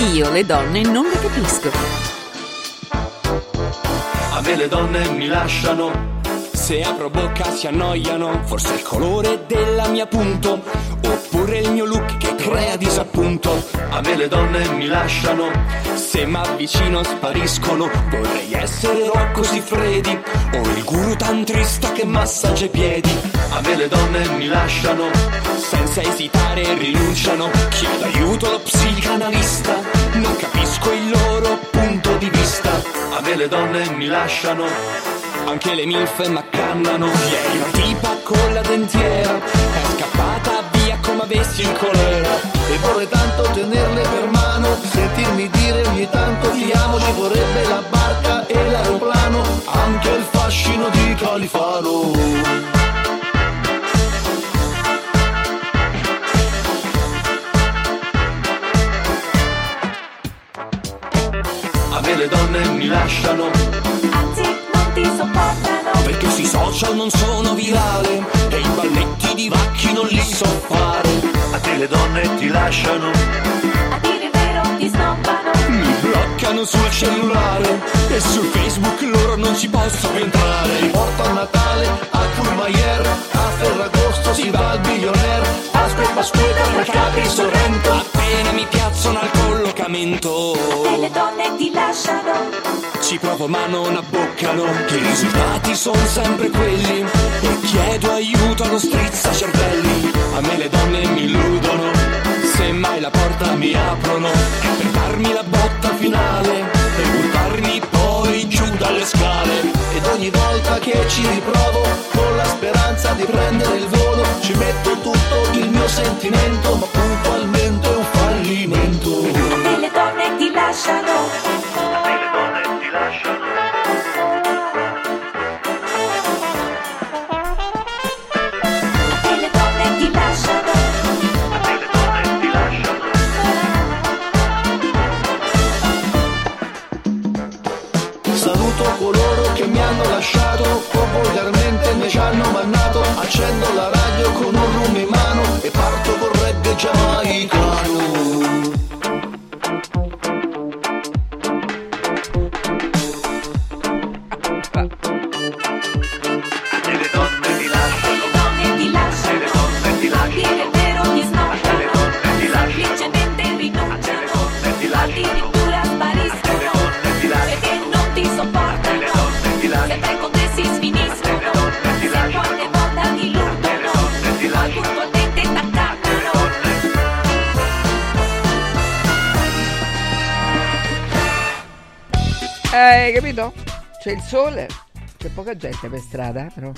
Io le donne non le capisco. A me le donne mi lasciano. Se apro bocca si annoiano. Forse il colore della mia punto. Oppure il mio look che crea disappunto. A me le donne mi lasciano. Se m'avvicino spariscono. Vorrei essere Rocco Siffredi. O il guru tantrista che massaggia i piedi. A me le donne mi lasciano. Senza esitare rinunciano. Chiedo aiuto allo psicanalista. Non capisco il loro punto di vista. A me le donne mi lasciano. Anche le milf m'accannano Ieri una tipa con la dentiera È scappata avessi il colera E vorrei tanto tenerle per mano Sentirmi dire ogni tanto ti amo Ci vorrebbe la barca e l'aeroplano Anche il fascino di Califano. A me le donne mi lasciano. Anzi, non ti sopportano. Perché sui social non sono virale. E i balletti di vacchi non li so fare. A te le donne ti lasciano. A dire il vero, ti snobbano. Mi bloccano sul cellulare. E su Facebook loro non ci posso entrare. Ti porto a Natale a Courmayeur A Ferragosto si va al billionaire. Pasqua e Pasquetta mercati Sorrento. Appena mi piazzano al collocamento. E le donne ti lasciano. Ci provo ma non abboccano. Che i risultati sono sempre quelli. E chiedo aiuto allo strizza cervelli A me le donne mi illudono. Se mai la porta mi aprono. Per darmi la botta finale. Per buttarmi poi giù dalle scale. Ed ogni volta che ci riprovo Con la speranza di prendere il volo Ci metto tutto il mio sentimento. Ma puntualmente è un fallimento. E le donne ti lasciano. Hanno mannato Accendo la radio con un rum in mano e parto con reggae giamaicano Hai capito? C'è il sole, c'è poca gente per strada, però.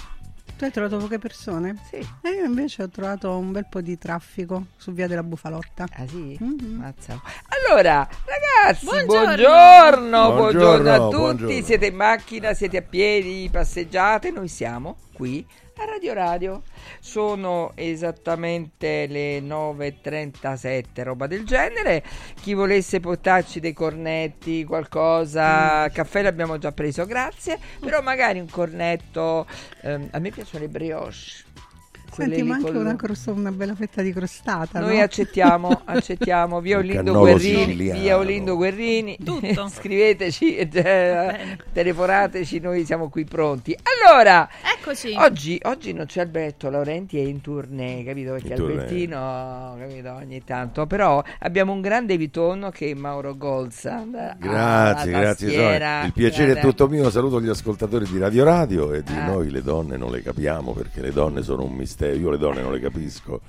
Tu hai trovato poche persone? Sì. E io invece ho trovato un bel po' di traffico su via della Bufalotta. Ah sì? Mhm. Mazza. Allora, ragazzi, Buongiorno. buongiorno, buongiorno, a tutti. buongiorno. Siete in macchina, siete a piedi, passeggiate, noi siamo qui a Radio Radio. Sono esattamente le 9.37, roba del genere. Chi volesse portarci dei cornetti, qualcosa, caffè l'abbiamo già preso, grazie. Però magari un cornetto, ehm, a me piacciono le brioche. Senti, ma anche una, crosta- una bella fetta di crostata, Noi no? accettiamo, accettiamo. Via Olindo Guerrini, via Olindo Guerrini. Tutto. Scriveteci, eh, telefonateci, noi siamo qui pronti. Allora, Eccoci. oggi, oggi non c'è Alberto Laurenti, è in tournée, capito? Perché In. Albertino, capito, ogni tanto. Però abbiamo un grande ritorno che è Mauro Golza. alla- Grazie, grazie. Sonia. Il piacere è Guarda. tutto mio. Saluto gli ascoltatori di Radio Radio e di Ah. noi le donne non le capiamo perché le donne sono un mistero. Io le donne non le capisco.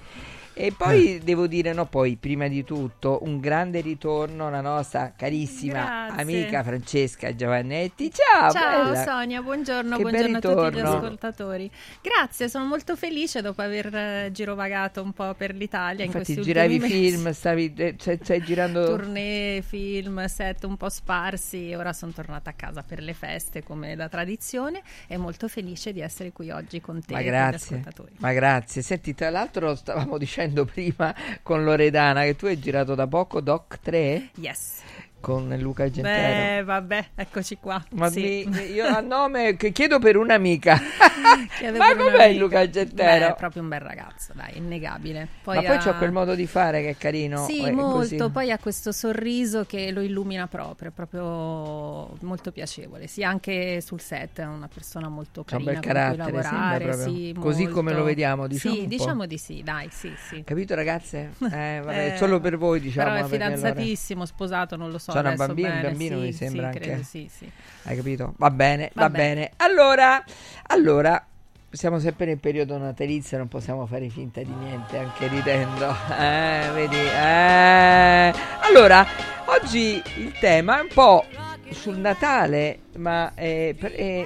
E poi devo dire, no, poi prima di tutto un grande ritorno alla nostra carissima Grazie. amica Francesca Giovannetti. Ciao, Ciao bella. Sonia, buongiorno, Che buongiorno a tutti gli ascoltatori. Grazie, sono molto felice dopo aver eh, girovagato un po' per l'Italia in Infatti questi giravi mesi. film, stavi, eh, cioè, stai girando... Tournée, film, set un po' sparsi. Ora sono tornata a casa per le feste come da tradizione e molto felice di essere qui oggi con te Ma grazie, ma grazie. Senti, tra l'altro stavamo dicendo prima con Loredana che tu hai girato da poco Doc 3. Yes. Con Luca Gentero. Beh, vabbè, eccoci qua. Ma sì. mi- io a nome che chiedo per un'amica. Chiedo Ma com'è. Luca Gentero? Beh, è proprio un bel ragazzo, dai, innegabile. Ma poi ha- c'ha quel modo di fare che è carino. Sì, è molto. così. Poi ha questo sorriso che lo illumina proprio, è proprio molto piacevole. Sì, anche sul set è una persona molto C'ha un carina bel carattere, lavorare. sì, Così come lo vediamo, diciamo Sì, un po'. diciamo di sì, dai, sì, sì. Capito ragazze? Eh, vabbè, Eh, solo per voi diciamo. Però è perché allora- fidanzatissimo, sposato, non lo so. C'ha una bambina, un bene, bambino, sì, mi sembra sì, anche. credo, sì, sì. Hai capito? Va bene, va, Va bene. bene. Allora, allora, siamo sempre nel periodo natalizio, non possiamo fare finta di niente, anche ridendo. Eh, vedi? Eh. Allora, oggi il tema è un po' sul Natale, ma eh, per- eh,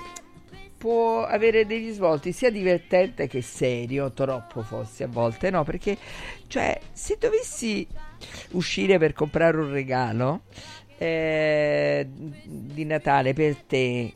può avere degli svolti sia divertente che serio, troppo forse a volte, no? Perché, cioè, se dovessi uscire per comprare un regalo eh, di Natale per te,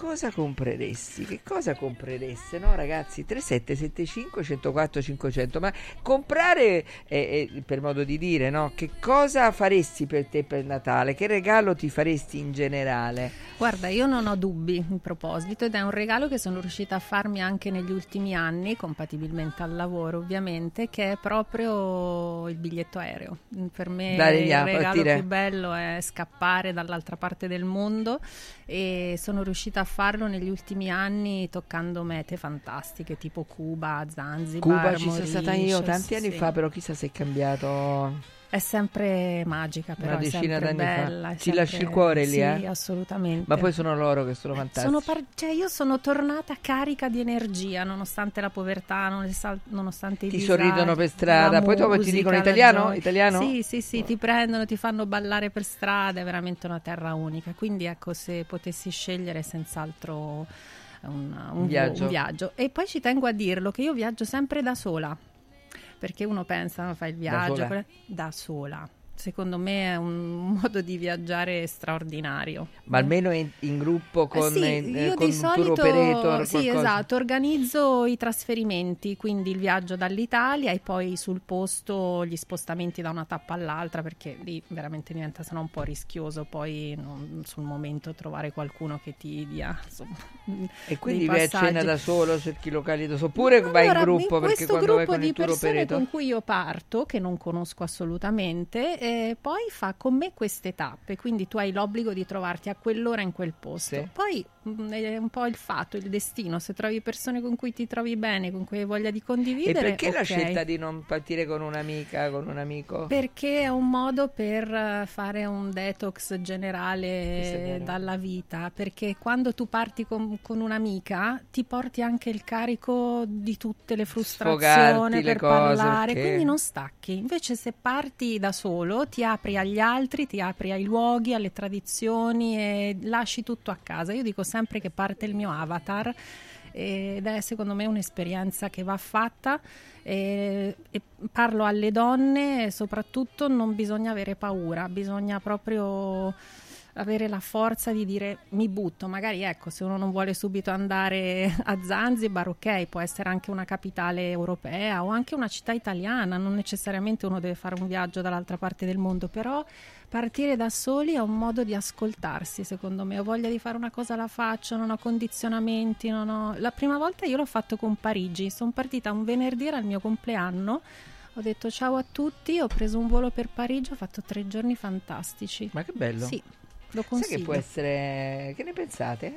cosa compreresti? Che cosa comprereste? No, ragazzi, 3775 104 500. Ma comprare, eh, eh, per modo di dire, no? Che cosa faresti per te per Natale? Che regalo ti faresti in generale? Guarda, io non ho dubbi in proposito ed è un regalo che sono riuscita a farmi anche negli ultimi anni, compatibilmente al lavoro ovviamente, che è proprio il biglietto aereo. Per me Dare il regalo partire. più bello è scappare dall'altra parte del mondo e sono riuscita a farlo negli ultimi anni toccando mete fantastiche tipo Cuba, Zanzibar, Cuba ci sono stata io tanti anni sì. fa, però chissà se è cambiato. È sempre magica, però Una è decina sempre d'anni fa. bella. è Ci lasci il sempre- cuore lì, sì, eh? assolutamente. Ma poi sono loro che sono fantastici. Sono par- cioè io sono tornata carica di energia nonostante la povertà, nonostante, i Ti disagi, sorridono per strada, poi dopo ti dicono italiano? Italiano? Sì, sì, sì, ti prendono, ti fanno ballare per strada, è veramente una terra unica. Quindi ecco, se potessi scegliere senz'altro un, un- viaggio. un viaggio. E poi ci tengo a dirlo che io viaggio sempre da sola. Perché uno pensa, fai il viaggio sola? quella- da sola. Secondo me è un modo di viaggiare straordinario. Ma almeno in, in gruppo con, sì, eh, io con di un tour solito operator. sì, qualcosa. esatto, organizzo i trasferimenti, quindi il viaggio dall'Italia e poi sul posto gli spostamenti da una tappa all'altra perché lì veramente diventa sennò un po' rischioso poi non- sul momento trovare qualcuno che ti dia insomma, E quindi vai a cena da solo, cerchi locali da solo, oppure vai in Allora, gruppo perché questo quando vai gruppo con di il tour persone operator con cui io parto, che non conosco assolutamente, eh, poi fa con me queste tappe, quindi tu hai l'obbligo di trovarti a quell'ora in quel posto. Sì. Poi mh, è un po' il fatto, il destino, se trovi persone con cui ti trovi bene, con cui hai voglia di E condividere. perché la ok. scelta di non partire con un'amica, con un amico? Perché è un modo per eh, fare un detox generale dalla vita, perché quando tu parti con, con un'amica ti porti anche il carico di tutte le frustrazioni Sfogarti le per cose, parlare, perché- quindi non stacchi. Invece se parti da solo ti apri agli altri, ti apri ai luoghi, alle tradizioni e lasci tutto a casa. Io dico sempre che parte il mio avatar ed è secondo me un'esperienza che va fatta e, e parlo alle donne soprattutto non bisogna avere paura, bisogna proprio avere la forza di dire mi butto, magari ecco se uno non vuole subito andare a Zanzibar ok può essere anche una capitale europea o anche una città italiana, non necessariamente uno deve fare un viaggio dall'altra parte del mondo, però partire da soli è un modo di ascoltarsi secondo me, ho voglia di fare una cosa la faccio, non ho condizionamenti, non ho... la prima volta io l'ho fatto con Parigi, sono partita un venerdì era il mio compleanno ho detto ciao a tutti, ho preso un volo per Parigi, ho fatto tre giorni fantastici. Ma che bello. Sì, lo Sai consiglio. che può essere... Che ne pensate?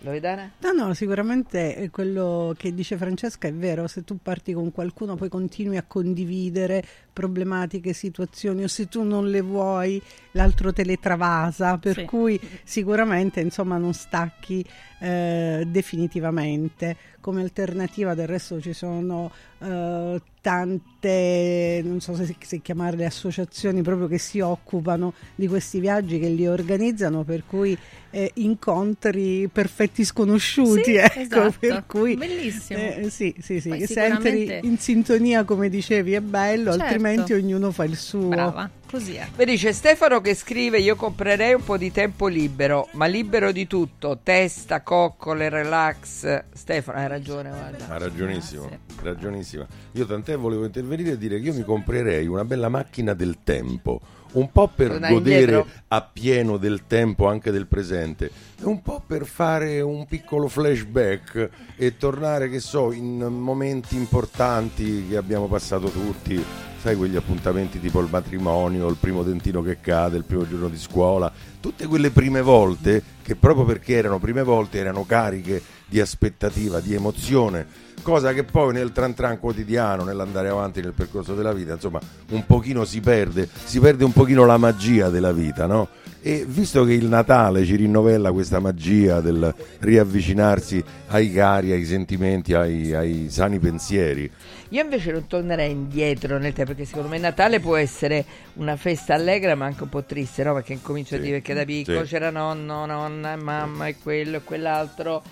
Loredana? No, no, sicuramente quello che dice Francesca è vero, se tu parti con qualcuno poi continui a condividere problematiche, situazioni o se tu non le vuoi l'altro te le travasa, per Sì. cui sicuramente insomma non stacchi eh, definitivamente. Come alternativa del resto ci sono eh, tante, non so se, se chiamarle associazioni proprio che si occupano di questi viaggi, che li organizzano, per cui eh, incontri perfetti sconosciuti, Sì, ecco, esatto. per cui Bellissimo. eh, sì, sì, sì, Poi sicuramente- in sintonia come dicevi è bello, Certo. altrimenti altrimenti ognuno fa il suo. Brava, così è. Vedi, c'è Stefano che scrive: Io comprerei un po' di tempo libero, ma libero di tutto: testa, coccole, relax. Stefano, hai ragione, guarda. Ha ragionissimo, ragionissima. Io tant'è volevo intervenire e dire che io mi comprerei una bella macchina del tempo, un po' per Tornare godere indietro? appieno del tempo anche del presente, e un po' per fare un piccolo flashback e tornare, che so, in momenti importanti che abbiamo passato tutti. Sai, quegli appuntamenti tipo il matrimonio, il primo dentino che cade, il primo giorno di scuola, tutte quelle prime volte che proprio perché erano prime volte erano cariche di aspettativa, di emozione, cosa che poi nel tran tran quotidiano, nell'andare avanti nel percorso della vita, insomma, un pochino si perde, si perde un pochino la magia della vita, no? E visto che il Natale ci rinnovella questa magia del riavvicinarsi ai cari, ai sentimenti, ai, ai sani pensieri, Io invece non tornerei indietro nel tempo, perché secondo me Natale può essere una festa allegra, ma anche un po' triste, no? Perché incomincio a Sì. dire che da piccolo Sì. c'era nonno, nonna, e mamma e quello e quell'altro.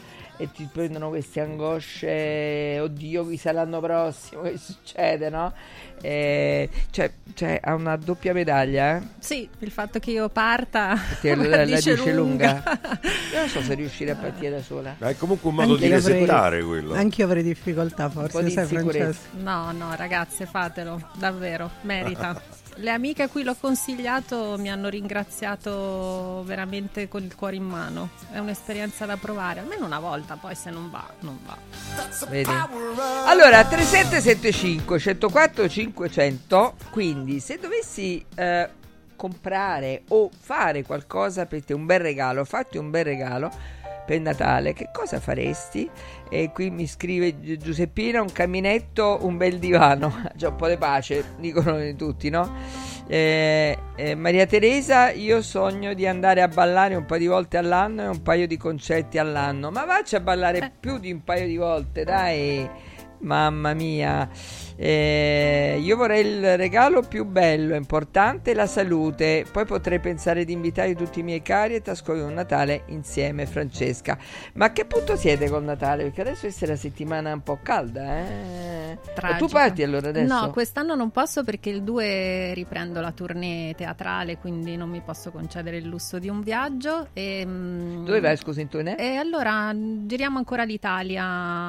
E ti prendono queste angosce, oddio, chissà l'anno prossimo che succede, no? Eh, cioè, cioè, ha una doppia medaglia, eh? Sì, il fatto che io parta Perché la, la la dice dice lunga. lunga. Io non so se riuscire a partire da sola. ma è comunque un modo Anche di io avrei- resettare quello. Anch'io avrei difficoltà po' forse, di sai. Francesca? No, no, ragazze, fatelo, davvero, merita. Le amiche a cui l'ho consigliato mi hanno ringraziato veramente con il cuore in mano. È un'esperienza da provare, almeno una volta, poi se non va, non va. Vedi? Allora, 3775 104 500. Quindi, se dovessi eh, comprare o fare qualcosa per te, un bel regalo, fatti un bel regalo per Natale, che cosa faresti? E qui mi scrive Gi- Giuseppina: un caminetto, un bel divano. C'è un po' di pace, dicono tutti, no? Eh, eh, Maria Teresa, io sogno di andare a ballare un paio di volte all'anno e un paio di concerti all'anno. Ma vacci a ballare più di un paio di volte, dai. Mamma mia, Eh, io vorrei il regalo più bello, importante, la salute. Poi potrei pensare di invitare tutti i miei cari e trascorrere un Natale insieme, Francesca. Ma a che punto siete col Natale? Perché adesso è la settimana un po' calda, eh? Tu parti allora adesso? No, quest'anno non posso perché il 2 riprendo la tournée teatrale, quindi non mi posso concedere il lusso di un viaggio. E, mm, Dove vai, scusa, in tournée? E allora mm, giriamo ancora l'Italia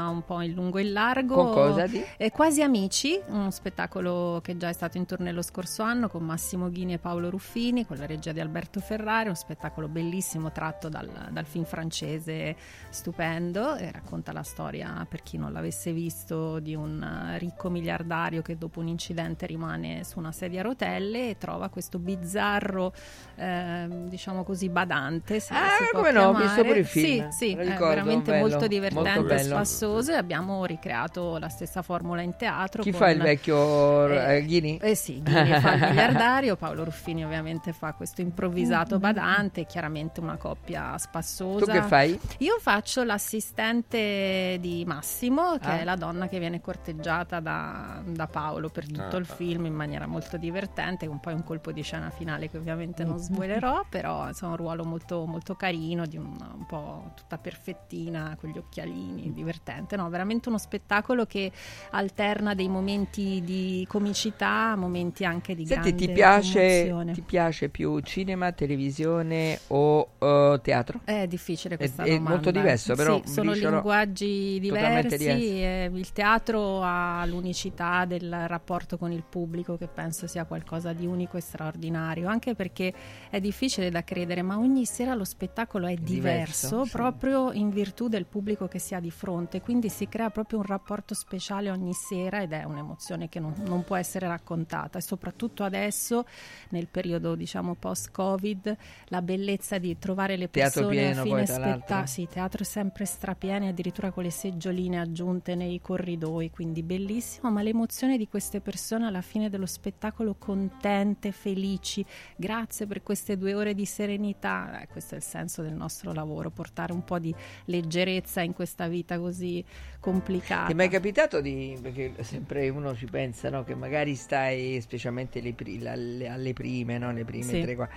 un po' in lungo e in largo. Con cosa di? Eh, Quasi Amici, uno spettacolo che già è stato in tournée lo scorso anno con Massimo Ghini e Paolo Ruffini, con la regia di Alberto Ferrari, uno spettacolo bellissimo tratto dal, dal film francese stupendo e racconta la storia, per chi non l'avesse visto, di un eh, ricco miliardario che dopo un incidente rimane su una sedia a rotelle e trova questo bizzarro, ehm, diciamo così, badante. Se Ah, come no, ho visto pure il film. Sì, sì, Lo è ricordo, veramente bello, molto divertente e spassoso e abbiamo ricreato la stessa formula in teatro. Chi con- fa il vecchio eh, eh, Ghini? Eh sì, Ghini fa il miliardario, Paolo Ruffini ovviamente fa questo improvvisato badante, chiaramente una coppia spassosa. Tu che fai? Io faccio l'assistente di Massimo, che Ah. è la donna che viene corteggiata da, da Paolo per tutto Ah. il film in maniera molto divertente, con poi un colpo di scena finale che ovviamente Mm. non spoilerò, però insomma un ruolo molto, molto carino, di un, un po' tutta perfettina, con gli occhialini, divertente. No, veramente uno spettacolo che alterna dei momenti di comicità, momenti anche di Senti, grande ti piace, ti piace più cinema, televisione o eh, teatro? È difficile questa È- è domanda. molto diverso, però Sì, sono linguaggi diversi. e il teatro ha l'unicità del rapporto con il pubblico che penso sia qualcosa di unico e straordinario, anche perché è difficile da credere, ma ogni sera lo spettacolo è diverso, Diverso, sì. proprio in virtù del pubblico che si ha di fronte, quindi si crea proprio un rapporto speciale ogni sera ed è un'emozione che non, non può essere raccontata. E soprattutto adesso nel periodo diciamo post-Covid la bellezza di trovare le persone pieno a fine spettacolo. Sì, teatro sempre strapieni, addirittura con le seggioline aggiunte nei corridoi, quindi bellissimo, ma l'emozione di queste persone alla fine dello spettacolo contente, felici, grazie per queste due ore di serenità, Eh, questo è il senso del nostro lavoro, portare un po' di leggerezza in questa vita così complicata. Ti è mai capitato di, perché sempre uno ci pensa, no, che magari stai, specialmente le pri- la- le- alle prime, no, le prime Sì. tre, qua,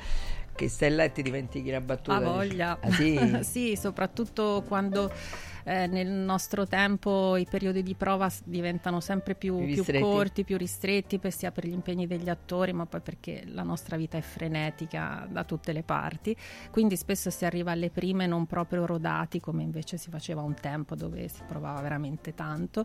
che stai là e ti dimentichi la battuta. Ha dici, voglia. Ah, sì? sì, soprattutto quando eh, nel nostro tempo i periodi di prova diventano sempre più, Più corti, più ristretti, per- sia per gli impegni degli attori, ma poi perché la nostra vita è frenetica da tutte le parti. Quindi spesso si arriva alle prime non proprio rodati, come invece si faceva un tempo dove si provava veramente tanto.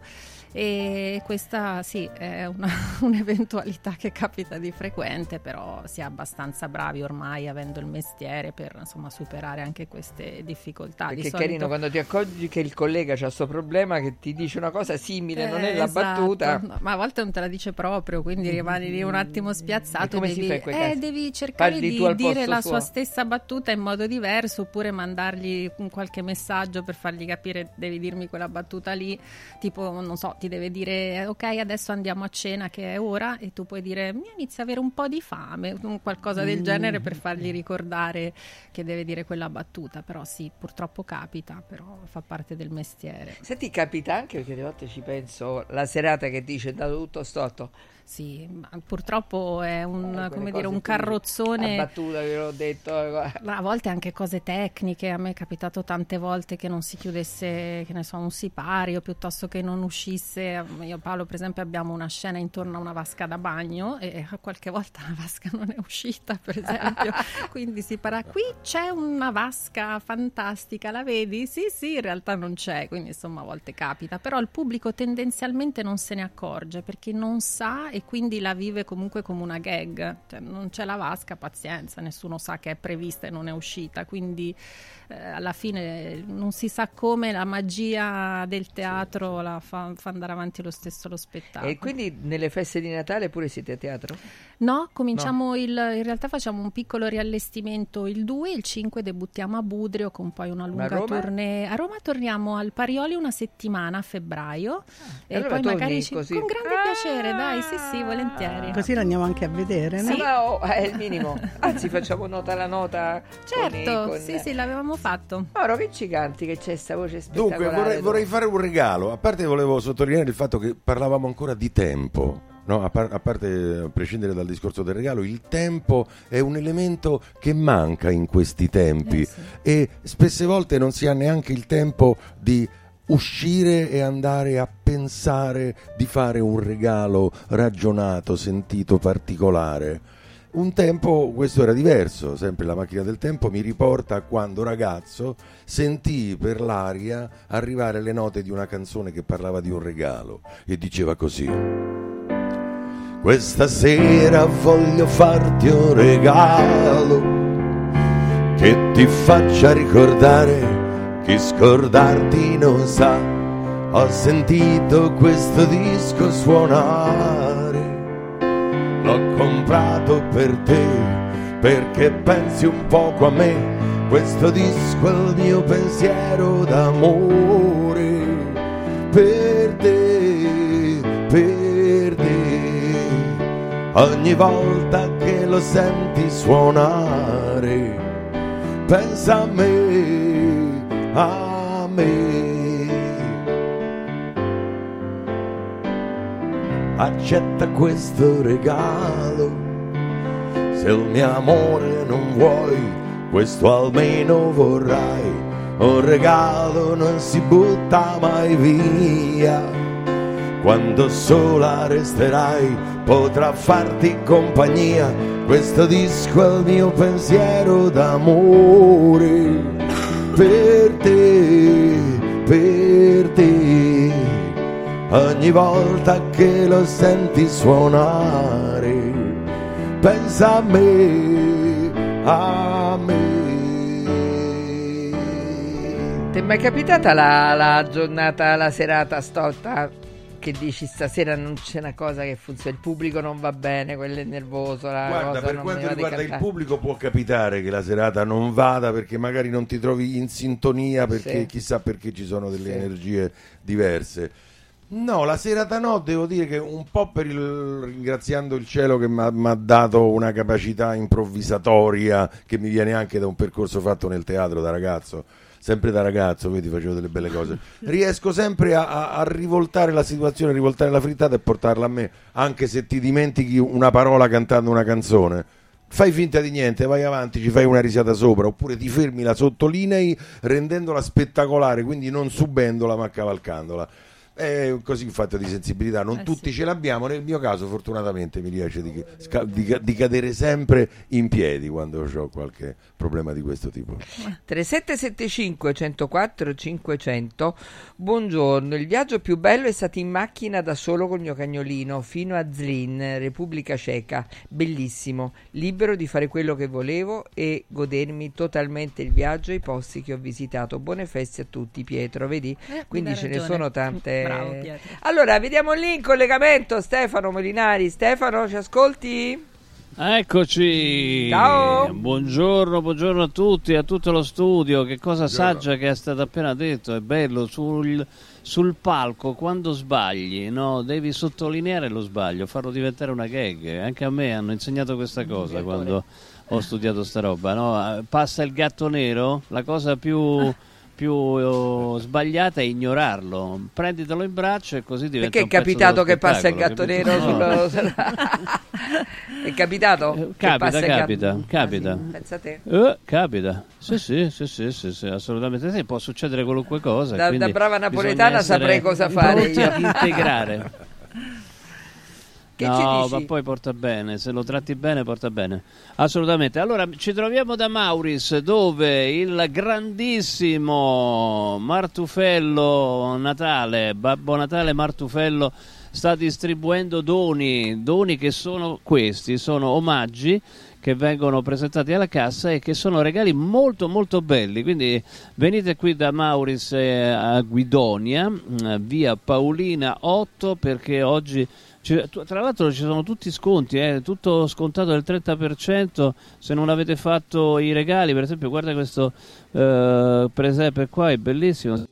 E questa sì è una- un'eventualità che capita di frequente, però si è abbastanza bravi ormai avendo il mestiere per insomma superare anche queste difficoltà. Perché Di è carino solito- quando ti accorgi che il collega ha questo problema che ti dice una cosa simile, non è Eh, la esatto. battuta. No, ma a volte non te la dice proprio, quindi rimani lì un attimo spiazzato. E come si devi, fa in quei eh, devi cercare Parli di dire la suo. sua stessa battuta in modo diverso, oppure mandargli un qualche messaggio per fargli capire devi dirmi quella battuta lì. Tipo, non so, ti deve dire ok, adesso andiamo a cena che è ora, e tu puoi dire mi inizia a avere un po' di fame, un qualcosa del genere per fargli ricordare che deve dire quella battuta. Però sì, purtroppo capita, però fa parte del mestiere. Senti, capita anche perché alle volte ci penso la serata che dice è andato tutto storto. Sì, ma purtroppo è un, Eh, dire, un carrozzone. Battuta che l'ho detto. eh, Ma A volte anche cose tecniche, a me è capitato tante volte che non si chiudesse, che ne so, un sipario piuttosto che non uscisse. Io e Paolo, per esempio, abbiamo una scena intorno a una vasca da bagno e a qualche volta la vasca non è uscita, per esempio. Quindi si parla, qui c'è una vasca fantastica, la vedi? Sì, sì, in realtà non c'è, quindi insomma a volte capita. Però il pubblico tendenzialmente non se ne accorge perché non sa e quindi la vive comunque come una gag. Cioè, non c'è la vasca, pazienza, nessuno sa che è prevista e non è uscita, quindi eh, alla fine non si sa come la magia del teatro la fa, fa andare avanti lo stesso lo spettacolo. E quindi nelle feste di Natale pure siete a teatro? No, cominciamo il in realtà facciamo un piccolo riallestimento il 2, il 5 debuttiamo a Budrio con poi una lunga Roma? tournée. A Roma torniamo al Parioli una settimana a febbraio e e, allora poi magari ci- così? con grande Ah! piacere, dai, sì, sì, volentieri. Così l'andiamo anche a vedere, no? Eh, ma oh, è il minimo. Anzi, facciamo nota alla nota. con Certo, con- sì, sì, l'avevamo fatto. Mauro, che ci canti che c'è sta voce spettacolare? Dunque, vorrei, vorrei fare un regalo. A parte volevo sottolineare il fatto che parlavamo ancora di tempo. No, a, par- a parte a prescindere dal discorso del regalo, il tempo è un elemento che manca in questi tempi Eh sì. e spesse volte non si ha neanche il tempo di uscire e andare a pensare di fare un regalo ragionato, sentito, particolare. Un tempo questo era diverso, sempre la macchina del tempo mi riporta a quando ragazzo sentii per l'aria arrivare le note di una canzone che parlava di un regalo e diceva così. Questa sera voglio farti un regalo che ti faccia ricordare chi scordarti non sa. Ho sentito questo disco suonare. L'ho comprato per te perché pensi un poco a me. Questo disco è il mio pensiero d'amore. Per te per te. Ogni volta che lo senti suonare pensa a me a me accetta questo regalo. Se il mio amore non vuoi, questo almeno vorrai. Un regalo non si butta mai via. Quando sola resterai, potrà farti compagnia. Questo disco è il mio pensiero d'amore. Per te, per te ogni volta che lo senti suonare, pensa a me, a me. Ti è mai capitata la, la giornata, la serata stolta che dici stasera non c'è una cosa che funziona, il pubblico non va bene, quello è nervoso, la Guarda, per quanto riguarda il pubblico può capitare che la serata non vada perché magari non ti trovi in sintonia perché Sì. chissà perché ci sono delle Sì. energie diverse. No, la serata no, devo dire che un po' per il, ringraziando il cielo che mi ha dato una capacità improvvisatoria che mi viene anche da un percorso fatto nel teatro da ragazzo, sempre da ragazzo, vedi facevo delle belle cose, riesco sempre a, a- a rivoltare la situazione, a rivoltare la frittata e portarla a me, anche se ti dimentichi una parola cantando una canzone. fai finta di niente, vai avanti, ci fai una risata sopra, oppure ti fermi, la sottolinei rendendola spettacolare, quindi non subendola ma cavalcandola. È così un fatto di sensibilità, non Eh, tutti sì. ce l'abbiamo, nel mio caso fortunatamente mi riesce di, sca- di ca- di cadere sempre in piedi quando ho qualche problema di questo tipo. 3775 104 500 Buongiorno, il viaggio più bello è stato in macchina da solo col mio cagnolino fino a Zlin, Repubblica Ceca. Bellissimo, libero di fare quello che volevo e godermi totalmente il viaggio e i posti che ho visitato. Buone feste a tutti, Pietro, vedi? Eh, Quindi ce ne sono tante. Bravo, Pietro. Allora, vediamo lì in collegamento Stefano Molinari. Stefano, ci ascolti? Eccoci. Ciao. Buongiorno, buongiorno a tutti, a tutto lo studio. Che cosa saggia che è stato appena detto. È bello sul, sul palco quando sbagli, no? Devi sottolineare lo sbaglio, farlo diventare una gag. Anche a me hanno insegnato questa cosa quando ho studiato sta roba, no? Eh, Passa il gatto nero, la cosa più più eh, sbagliata è ignorarlo. Prenditelo in braccio e così diventa Perché è capitato che passa il gatto nero? No. sullo... È capitato? Eh, capita, capita, Ah, capita. Pensa a te. Eh, capita, sì, sì, sì, sì, assolutamente sì, può succedere qualunque cosa. Da- brava napoletana saprei cosa fare integrare. Che no, ma poi porta bene, se lo tratti bene porta bene. Assolutamente. Allora ci troviamo da Mauris dove il grandissimo Martufello Natale, Babbo Natale Martufello sta distribuendo doni, doni che sono questi, sono omaggi che vengono presentati alla cassa e che sono regali molto molto belli. Quindi venite qui da Mauris eh, a Guidonia, mh, via Paolina 8 perché oggi tra l'altro ci sono tutti sconti, eh, tutto scontato del 30% se non avete fatto i regali, per esempio guarda questo eh, presepe qua, è bellissimo, si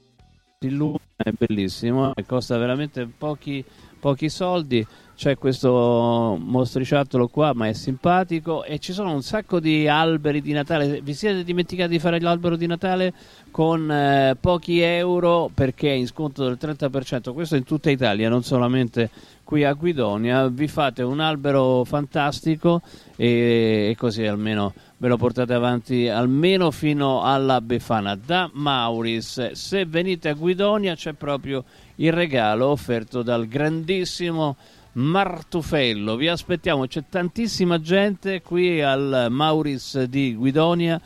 illumina, è bellissimo, e costa veramente pochi, pochi soldi. C'è questo mostriciattolo qua, ma è simpatico. E ci sono un sacco di alberi di Natale. Vi siete dimenticati di fare l'albero di Natale con eh, pochi euro perché è in sconto del 30%? Questo in tutta Italia, non solamente qui a Guidonia. Vi fate un albero fantastico e, e così almeno ve lo portate avanti almeno fino alla Befana. Da Mauris, se venite a Guidonia c'è proprio il regalo offerto dal grandissimo Martufello. Vi aspettiamo, c'è tantissima gente qui al Mauris di Guidonia.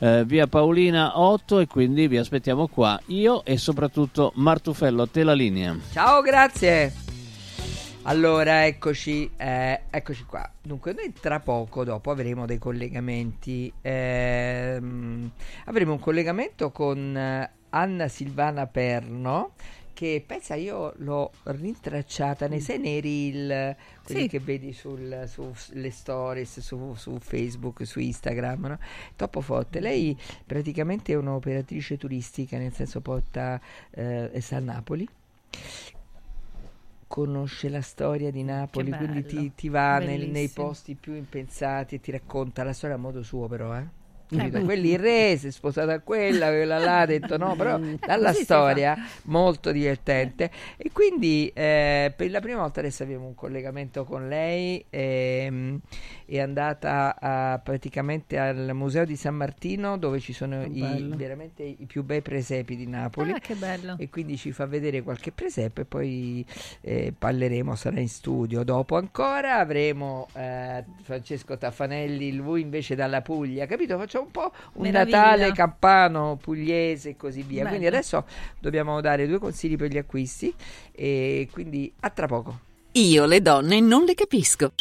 eh, via Paolina 8 e quindi vi aspettiamo qua io e soprattutto Martufello a te la linea Ciao, grazie. Allora, eccoci, eh, eccoci qua. Dunque, noi tra poco dopo avremo dei collegamenti. ehm, avremo un collegamento con eh, Anna Silvana Perno. Che pensa, io l'ho rintracciata nei sei nei reel, quelli Sì. che vedi sul- sulle stories, su, su Facebook, su Instagram, no? Troppo forte. Lei praticamente è un'operatrice turistica, nel senso porta, eh, sta a Napoli conosce la storia di Napoli, quindi ti, ti va nel- nei posti più impensati e ti racconta la storia a modo suo però, eh? Capito? Quelli il re si è sposato a quella, quella là ha detto no, però dalla storia molto divertente e quindi eh, per la prima volta adesso abbiamo un collegamento con lei ehm, è andata a- praticamente al museo di San Martino dove ci sono i, veramente i più bei presepi di Napoli Ah, che bello. e quindi ci fa vedere qualche presepe e poi eh, parleremo, sarà in studio. Dopo ancora avremo eh, Francesco Taffanelli, lui invece dalla Puglia, capito? Facciamo un po' un Meraviglia. Natale campano, pugliese e così via. Quindi Bello. adesso dobbiamo dare due consigli per gli acquisti e quindi a tra poco. Io le donne non le capisco.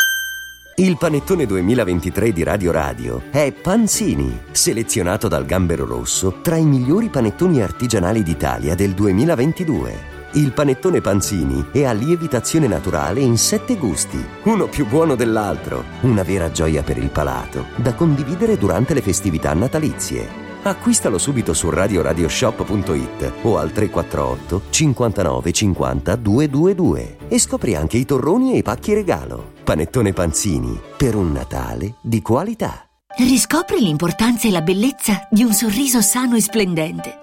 Il panettone 2023 di Radio Radio è Panzini, selezionato dal Gambero Rosso tra i migliori panettoni artigianali d'Italia del 2022. Il panettone Panzini è a lievitazione naturale in sette gusti, uno più buono dell'altro, una vera gioia per il palato, da condividere durante le festività natalizie. Acquistalo subito su radioradioshop.it o al 348 59 50 222 e scopri anche i torroni e i pacchi regalo. Panettone Panzini, per un Natale di qualità. Riscopri l'importanza e la bellezza di un sorriso sano e splendente.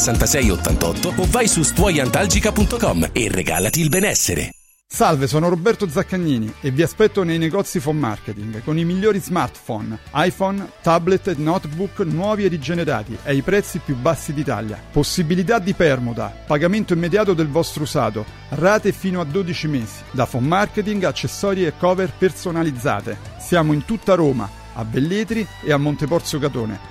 66 88 o vai su stuoiantalgica.com e regalati il benessere. Salve, sono Roberto Zaccagnini e vi aspetto nei negozi Phone Marketing con i migliori smartphone, iPhone, tablet e notebook nuovi e rigenerati ai prezzi più bassi d'Italia. Possibilità di permuta, pagamento immediato del vostro usato, rate fino a 12 mesi. Da Phone Marketing, accessori e cover personalizzate. Siamo in tutta Roma, a Belletri e a Monteporzio Catone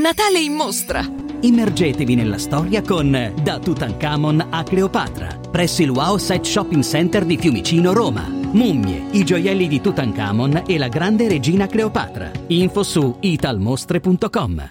Natale in mostra! Immergetevi nella storia con Da Tutankhamon a Cleopatra, presso il Wow Set Shopping Center di Fiumicino, Roma. Mummie, i gioielli di Tutankhamon e la grande regina Cleopatra. Info su italmostre.com.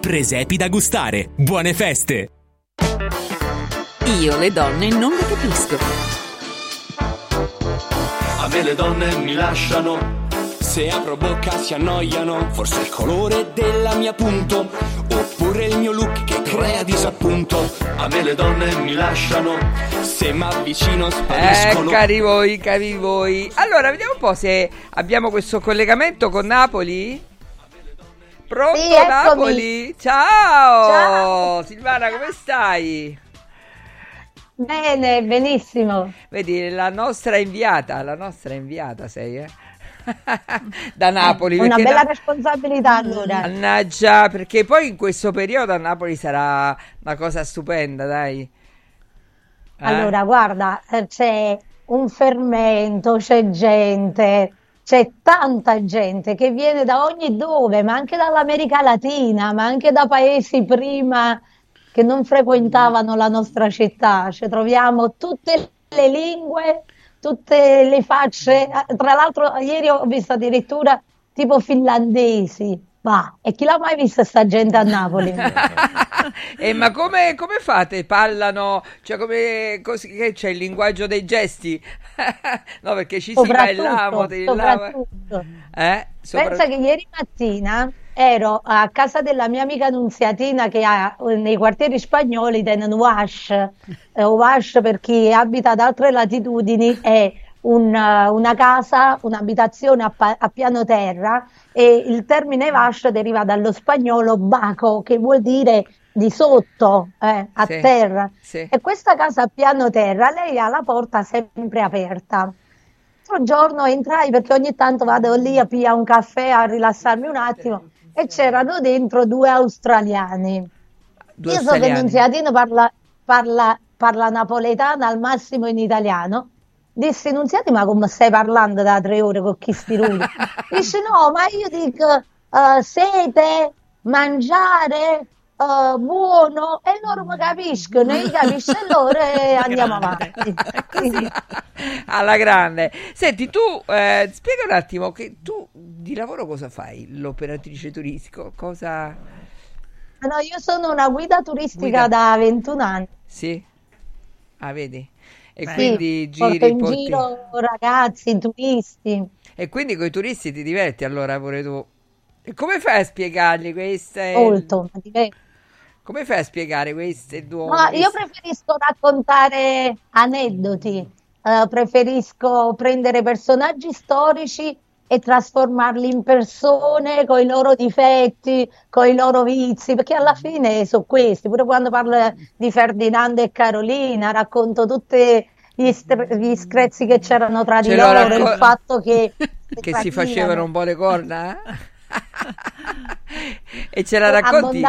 Presepi da gustare. Buone feste! Io le donne non le capisco. A me le donne mi lasciano. Se apro bocca si annoiano. Forse il colore della mia punto. Oppure il mio look che crea disappunto. A me le donne mi lasciano. Se mi avvicino Eh, spariscono. cari voi, cari voi. Allora, vediamo un po' se abbiamo questo collegamento con Napoli. Pronto Sì. Napoli? Ciao! Ciao. Silvana, come stai? Bene, benissimo. Vedi, la nostra inviata, la nostra inviata sei, eh? da Napoli. Una perché bella Na- responsabilità allora. Mannaggia, perché poi in questo periodo a Napoli sarà una cosa stupenda, dai. Eh? Allora, guarda, eh, c'è un fermento, c'è gente, c'è tanta gente che viene da ogni dove, ma anche dall'America Latina, ma anche da paesi prima che non frequentavano la nostra città. Ci troviamo tutte le lingue, tutte le facce. Tra l'altro, ieri ho visto addirittura tipo finlandesi. Ma e chi l'ha mai vista sta gente a Napoli? Eh, ma come, come fate? Parlano, cioè come così, che c'è il linguaggio dei gesti? no, perché ci si va in là, Soprattutto. Eh? Sopra- Pensa che ieri mattina ero a casa della mia amica Nunziatina che ha nei quartieri spagnoli tenen Wash. Eh, Wash per chi abita ad altre latitudini è un, eh, una casa, un'abitazione a, pa- a piano terra e il termine Wash deriva dallo spagnolo baco che vuol dire di sotto, eh, a Sì, terra. sì. E questa casa a piano terra, lei ha la porta sempre aperta. Un giorno entrai perché ogni tanto vado lì a pigliare un caffè, a rilassarmi un attimo e c'erano dentro due australiani. Due Io so che. Nunziatino parla, parla, parla napoletano al massimo in italiano. Dissi Nunziati, ma come stai parlando da tre ore con chi spiruli? Dice no, ma io dico eh, sete, mangiare, eh, buono e loro mi capiscono, io capisco loro e andiamo avanti. alla grande. Senti, tu eh, spiega un attimo che tu di lavoro cosa fai? L'operatrice turistico, cosa... No, io sono una guida turistica Guida. da 21 anni. Sì? Ah, vedi? E Sì, quindi porto giri, in porti- giro ragazzi, turisti. E quindi con i turisti ti diverti allora pure tu. E come fai a spiegargli queste... Molto, mi diverto. Come fai a spiegare queste due... Ma io preferisco raccontare aneddoti, eh, preferisco prendere personaggi storici e trasformarli in persone con i loro difetti, con i loro vizi, perché alla fine sono questi. Pure quando parlo di Ferdinando e Carolina, racconto tutti gli, stre- gli screzi che c'erano tra di Ce lo loro, racco- il fatto che, che si facevano un po' le corna? e ce la racconti?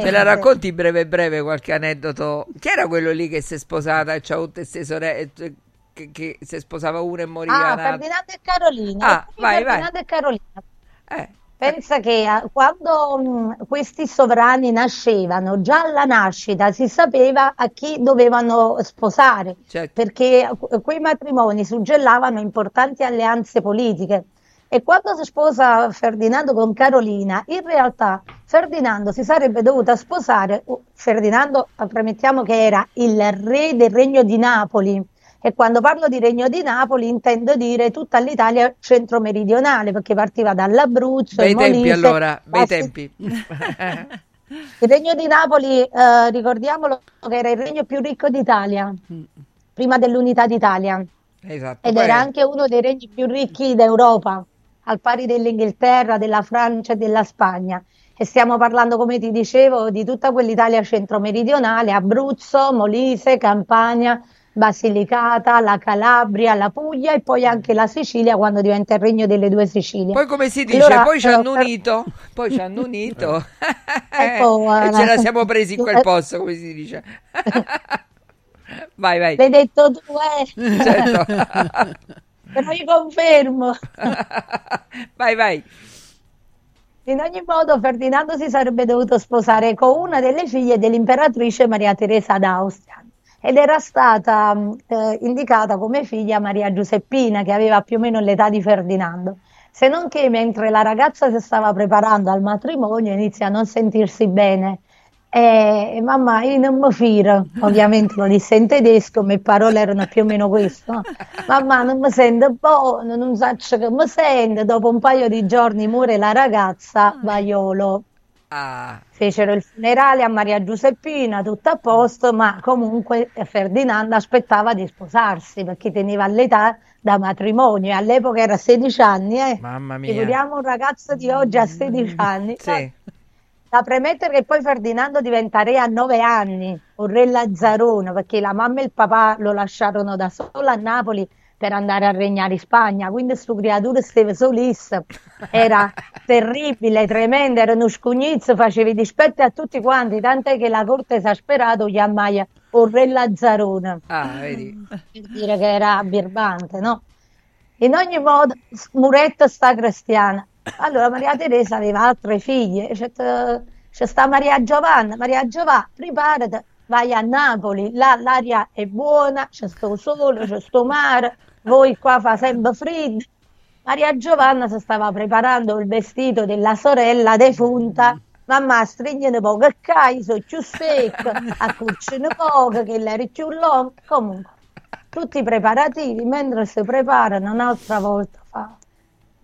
Ce la racconti breve breve qualche aneddoto? Chi era quello lì che si è sposata e c'ha tutte queste sorelle che, che si sposava una e moriva Ah, un'altra? Ferdinando e Carolina. Ah, vai, vai. Ferdinando e Carolina. Eh. Pensa che eh, quando mh, questi sovrani nascevano, già alla nascita si sapeva a chi dovevano sposare, Certo. perché quei matrimoni suggellavano importanti alleanze politiche. E quando si sposa Ferdinando con Carolina, in realtà Ferdinando si sarebbe dovuto sposare, uh, Ferdinando premettiamo che era il re del regno di Napoli, e quando parlo di Regno di Napoli intendo dire tutta l'Italia centro-meridionale, perché partiva dall'Abruzzo, Bei il tempi Molise, allora, bei tempi. Il Regno di Napoli, eh, ricordiamolo, che era il regno più ricco d'Italia, prima dell'unità d'Italia, esatto. ed poi- era anche uno dei regni più ricchi d'Europa, al pari dell'Inghilterra, della Francia e della Spagna. E stiamo parlando, come ti dicevo, di tutta quell'Italia centro-meridionale, Abruzzo, Molise, Campania, Basilicata, la Calabria, la Puglia e poi anche la Sicilia quando diventa il regno delle due Sicilie. Poi come si dice? Allora, poi ci eh, hanno per- unito, poi ci hanno unito Ecco, e ce la eh, siamo presi in quel posto, come si dice. vai, vai. L'hai detto tu, eh? Certo. Però io confermo. vai, vai. In ogni modo, Ferdinando si sarebbe dovuto sposare con una delle figlie dell'imperatrice Maria Teresa d'Austria ed era stata mh, eh, indicata come figlia Maria Giuseppina, che aveva più o meno l'età di Ferdinando. Se non che mentre la ragazza si stava preparando al matrimonio inizia a non sentirsi bene. E mamma, io non mi firo, ovviamente lo disse in tedesco, le parole erano più o meno queste. no? Mamma, non mi sento buono, non so che mi sento. Dopo un paio di giorni muore la ragazza, vaiolo. Ah, Fecero il funerale a Maria Giuseppina, tutto a posto, ma comunque Ferdinando aspettava di sposarsi perché teneva l'età da matrimonio all'epoca era 16 anni. Eh. mamma mia. Figuriamo un ragazzo di oggi a 16 anni. Sì. Da premettere che poi Ferdinando diventa re a 9 anni, un re Lazzarone, perché la mamma e il papà lo lasciarono da solo a Napoli per andare a regnare in Spagna, quindi questo creatura stava solissimo, era terribile, tremendo, era uno scugnizzo, faceva dispetti a tutti quanti, tant'è che la corte esasperato chiamava un re Lazzarone, Ah, vedi. per dire che era birbante, no? In ogni modo, Muretto sta cristiana. Allora Maria Teresa aveva altre figlie, c'è, c'è sta Maria Giovanna, Maria Giovanna, preparati, vai a Napoli, là l'aria è buona, c'è sto sole, c'è sto mare, voi qua fa sempre freddo. Maria Giovanna si stava preparando il vestito della sorella defunta. Mamma stringene poco il caio, sono più secco, accuccino poco, che l'era più lungo. Comunque, tutti i preparativi, mentre si preparano un'altra volta.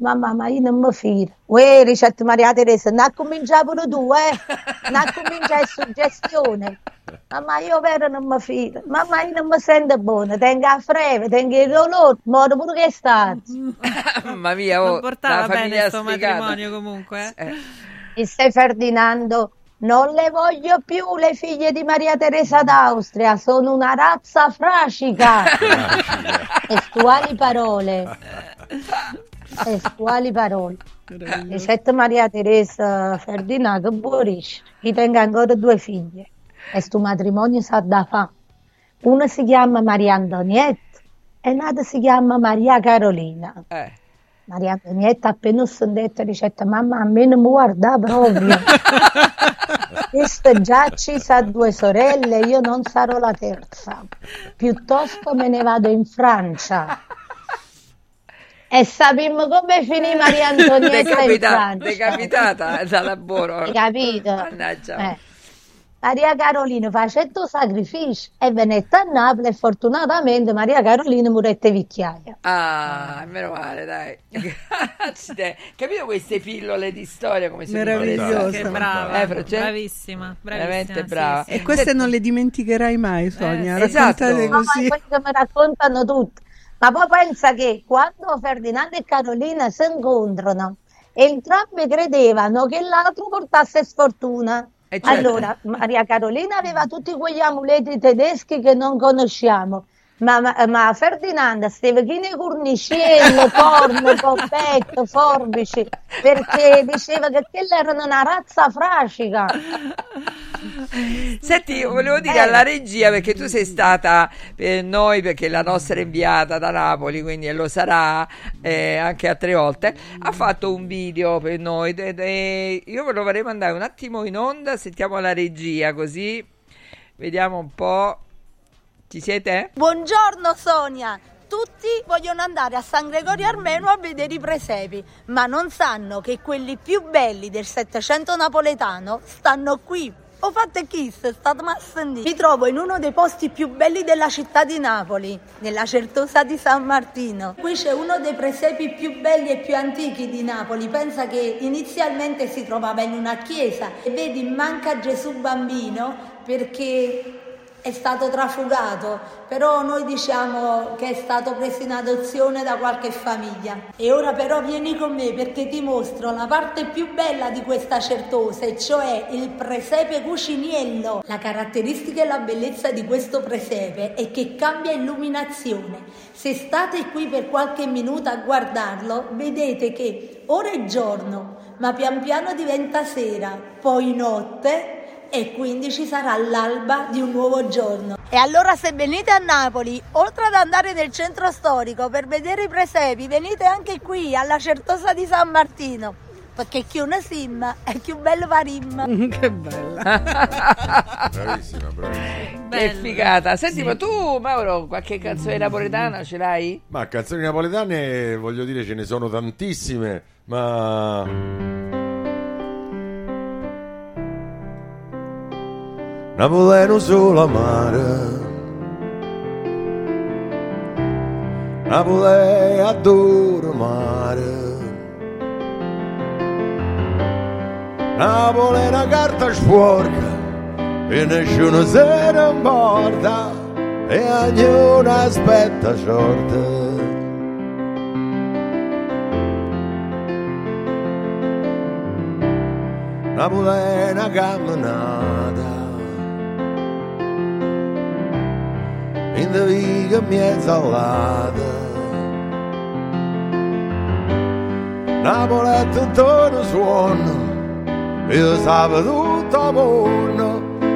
Mamma, ma io non mi fido. Uè, ricetta Maria Teresa, non ha cominciato pure tu, eh? Non ha cominciato suggestione. Mamma, io vero non mi fido. Mamma, io non mi sento buona. Tengo a freve, tengo il dolore, muore pure che sta. Mamma mia, oh, non portava la bene famiglia questo matrimonio comunque. eh. Disse Ferdinando, non le voglio più le figlie di Maria Teresa d'Austria, sono una razza frascica. Testuali parole. Testuali parole. Ricetta Maria Teresa Ferdinando Boris, gli tengo ancora due figlie. E sto matrimonio sa da fa. Una si chiama Maria Antonietta e l'altra si chiama Maria Carolina. Eh. Maria Antonietta appena sentito ricetta, mamma a me non mi guarda proprio. Questo già ci sa due sorelle, io non sarò la terza. Piuttosto me ne vado in Francia. E sappiamo come finì Maria Antonietta Decapita- decapitata da lavoro. Hai capito? Mannaggia. Eh. Maria Carolina facendo sacrifici e venette a Napoli e fortunatamente Maria Carolina morette vicchiaia. Ah, meno male, dai. Grazie. Capito queste pillole di storia come sono Meravigliosa. Che brava, Eh, Francesca? bravissima, bravissima, Veramente sì, brava. sì. E queste non le dimenticherai mai, Sonia. Eh, esatto. Raccontate No, così. ma questo mi raccontano tutti. Ma poi pensa che quando Ferdinando e Carolina si incontrano, entrambi credevano che l'altro portasse sfortuna. Eh, certo. Allora, Maria Carolina aveva tutti quegli amuleti tedeschi che non conosciamo. Ma, ma, ma Ferdinando stava chine corniciello, corno, poppetto, forbici, perché diceva che quella era una razza frascica. Senti, volevo dire Eh. alla regia perché tu sei stata per noi, perché la nostra inviata da Napoli, quindi lo sarà eh, anche altre volte, ha fatto un video per noi. de- de- io ve lo vorrei mandare un attimo in onda, sentiamo la regia così vediamo un po'. Ci siete? Buongiorno Sonia! Tutti vogliono andare a San Gregorio Armeno a vedere i presepi, ma non sanno che quelli più belli del Settecento napoletano stanno qui. Ho fatto kiss, state ma a sentire. Mi trovo in uno dei posti più belli della città di Napoli, nella Certosa di San Martino. Qui c'è uno dei presepi più belli e più antichi di Napoli. Pensa che inizialmente si trovava in una chiesa e vedi manca Gesù bambino perché è stato trafugato, però noi diciamo che è stato preso in adozione da qualche famiglia. E ora però vieni con me perché ti mostro la parte più bella di questa certosa, e cioè il presepe cuciniello. La caratteristica e la bellezza di questo presepe è che cambia illuminazione. Se state qui per qualche minuto a guardarlo, vedete che ora è giorno, ma pian piano diventa sera, poi notte e quindi ci sarà l'alba di un nuovo giorno. E allora se venite a Napoli, oltre ad andare nel centro storico per vedere i presepi, venite anche qui alla Certosa di San Martino, perché chi una sim è più bello parim. che bella. Bravissima, bravissima. Che figata. Senti, ma tu, Mauro, qualche canzone napoletana ce l'hai? Ma canzoni napoletane, voglio dire, ce ne sono tantissime, ma... Napoletano solo mare Napoli adoro mare Napoli è una carta sporca e nessuno se ne importa e ognuno aspetta sorte Napoli è una camminata in in liga-me exalada. Na boleta Antônio João il sabato dopo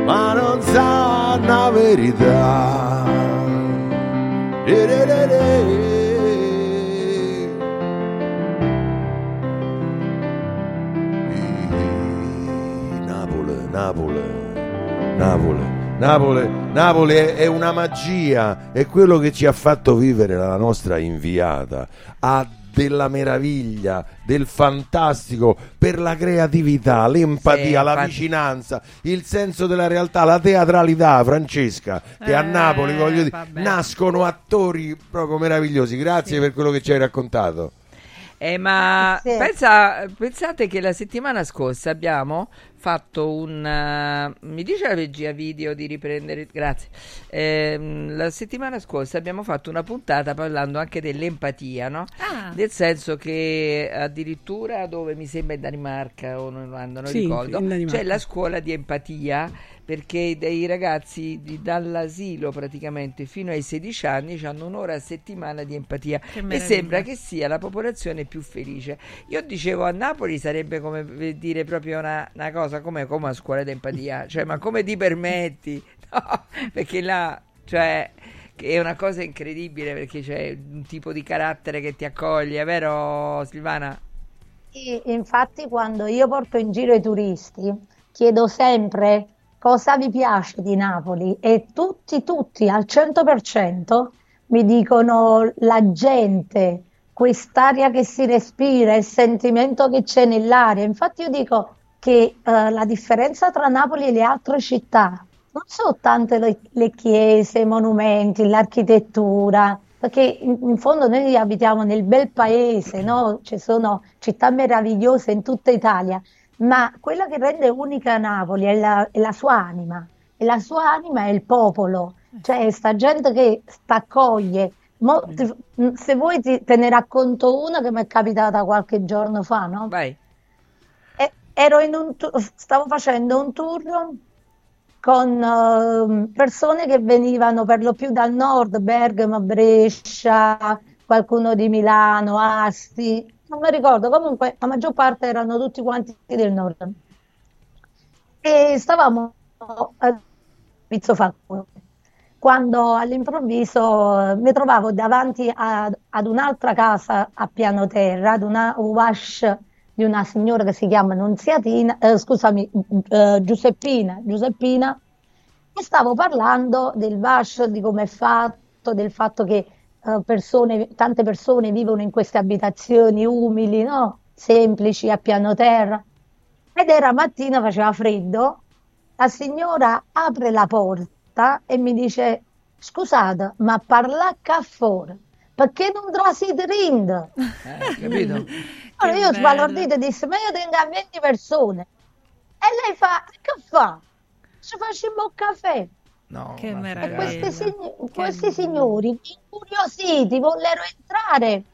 ma non sa la verità. Re, re, re, re. Napoli, Napoli, Napoli è, è una magia, è quello che ci ha fatto vivere la nostra inviata. Ha della meraviglia, del fantastico, per la creatività, l'empatia, Sì, la vicinanza, il senso della realtà, la teatralità, Francesca, che a Eh, Napoli voglio dire, vabbè. nascono attori proprio meravigliosi. Grazie per quello che ci hai raccontato. Eh, ma Sì. pensa- pensate che la settimana scorsa abbiamo fatto un... eh, mi dice la regia video di riprendere... Grazie. Ehm, la settimana scorsa abbiamo fatto una puntata parlando anche dell'empatia, no? Ah. Nel senso che addirittura dove mi sembra in Danimarca o in Olanda, non Sì, ricordo, c'è la scuola di empatia perché dei ragazzi di- dall'asilo praticamente fino ai 16 anni hanno un'ora a settimana di empatia e sembra che sia la popolazione più felice. Io dicevo a Napoli sarebbe come per dire proprio una, una cosa come, come a scuola di empatia, cioè ma come ti permetti? No, perché là, cioè è una cosa incredibile perché c'è un tipo di carattere che ti accoglie, vero Silvana? Sì, infatti quando io porto in giro i turisti chiedo sempre cosa vi piace di Napoli e tutti, tutti al 100% mi dicono la gente, quest'aria che si respira, il sentimento che c'è nell'aria. Infatti io dico che eh, la differenza tra Napoli e le altre città non sono tante le, le chiese, i monumenti, l'architettura, perché in, in fondo noi abitiamo nel bel paese, no? Ci sono città meravigliose in tutta Italia, ma quella che rende unica Napoli è la, è la sua anima, e la sua anima è il popolo, cioè sta gente che t'accoglie. Mo- ti- se vuoi ti- te ne racconto una che mi è capitata qualche giorno fa, no? Vai. E- ero in un stavo facendo un tour con ehm, persone che venivano per lo più dal nord, Bergamo, Brescia, qualcuno di Milano, Asti, non mi ricordo, comunque la maggior parte erano tutti quanti del nord. E stavamo a Pizzo Falcone, quando all'improvviso eh, mi trovavo davanti a- ad un'altra casa a piano terra, ad una wash di una signora che si chiama Nunziatina, eh, scusami, eh, Giuseppina, Giuseppina, e stavo parlando del VASH, di come è fatto, del fatto che persone, tante persone vivono in queste abitazioni umili, no? Semplici, a piano terra. Ed era mattina, faceva freddo, la signora apre la porta e mi dice, scusate, ma parla qua fuori, perché non trasi rind? Eh, capito? Allora io sbalordito e disse, ma io tengo a 20 persone. E lei fa, che fa? Ci facciamo un caffè. No, Che ma E questi, meraviglia. sign- questi signori, incuriositi, vollero entrare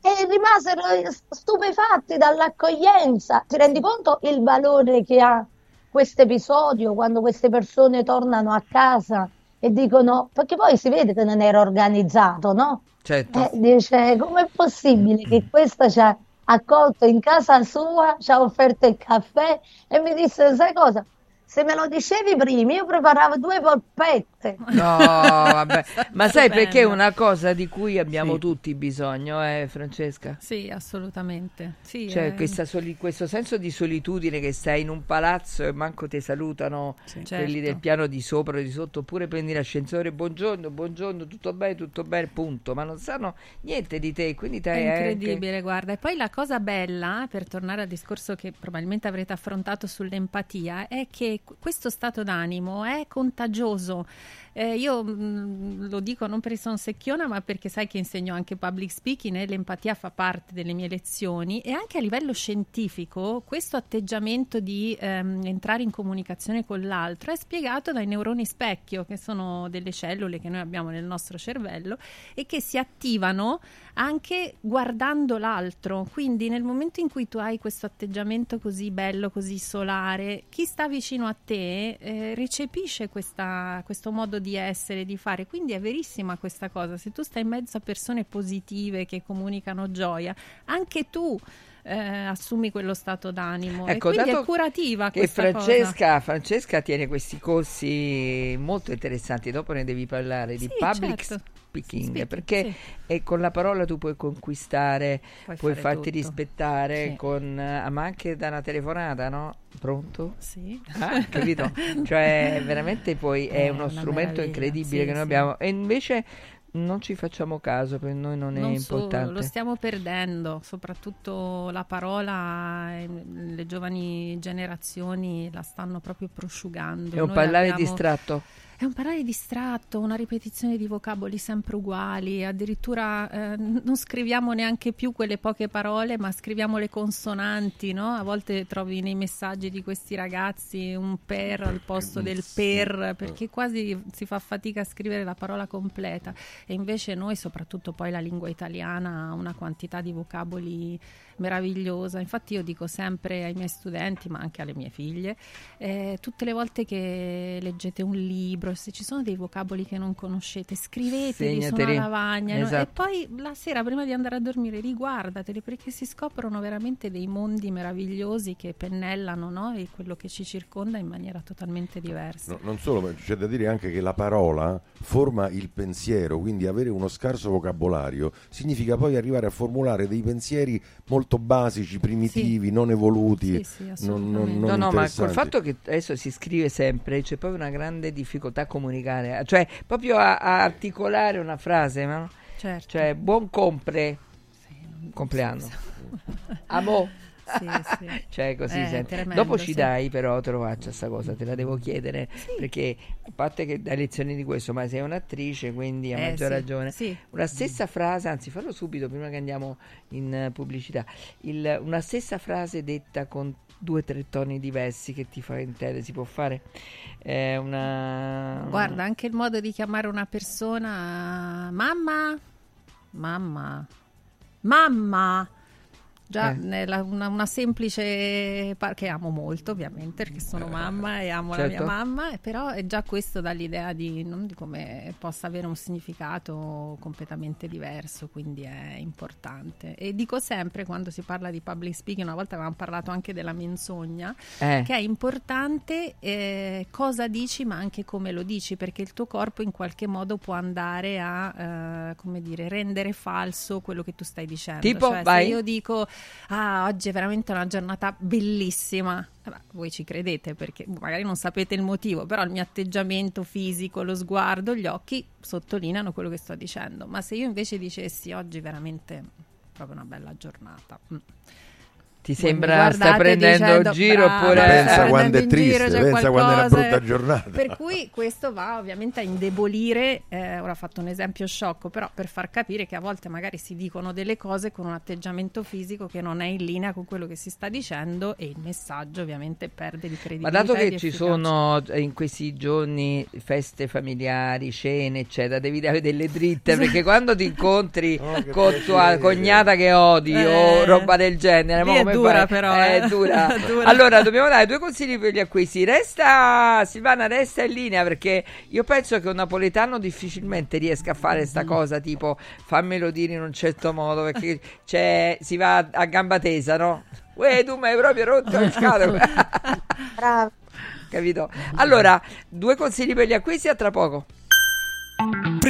e rimasero stupefatti dall'accoglienza. Ti rendi conto il valore che ha questo episodio quando queste persone tornano a casa e dicono, perché poi si vede che non era organizzato, no? Certo. Eh, dice, com'è possibile che questa ci ha accolto in casa sua, ci ha offerto il caffè e mi disse, sai cosa? Se me lo dicevi prima, io preparavo due polpette. No, vabbè. Ma sai Stupendo. perché è una cosa di cui abbiamo Sì. tutti bisogno, eh, Francesca? Sì, assolutamente. Sì, Cioè, eh, questa soli- questo senso di solitudine che stai in un palazzo e manco ti salutano quelli Certo. del piano di sopra o di sotto, oppure prendi l'ascensore, buongiorno, buongiorno, tutto bene, tutto bene, punto. Ma non sanno niente di te, quindi È te anche- incredibile, guarda. E poi la cosa bella, per tornare al discorso che probabilmente avrete affrontato sull'empatia, è che questo stato d'animo è contagioso. Eh, io mh, lo dico non perché sono secchiona, ma perché sai che insegno anche public speaking e l'empatia fa parte delle mie lezioni e anche a livello scientifico questo atteggiamento di ehm, entrare in comunicazione con l'altro è spiegato dai neuroni specchio, che sono delle cellule che noi abbiamo nel nostro cervello e che si attivano anche guardando l'altro. Quindi nel momento in cui tu hai questo atteggiamento così bello, così solare, chi sta vicino a te eh, recepisce questa- questo modo essere, di fare. Quindi è verissima questa cosa. Se tu stai in mezzo a persone positive che comunicano gioia, anche tu eh, assumi quello stato d'animo. Ecco, e quindi è curativa che Francesca, Francesca tiene questi corsi molto interessanti, dopo ne devi parlare di Sì, public, certo. Speaking, Speaking, perché sì. e con la parola tu puoi conquistare, Puoi puoi, farti tutto. rispettare, Sì. con, eh, ma anche da una telefonata, no? Pronto? Sì. Ah, capito? cioè, veramente poi è È uno una strumento meraviglia, incredibile che noi abbiamo e invece non ci facciamo caso, per noi non è Non solo, importante. lo stiamo perdendo, soprattutto la parola, eh, le giovani generazioni la stanno proprio prosciugando. È un Noi parlare abbiamo- distratto. È un parlare distratto, una ripetizione di vocaboli sempre uguali, addirittura eh, non scriviamo neanche più quelle poche parole, ma scriviamo le consonanti, no? A volte trovi nei messaggi di questi ragazzi un per al posto del per, perché quasi si fa fatica a scrivere la parola completa. E invece noi, soprattutto poi la lingua italiana, ha una quantità di vocaboli meravigliosa. Infatti io dico sempre ai miei studenti, ma anche alle mie figlie, eh, tutte le volte che leggete un libro, se ci sono dei vocaboli che non conoscete, scriveteli su una Segnateli. lavagna no? e Esatto. poi la sera prima di andare a dormire riguardateli perché si scoprono veramente dei mondi meravigliosi che pennellano no? e quello che ci circonda in maniera totalmente diversa. No, non solo, ma c'è da dire anche che la parola forma il pensiero, quindi avere uno scarso vocabolario significa poi arrivare a formulare dei pensieri molto basici, primitivi, non evoluti, Sì, sì, non, non, non no, no, ma col fatto che adesso si scrive sempre c'è proprio una grande difficoltà a comunicare, cioè proprio a, a articolare una frase, no? Certo. Cioè, buon compre, compleanno, amo. Sì, sì. cioè così Eh, tremendo, dopo ci dai però te lo faccio sta cosa te la devo chiedere perché a parte che dai lezioni di questo ma sei un'attrice quindi a Eh, maggior ragione sì. una stessa frase anzi fallo subito prima che andiamo in eh, pubblicità. Il- una stessa frase detta con due o tre toni diversi che ti fa intendere si può fare? È una Guarda, anche il modo di chiamare una persona mamma, mamma, mamma. Già, Eh. una, una semplice par- che amo molto, ovviamente, perché sono mamma e amo la mia certo. mamma, e però è già questo dà l'idea di, non di come possa avere un significato completamente diverso, quindi è importante. E dico sempre quando si parla di public speaking, una volta avevamo parlato anche della menzogna, Eh. che è importante eh, cosa dici ma anche come lo dici perché il tuo corpo in qualche modo può andare a eh, come dire rendere falso quello che tu stai dicendo Tipo? Cioè, Vai. se io dico ah oggi è veramente una giornata bellissima. Eh beh, voi ci credete? Perché magari non sapete il motivo però il mio atteggiamento fisico lo sguardo gli occhi sottolineano quello che sto dicendo. Ma se io invece dicessi oggi veramente proprio una bella giornata. Mm. Ti sembra stai guardate prendendo dicendo, giro "Brava, oppure Pensa quando è giro, triste, c'è pensa quando è una qualcosa". brutta giornata. Per cui questo va ovviamente a indebolire, eh, ora ho fatto un esempio sciocco, però per far capire che a volte magari si dicono delle cose con un atteggiamento fisico che non è in linea con quello che si sta dicendo e il messaggio ovviamente perde di Ma credibilità. dato e che ci efficacia. sono eh, in questi giorni feste familiari, cene, eccetera, devi dare delle dritte perché quando ti incontri Oh, con tua cognata che odi o Eh, roba del genere, come dura fai? però, Eh, eh. è dura. Dura. Allora dobbiamo dare due consigli per gli acquisti. Resta Silvana, resta in linea perché io penso che un napoletano difficilmente riesca a fare sta cosa tipo fammelo dire in un certo modo perché c'è, si va a, gamba tesa, no? Uè, tu mi hai proprio rotto il scatole. Bravo. Capito? Allora, due consigli per gli acquisti a tra poco.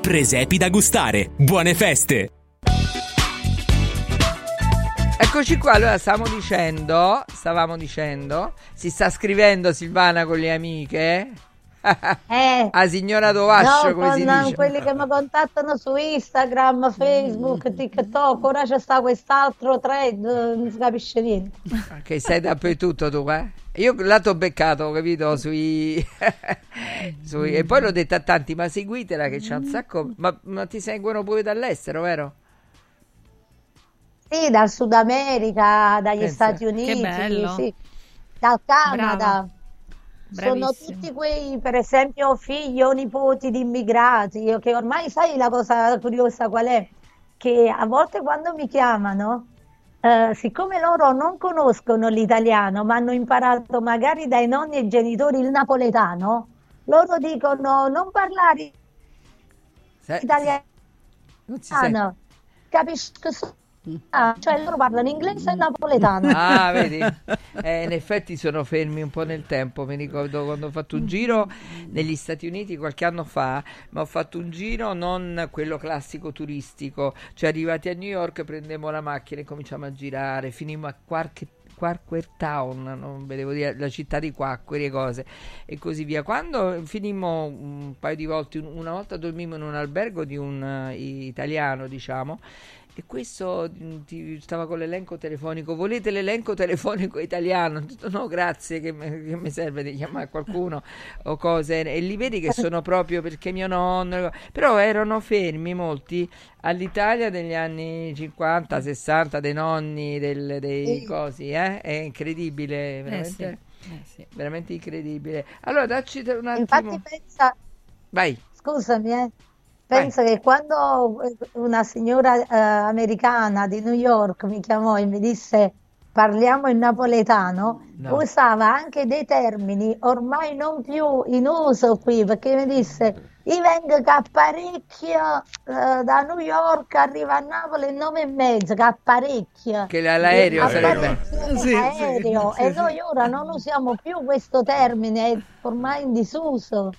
Presepi da gustare. Buone feste! Eccoci qua, allora stavamo dicendo, stavamo dicendo, si sta scrivendo Silvana con le amiche. Eh, A signora Dovascio, no, come si con dice. quelli che mi contattano su Instagram, Facebook, TikTok, ora c'è sta quest'altro thread, non si capisce niente. Che sei dappertutto tu, eh? Io là t'ho beccato, capito, sui... sui- E poi l'ho detto a tanti, ma seguitela che c'è un sacco... Ma, ma ti seguono pure dall'estero, vero? Sì, dal Sud America, dagli Pensa. Stati Uniti, sì, dal Canada. Brava. Sono tutti quei, per esempio, figli o nipoti di immigrati, che ormai sai la cosa curiosa qual è? Che a volte quando mi chiamano, eh, siccome loro non conoscono l'italiano, ma hanno imparato magari dai nonni e genitori il napoletano, loro dicono non parlare Se- italiano, Non si sente. capisco solo. Ah, cioè loro parlano inglese e napoletano. Ah, vedi? Eh, in effetti sono fermi un po' nel tempo. Mi ricordo quando ho fatto un giro negli Stati Uniti qualche anno fa, ma ho fatto un giro non quello classico turistico, cioè arrivati a New York prendemmo la macchina e cominciamo a girare, finimmo a qualche Quacquer Town, non vedevo dire la città di Quacqueri e cose e così via. Quando finimmo un paio di volte, un- una volta dormimmo in un albergo di un eh, italiano, diciamo, e questo mm, ti- stava con l'elenco telefonico. Volete l'elenco telefonico italiano? No, grazie, che, che mi serve di chiamare qualcuno o cose. E li vedi che sono proprio perché mio nonno. Però erano fermi molti all'Italia degli anni 50, 60, dei nonni, del- dei Sì. cosi, eh? È incredibile, veramente, sì, eh sì. veramente incredibile. Allora, dacci un attimo. Infatti pensa, Vai. scusami, eh, pensa che quando eh, una signora eh, americana di New York mi chiamò e mi disse parliamo in napoletano, No. usava anche dei termini ormai non più in uso qui, perché mi disse io vengo che apparecchio eh, da New York, arriva a Napoli in nove e mezzo, che apparecchio. Che la- l'aereo sarebbe. Sì, aereo. sì, e sì. noi ora non usiamo più questo termine, è ormai in disuso.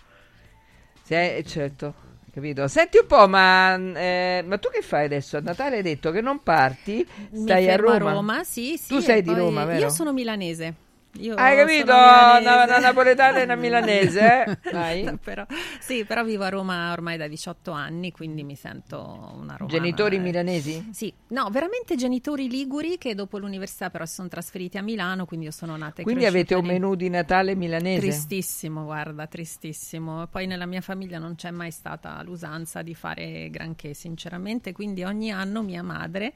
Sì, eh, certo, capito. Senti un po', ma, eh, ma tu che fai adesso? A Natale hai detto che non parti, stai a Roma. a Roma, sì, sì. Tu sei di poi- Roma, vero? Io sono milanese. Io Hai capito? Una, una napoletana e una milanese, eh? Vai. Però- sì, però vivo a Roma ormai da 18 anni, quindi mi sento una romana. Genitori milanesi? Sì, no, veramente genitori liguri che dopo l'università però si sono trasferiti a Milano, quindi io sono nata e Quindi avete un lì. menù di Natale milanese? Tristissimo, guarda, tristissimo. Poi nella mia famiglia non c'è mai stata l'usanza di fare granché, sinceramente, quindi ogni anno mia madre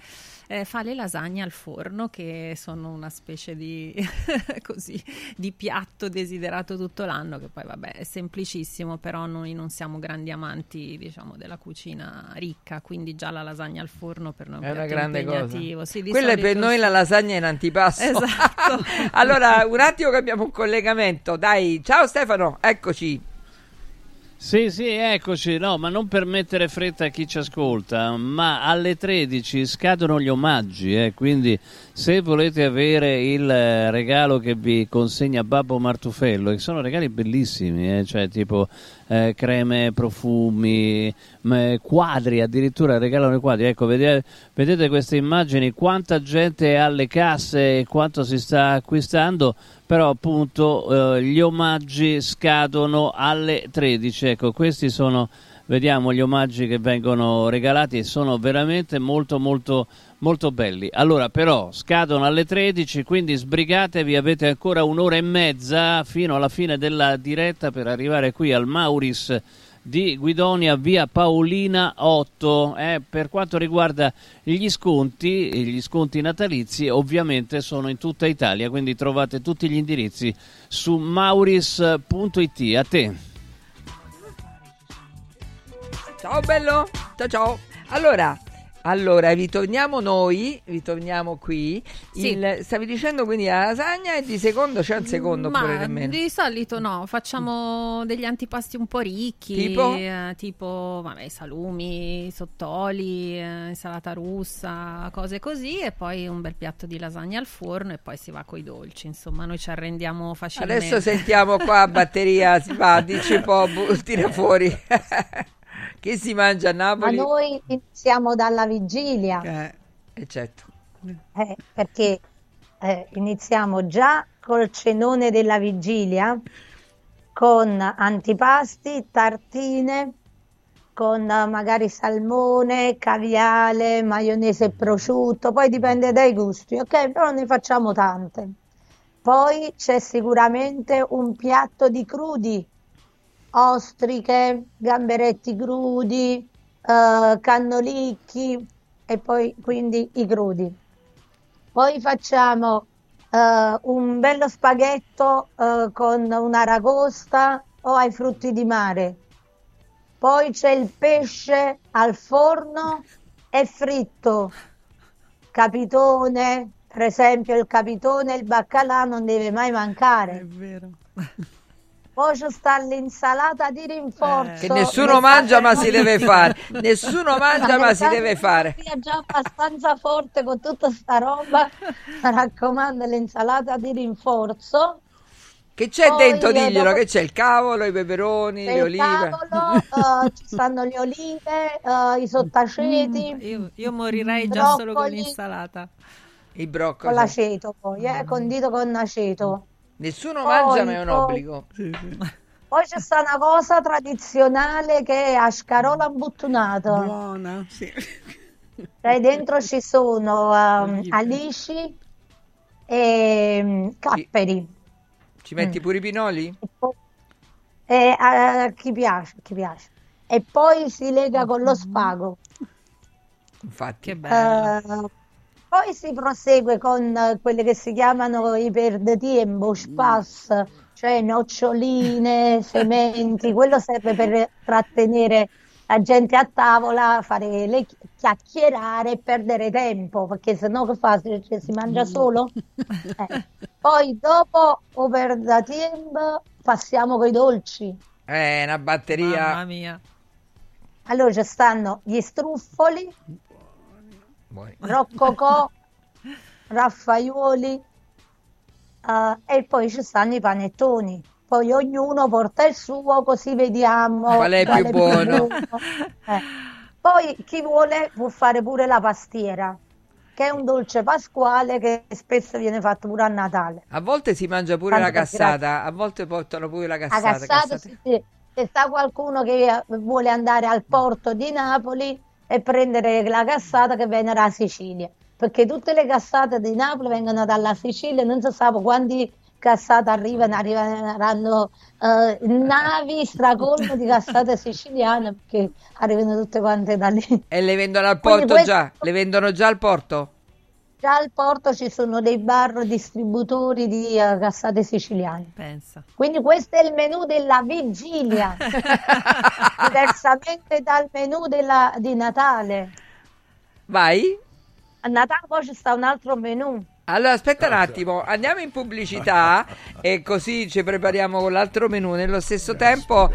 eh, fa le lasagne al forno, che sono una specie di, così, di piatto desiderato tutto l'anno, che poi vabbè è semplicissimo, però noi non siamo grandi amanti, diciamo, della cucina ricca, quindi già la lasagna al forno per noi è un È una grande cosa. impegnativo. Sì, Quella è per solito noi la lasagna in antipasto. Esatto. allora, un attimo che abbiamo un collegamento. Dai, ciao Stefano, eccoci. Sì, sì, eccoci, no, ma non per mettere fretta a chi ci ascolta, ma alle 13 scadono gli omaggi, eh, quindi se volete avere il eh, regalo che vi consegna Babbo Martufello, che sono regali bellissimi, eh, cioè tipo eh, creme, profumi, m- quadri, addirittura regalano i quadri, ecco, vedete, vedete queste immagini, quanta gente è alle casse e quanto si sta acquistando, però appunto eh, gli omaggi scadono alle 13 ecco questi sono vediamo gli omaggi che vengono regalati e sono veramente molto molto molto belli. Allora però scadono alle 13 quindi sbrigatevi avete ancora un'ora e mezza fino alla fine della diretta per arrivare qui al Mauris di Guidonia via Paolina 8 eh, per quanto riguarda gli sconti gli sconti natalizi ovviamente sono in tutta Italia quindi trovate tutti gli indirizzi su mauris.it a te. Ciao bello, ciao ciao. Allora, allora ritorniamo noi, ritorniamo qui. Sì. Il- stavi dicendo quindi la lasagna e di secondo c'è un secondo Ma pure nemmeno. di solito no, facciamo degli antipasti un po' ricchi, Tipo? eh, tipo vabbè, salumi, sottoli, eh, insalata russa, cose così e poi un bel piatto di lasagna al forno e poi si va coi dolci, insomma, noi ci arrendiamo facilmente. Adesso sentiamo qua batteria, si va, dici un po', bu- tira fuori. che si mangia a Ma Napoli? noi iniziamo dalla vigilia, Eh, certo. eh, perché eh, iniziamo già col cenone della vigilia con antipasti, tartine, con eh, magari salmone, caviale, maionese e prosciutto, poi dipende dai gusti, ok? Però ne facciamo tante. Poi c'è sicuramente un piatto di crudi, ostriche, gamberetti crudi, eh, cannolicchi e poi quindi i crudi. Poi facciamo eh, un bello spaghetto eh, con un'aragosta o ai frutti di mare. Poi c'è il pesce al forno e fritto. Capitone, per esempio il capitone il baccalà non deve mai mancare. È vero. Poi ci sta l'insalata di rinforzo. Che nessuno mangia ma si deve fare. Nessuno mangia ma si deve fare. Sia già abbastanza forte con tutta sta roba. Mi raccomando l'insalata di rinforzo. Che c'è Poi, dentro, eh, diglielo, dopo- che c'è il cavolo, i peperoni, C'è le il olive. cavolo, eh, ci stanno le olive, eh, i sottaceti, Io, io morirei già solo con l'insalata. I broccoli. con l'aceto poi, eh, condito con aceto. Nessuno Poi, mangia ma è un poi- obbligo. Poi c'è sta una cosa tradizionale che è a scarola imbuttunata. Buona, sì. Cioè, dentro ci sono ehm, alici e mm, capperi. Ci metti pure i pinoli? E a chi piace, chi piace. E poi si lega con lo spago. Infatti. Che Eh, poi si prosegue con eh, quelle che si chiamano i per de tiempo, spas, cioè noccioline, sementi, quello serve per trattenere la gente a tavola, fare le chi- chiacchierare e perdere tempo, perché sennò che fa? Si, cioè, si mangia solo? Eh. Poi dopo o per da tiempo passiamo coi dolci. Eh, una batteria. Mamma mia. Allora ci stanno gli struffoli, Buoni. roccocò, raffaioli eh, e poi ci stanno i panettoni. Poi ognuno porta il suo così vediamo Qual è più buono? Eh. Poi chi vuole può fare pure la pastiera, che è un dolce pasquale che spesso viene fatto pure a Natale. A volte si mangia pure Tanto la cassata, a volte portano pure la cassata. Cassato, cassata. sì, sì. se sta qualcuno che vuole andare al porto di Napoli e prendere la cassata che viene dalla Sicilia, perché tutte le cassate di Napoli vengono dalla Sicilia, non si sa quanti cassate arrivano, arriveranno eh, navi stracolmo di cassate siciliane perché arrivano tutte quante da lì. E le vendono al porto questo- già? Le vendono già al porto? Già al porto ci sono dei bar distributori di eh, cassate siciliane. Pensa. Quindi questo è il menù della vigilia, diversamente dal menù della- di Natale. Vai? A Natale poi ci sta un altro menù. Allora, aspetta un attimo, andiamo in pubblicità e così ci prepariamo con l'altro menù. Nello stesso tempo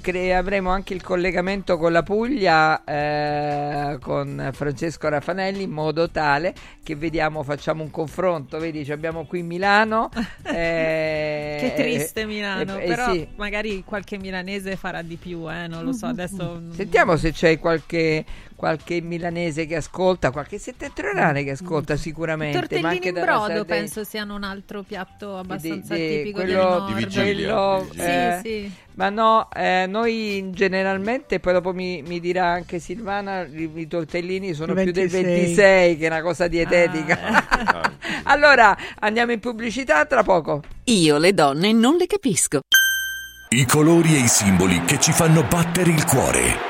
cre- avremo anche il collegamento con la Puglia, eh, con Francesco Raffanelli, in modo tale che vediamo, facciamo un confronto. Vedi, ci abbiamo qui Milano. eh, Che triste eh, Milano, eh, eh, però sì. magari qualche milanese farà di più, eh, non lo so, adesso... Sentiamo se c'è qualche, qualche milanese che ascolta, qualche settentrionale che ascolta sicuramente. ma Tortellini anche in brodo Sardegna. penso siano un altro piatto abbastanza di- tipico quello, del nord. Di vigilia. quello, Sì, eh, sì. Ma no, eh, noi generalmente, poi dopo mi, mi dirà anche Silvana, i, i tortellini sono più del 26. 26, che è una cosa dietetica. Ah. allora, andiamo in pubblicità tra poco. Io le donne non le capisco. I colori e i simboli che ci fanno battere il cuore,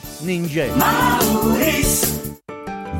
Ninja.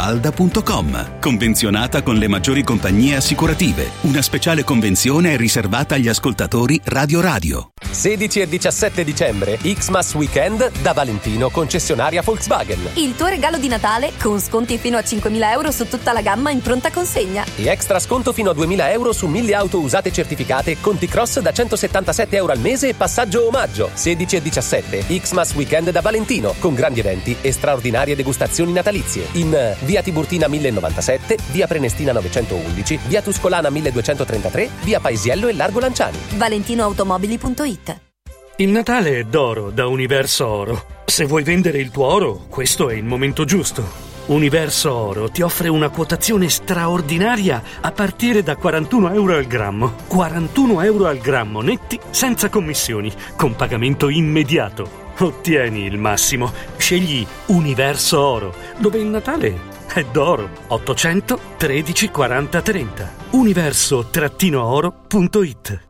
villamafalda.com. Convenzionata con le maggiori compagnie assicurative. Una speciale convenzione è riservata agli ascoltatori Radio Radio. 16 e 17 dicembre, Xmas Weekend da Valentino, concessionaria Volkswagen. Il tuo regalo di Natale con sconti fino a 5.000 euro su tutta la gamma in pronta consegna. E extra sconto fino a 2.000 euro su 1.000 auto usate certificate, conti cross da 177 euro al mese e passaggio omaggio. 16 e 17, Xmas Weekend da Valentino, con grandi eventi e straordinarie degustazioni natalizie. In eh, via Tiburtina 1097, via Prenestina 911, via Tuscolana 1233, via Paesiello e Largo Lanciani. ValentinoAutomobili.it Il Natale è d'oro da Universo Oro. Se vuoi vendere il tuo oro, questo è il momento giusto. Universo Oro ti offre una quotazione straordinaria a partire da 41 euro al grammo. 41 euro al grammo netti senza commissioni, con pagamento immediato. Ottieni il massimo. Scegli Universo Oro, dove il Natale è d'oro. 800 13 40 30. Universo-oro.it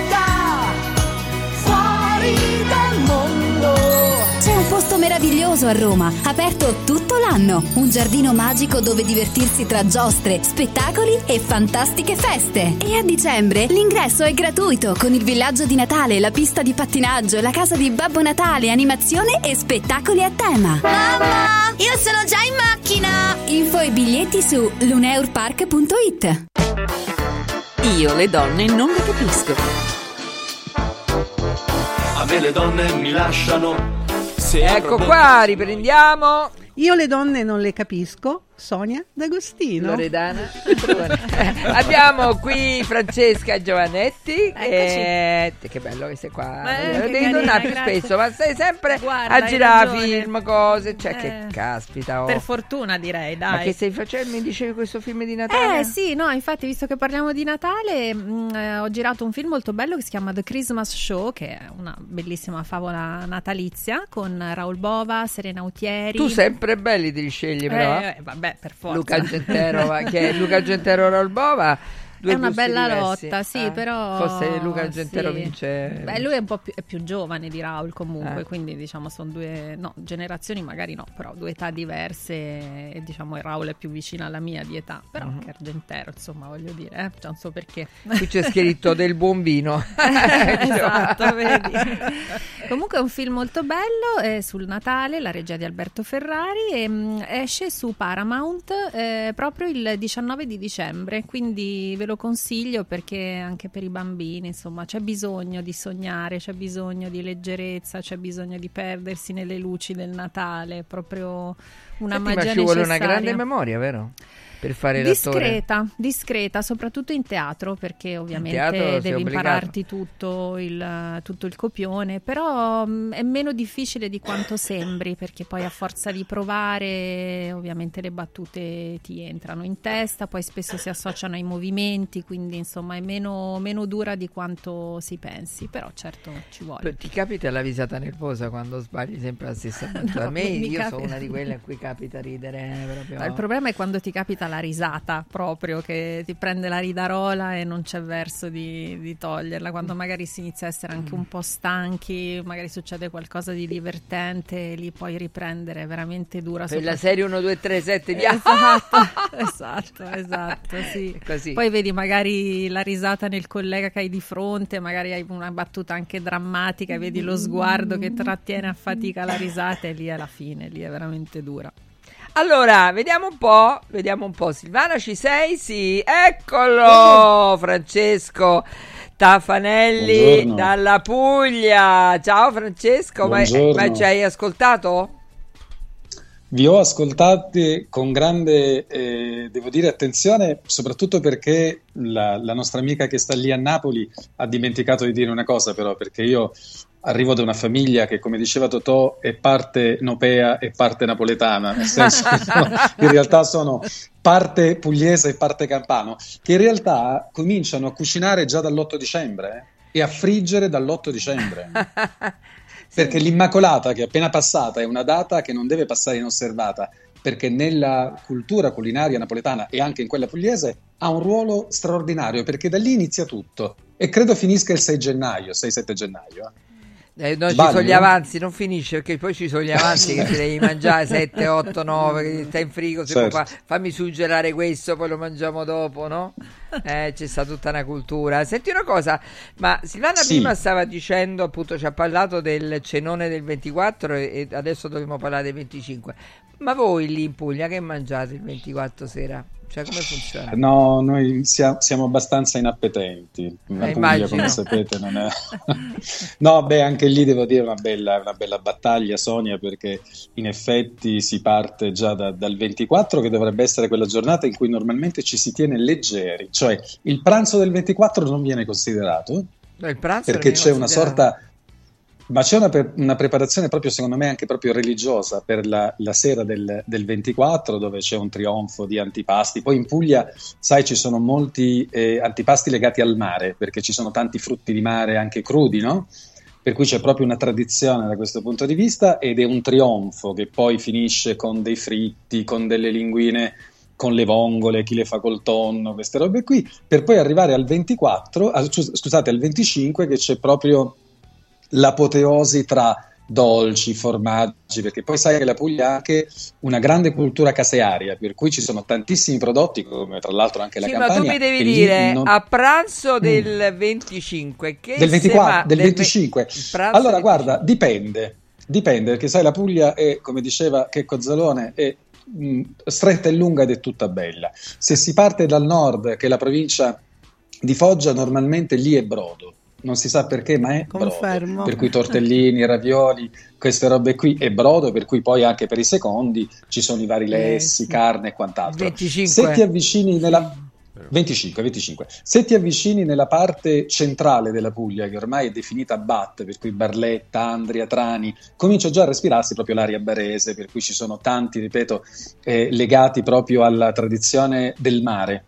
posto meraviglioso a Roma, aperto tutto l'anno. Un giardino magico dove divertirsi tra giostre, spettacoli e fantastiche feste. E a dicembre l'ingresso è gratuito con il villaggio di Natale, la pista di pattinaggio, la casa di Babbo Natale, animazione e spettacoli a tema. Mamma, io sono già in macchina! Info e biglietti su luneurpark.it. Io le donne non le capisco. A me le donne mi lasciano. Se Ecco qua, riprendiamo. Io le donne non le capisco, Sonia D'Agostino. Loredana. Eh, Abbiamo qui Francesca Giovanetti. E... Che bello che sei qua. Eh, Lo devi carina, tornare più grazie. spesso, ma stai sempre Guarda, a girare film, cose. Cioè, Eh, che caspita. oh. Per fortuna direi, dai. Ma che stai facendo? Mi dicevi questo film di Natale? Eh sì, no, infatti visto che parliamo di Natale, mh, eh, ho girato un film molto bello che si chiama The Christmas Show, che è una bellissima favola natalizia con Raul Bova, Serena Autieri. Tu sempre belli ti scegli, però. Eh, vabbè, per forza. Luca Gentero, che è Luca Gentero Rolbova. Due è una bella diversi. lotta, sì, Eh, però. Forse Luca Gentero sì. vince. Beh, lui è un po' più, è più giovane di Raul comunque, Eh. quindi diciamo sono due no, generazioni, magari no, però due età diverse e diciamo Raul è più vicino alla mia di età, però Mhm. anche Argentero, insomma, voglio dire, eh, un suo perché. Qui c'è scritto del buon vino. esatto, vedi. Comunque è un film molto bello, è sul Natale, la regia di Alberto Ferrari e mh, esce su Paramount eh, proprio il 19 di dicembre, quindi ve lo consiglio perché anche per i bambini, insomma, c'è bisogno di sognare, c'è bisogno di leggerezza, c'è bisogno di perdersi nelle luci del Natale, proprio una Senti, magia ma ci vuole una necessaria. grande memoria, vero? Per fare l'attore. Discreta, discreta, soprattutto in teatro, perché ovviamente teatro devi impararti tutto il, tutto il copione, però mh, è meno difficile di quanto sembri, perché poi a forza di provare ovviamente le battute ti entrano in testa, poi spesso si associano ai movimenti, quindi insomma è meno, meno dura di quanto si pensi, però certo ci vuole. Ti capita la visata nervosa quando sbagli sempre la stessa battuta? No, a me io capita. sono una di quelle a cui capita ridere eh, proprio. Ma Il problema è quando ti capita la risata proprio, che ti prende la ridarola e non c'è verso di, di toglierla, quando magari si inizia a essere anche un po' stanchi, magari succede qualcosa di divertente, e lì poi riprendere è veramente dura. Per la serie 1, 2, 3, 7 di Esatto, esatto, esatto, sì. Così. Poi vedi magari la risata nel collega che hai di fronte, magari hai una battuta anche drammatica, vedi lo sguardo che trattiene a fatica la risata e lì è la fine, lì è veramente dura. Allora, vediamo un po', vediamo un po'. Silvana, ci sei? Sì, eccolo! Francesco Tafanelli Buongiorno. dalla Puglia. Ciao Francesco, ma, ma ci hai ascoltato? Vi ho ascoltati con grande, eh, devo dire, attenzione, soprattutto perché la, la nostra amica che sta lì a Napoli ha dimenticato di dire una cosa, però, perché io arrivo da una famiglia che, come diceva Totò, è parte nopea e parte napoletana, nel senso che sono- in realtà sono parte pugliese e parte campano, che in realtà cominciano a cucinare già dall'8 dicembre eh, e a friggere dall'8 dicembre. Perché l'Immacolata, che è appena passata, è una data che non deve passare inosservata, perché nella cultura culinaria napoletana e anche in quella pugliese ha un ruolo straordinario, perché da lì inizia tutto. E credo finisca il 6 gennaio, 6-7 gennaio. eh. Eh, no, ci sono gli avanzi, non finisce perché poi ci sono gli avanzi che ti devi mangiare 7, 8, 9, che sta in frigo, Certo. fa- fammi suggelare questo, poi lo mangiamo dopo, no? Eh, c'è sta tutta una cultura. Senti una cosa, ma Silvana Sì. prima stava dicendo, appunto, ci ha parlato del cenone del 24 e e adesso dobbiamo parlare del 25. Ma voi lì in Puglia che mangiate il 24 sera? Cioè come funziona? No, noi sia- siamo abbastanza inappetenti. La Eh, Puglia, immagino. come sapete, non è. no, beh, anche lì devo dire una bella, una bella battaglia, Sonia, perché in effetti si parte già da- dal 24, che dovrebbe essere quella giornata in cui normalmente ci si tiene leggeri, cioè il pranzo del 24 non viene considerato. No, perché c'è una sorta ma c'è una, pre- una preparazione proprio secondo me anche proprio religiosa per la, la sera del, del 24 dove c'è un trionfo di antipasti poi in Puglia sai ci sono molti eh, antipasti legati al mare perché ci sono tanti frutti di mare anche crudi no? per cui c'è proprio una tradizione da questo punto di vista ed è un trionfo che poi finisce con dei fritti con delle linguine con le vongole, chi le fa col tonno, queste robe qui, per poi arrivare al 24, ah, scus- scusate, al 25 che c'è proprio l'apoteosi tra dolci, formaggi, perché poi sai che la Puglia ha anche una grande cultura casearia, per cui ci sono tantissimi prodotti, come tra l'altro anche la Sì, ma Campania. tu mi devi dire non- a pranzo del 25 che del 24, sema- del ve- 25. il pranzo Allora, del guarda, dipende, dipende, perché sai, la Puglia è, come diceva Checco Zalone, è mh, stretta e lunga ed è tutta bella. Se si parte dal nord, che è la provincia di Foggia, normalmente lì è brodo. Non si sa perché, ma è Confermo. brodo. Per cui tortellini, ravioli, queste robe qui e brodo, per cui poi anche per i secondi ci sono i vari lessi, Eh, sì. carne e quant'altro. 25. Se ti avvicini nella 25, 25. Se ti avvicini nella parte centrale della Puglia, che ormai è definita BAT, per cui Barletta, Andria, Trani, comincia già a respirarsi proprio l'aria barese, per cui ci sono tanti, ripeto, eh, legati proprio alla tradizione del mare.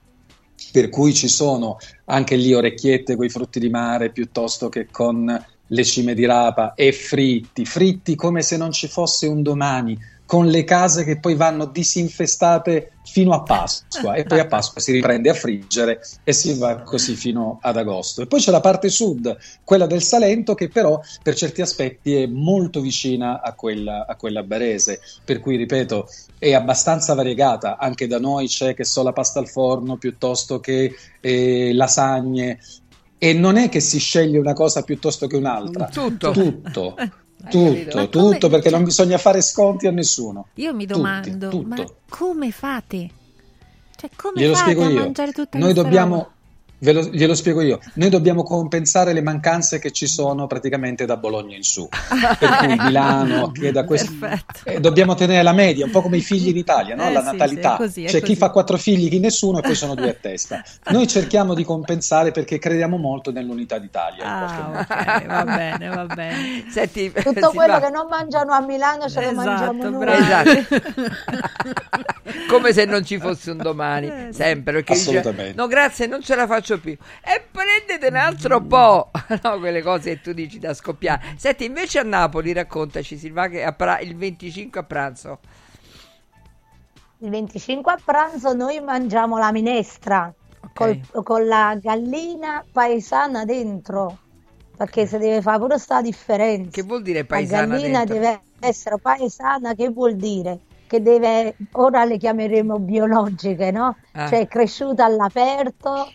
Per cui ci sono anche lì orecchiette con i frutti di mare piuttosto che con le cime di rapa e fritti, fritti come se non ci fosse un domani, con le case che poi vanno disinfestate fino a Pasqua e poi a Pasqua si riprende a friggere e si va così fino ad agosto. E poi c'è la parte sud, quella del Salento, che però per certi aspetti è molto vicina a quella, a quella barese, per cui ripeto è abbastanza variegata, anche da noi c'è che so la pasta al forno piuttosto che eh, lasagne. E non è che si sceglie una cosa piuttosto che un'altra, Tutto. tutto, Tutto, come- tutto, perché non bisogna fare sconti a nessuno. Io mi Tutti, domando, tutto. ma come fate? Cioè, come Glielo fate a io. mangiare tutta Noi dobbiamo, roba? Ve lo- glielo spiego io, noi dobbiamo compensare le mancanze che ci sono praticamente da Bologna in su. Per cui Milano, che da questo... Eh, dobbiamo tenere la media, un po' come i figli in Italia, no? Eh, la sì, sì, natalità. è così, è C'è chi così. fa quattro figli, chi nessuno, e poi sono due a testa. Noi cerchiamo di compensare perché crediamo molto nell'unità d'Italia. Ah, ok, va bene, va bene. Senti, Tutto quello va- che non mangiano a Milano ce lo Esatto, mangiamo noi. bravo. Esatto. Come se non ci fosse un domani, sempre. Perché dice, Assolutamente. no, grazie, non ce la faccio più. E prendete un altro po'. No, quelle cose che tu dici da scoppiare. Senti, invece a Napoli, raccontaci, Silva, che pra- il 25 a pranzo. Il 25 a pranzo noi mangiamo la minestra col- con la gallina paesana dentro, perché si deve fare pure sta differenza. Che vuol dire La paesana gallina dentro? deve essere paesana, che vuol dire? Che deve, ora le chiameremo biologiche, no? Ah. Cioè cresciuta all'aperto,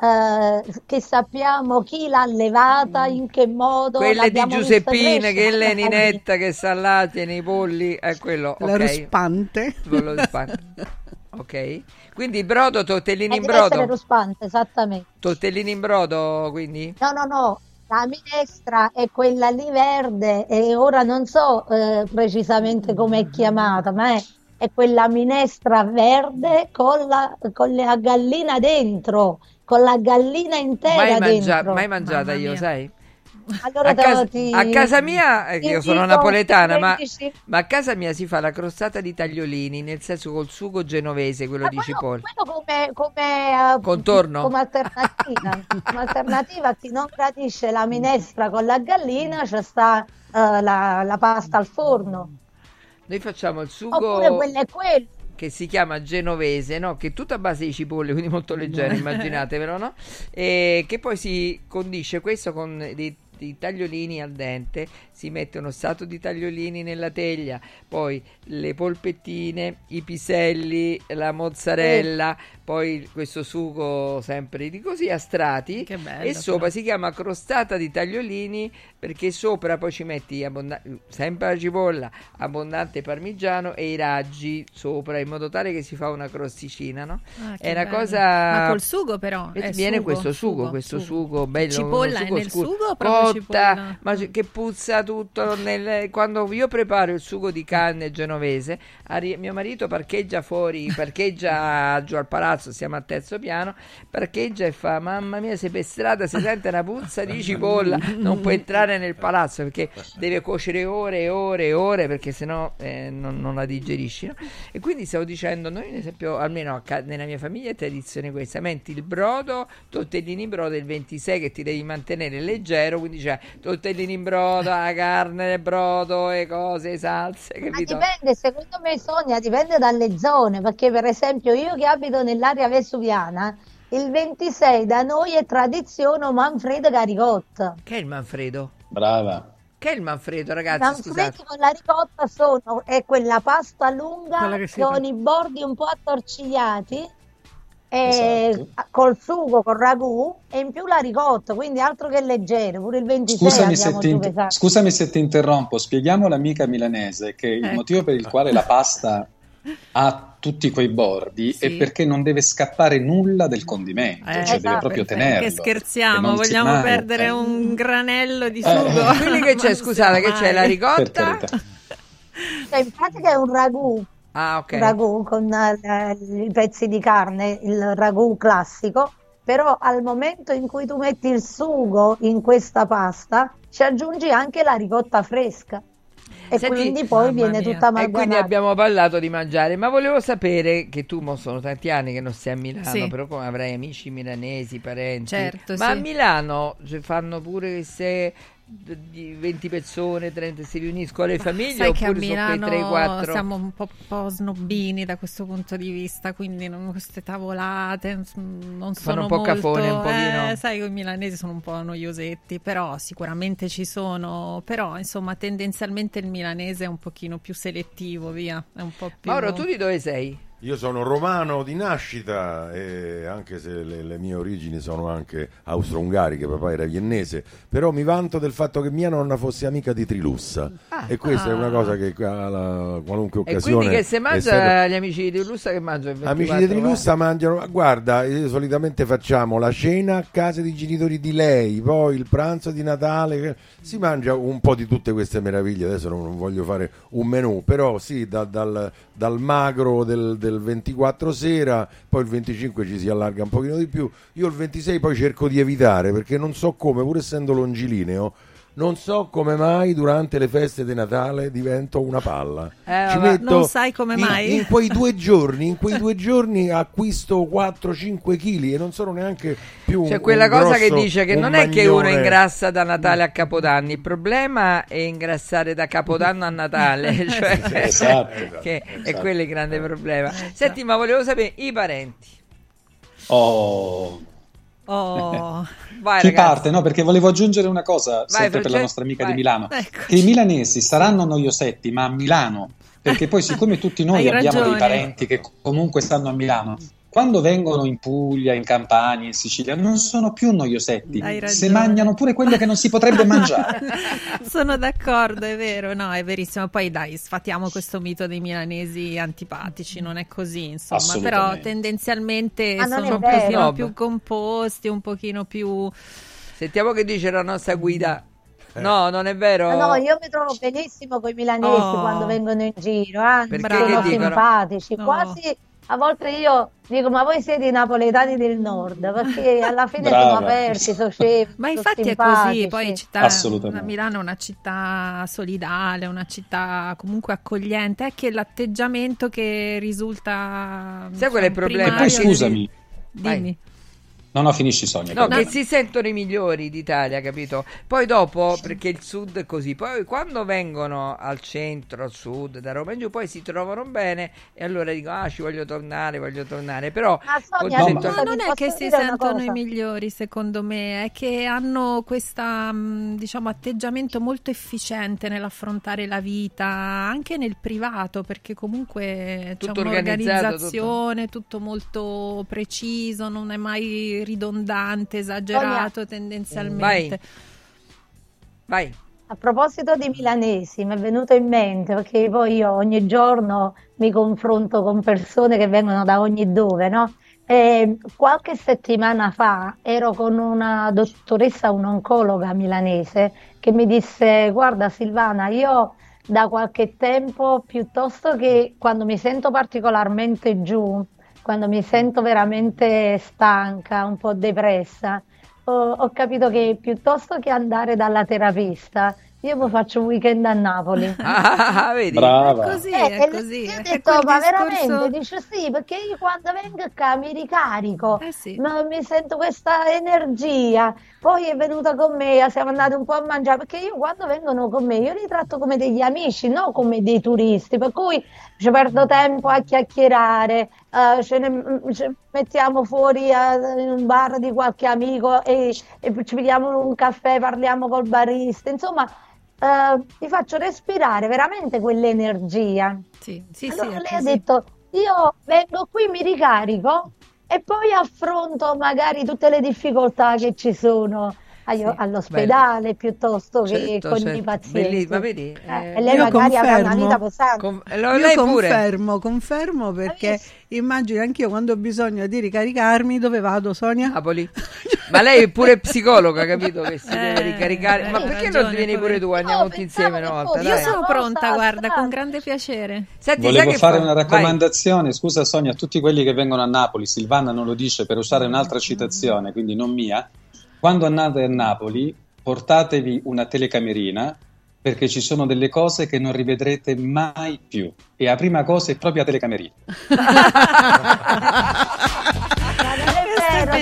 eh, che sappiamo chi l'ha allevata, in che modo. Quelle di crescere, che è la le gallina. Ninetta, che sta là, tiene i polli, è quello. La ok. ruspante. Quello ruspante. Ok. Quindi brodo, tortellini Eh, in deve essere brodo. ruspante, esattamente. Tortellini in brodo, quindi? No, no, no, la minestra è quella lì verde e ora non so eh, precisamente come è chiamata, ma è, è quella minestra verde con la, con la gallina dentro, con la gallina intera Mai, mangia- dentro. mai mangiata io, sai? Allora a, casa, ti- a casa mia, eh, ti io sono napoletana, ma, 25 ma a casa mia si fa la crostata di tagliolini, nel senso col sugo genovese, quello di cipolla. quello come, come, eh, Contorno? come alternativa, come alternativa a chi non gradisce la minestra con la gallina, c'è sta eh, la, la pasta al forno. Noi facciamo il Oppure sugo quello è quello. che si chiama genovese, no? che è tutta a base di cipolle, quindi molto leggero, immaginatevelo, no? E che poi si condisce questo con dei, dei tagliolini al dente, si mette uno stato di tagliolini nella teglia, poi le polpettine, i piselli, la mozzarella, poi questo sugo sempre di così a strati Che bello, e sopra però. si chiama crostata di tagliolini perché sopra poi ci metti abbonda- sempre la cipolla, abbondante parmigiano e i raggi sopra in modo tale che si fa una crosticina, no? Ah, è una bello. cosa Ma col sugo però, E viene sugo, questo sugo, sugo, questo sugo. sugo bello Cipolla uno è nel scuro, sugo cotta, cipolla? ma che puzza tutto nel- quando io preparo il sugo di canne genovese, arri- mio marito parcheggia fuori, parcheggia giù al palazzo, siamo al terzo piano, parcheggia e fa "Mamma mia, se per strada si sente una puzza di cipolla, non può entrare nel palazzo perché deve cuocere ore e ore e ore perché sennò eh, non, non la digerisci". no? E quindi stavo dicendo, noi ad esempio, almeno nella mia famiglia è tradizione questa, metti il brodo, tortellini in brodo il 26 che ti devi mantenere leggero, quindi c'è tortellini in brodo, la carne del brodo, e cose, salse, Ma capito? dipende, secondo me Sonia, dipende dalle zone, perché per esempio io che abito nell'area vesuviana, il 26 da noi è tradizione Manfredo Caricotta. Che è il Manfredo? Brava. Che è il Manfredo, ragazzi? Manfredi Scusate. con la ricotta sono, è quella pasta lunga Quella con fa- i bordi un po' attorcigliati e Esatto. col sugo, col ragù e in più la ricotta, quindi altro che leggero, pure il 26 Scusami se, ti, scusami se ti interrompo, spieghiamo all'amica milanese che il Ecco. motivo per il quale la pasta ha tutti quei bordi Sì. è perché non deve scappare nulla del condimento, Eh, cioè deve esatto, proprio perché tenerlo. scherziamo, che non si vogliamo mangi. perdere un granello di Eh. sugo. Quindi che c'è, scusate, che c'è la ricotta? Cioè, in pratica è un ragù, Ah, ok. un ragù con eh, i pezzi di carne, il ragù classico, però al momento in cui tu metti il sugo in questa pasta ci aggiungi anche la ricotta fresca e Senti, quindi poi viene mia. tutta E quindi amalgamata. abbiamo parlato di mangiare, ma volevo sapere che tu mo sono tanti anni che non sei a Milano, Sì. però come avrai amici milanesi, parenti. Certo, ma sì. a Milano cioè, fanno pure se d- di 20 persone, 30 si riuniscono le famiglie Sai oppure sono quei 3 Milano 4 siamo un po', po' snobbini da questo punto di vista, quindi non- queste tavolate non sono un po' molto... cafone, un pochino. Eh, sai che i milanesi sono un po' noiosetti, però sicuramente ci sono, però insomma tendenzialmente il milanese è un pochino più selettivo, via, è un po' più... Mauro, tu di dove sei? Io sono romano di nascita e anche se le, le mie origini sono anche austro-ungariche, papà era viennese, però mi vanto del fatto che mia nonna fosse amica di Trilussa. E questa è una cosa che alla qualunque E occasione quindi che se mangia sempre- gli amici di Lussa che mangiano il 24, Amici di Trilussa eh? mangiano, ma guarda, eh, solitamente facciamo la cena a casa dei genitori di lei, poi il pranzo di Natale, si mangia un po' di tutte queste meraviglie, adesso non non voglio fare un menù, però sì, da- dal, dal magro del, del 24 sera, poi il 25 ci si allarga un pochino di più, io il 26 poi cerco di evitare perché non so come, pur essendo longilineo, non so come mai durante le feste di Natale divento una palla. Eh, Ci vabbè. metto Non sai come in- mai? In, quei due giorni, in quei due giorni acquisto 4-5 kg e non sono neanche più C'è un- quella un cosa che grosso- dice che non è che uno magnone. ingrassa da Natale a Capodanno, il problema è ingrassare da Capodanno a Natale, cioè, Esatto, che è esatto. quello il grande problema. Senti, ma volevo sapere i parenti. Oh, Oh, Vai, Chi ragazzi. parte? No, perché volevo aggiungere una cosa, Vai, sempre per la nostra amica vai. di Milano, Eccoci. che i milanesi saranno noiosetti, ma a Milano, perché poi siccome tutti noi Hai abbiamo ragione. dei parenti che comunque stanno a Milano, quando vengono in Puglia, in Campania, in Sicilia, non sono più noiosetti, se mangiano pure quello che non si potrebbe mangiare. Sono d'accordo, è vero, no, è verissimo. Poi dai, sfatiamo questo mito dei milanesi antipatici, non è così, insomma, però tendenzialmente Ma non sono un pochino più composti, un pochino più... Sentiamo che dice la nostra guida. No, non è vero? Ma no, io mi trovo benissimo con i milanesi Oh. quando vengono in giro, anzi, Perché sono dicono? simpatici, No. quasi a volte io dico ma voi siete i napoletani del nord, perché alla fine Brava. sono aperti, socievoli, Ma sono infatti è simpatici. così, poi città. Milano è una città solidale, una città comunque accogliente, è che l'atteggiamento che risulta... Sai qual è il insomma, problema? E poi scusami, Dimmi. No no finisci Sonia. No, che si sentono i migliori d'Italia, capito? Poi dopo, perché il sud è così, poi quando vengono al centro, al sud, da Roma in giù, poi si trovano bene e allora dicono, ah, ci voglio tornare, voglio tornare. Però, Ma Sonia, No, scusa, Ma non è che si sentono i migliori, secondo me, è che hanno questo diciamo, atteggiamento molto efficiente nell'affrontare la vita, anche nel privato, perché comunque c'è Tutto organizzato, un'organizzazione, tutto. molto preciso, non è mai ridondante, esagerato tendenzialmente. vai. A proposito di milanesi, mi è venuto in mente perché poi io ogni giorno mi confronto con persone che vengono da ogni dove, no? E qualche settimana fa ero con una dottoressa, un'oncologa milanese, che mi disse: Guarda, Silvana, io da qualche tempo, piuttosto che quando mi sento particolarmente giù, quando mi sento veramente stanca, un po' depressa, ho, ho capito che piuttosto che andare dalla terapista, io mi faccio un weekend a Napoli. Ah, vedi? Brava. È così, Eh, è così. io ho detto, ma discorso- veramente? Dice sì, perché io quando vengo qua mi ricarico, Eh sì. ma mi sento questa energia. Poi è venuta con me, siamo andati un po' a mangiare, perché io quando vengono con me, io li tratto come degli amici, non come dei turisti, per cui ci perdo tempo a chiacchierare, eh, ce ne ce mettiamo fuori eh, in un bar di qualche amico e, e ci pigliamo un caffè, parliamo col barista, insomma, eh, ti faccio respirare veramente quell'energia. Sì, sì, Allora sì, lei ha detto: Io vengo qui, mi ricarico e poi affronto magari tutte le difficoltà che ci sono agli- all'ospedale piuttosto che Certo, con certo. i pazienti. Bellissimo, ma vedi, Eh, eh, e lei Io magari avrà una confermo. vita pesante. Com- lo- Io lei pure. confermo, confermo perché immagino anch'io quando ho bisogno di ricaricarmi dove vado Sonia? Napoli. Ma lei è pure psicologa, capito? Che si deve Eh, ricaricare. Ma perché non ragione, vieni pure tu? Andiamo tutti insieme una volta. Io dai. sono pronta, guarda, con grande piacere. Senti, Volevo fare fa- una vai. raccomandazione, scusa Sonia, a tutti quelli che vengono a Napoli, Silvana non lo dice per usare un'altra citazione, quindi non mia, quando andate a Napoli portatevi una telecamerina perché ci sono delle cose che non rivedrete mai più e la prima cosa è proprio la telecamerina.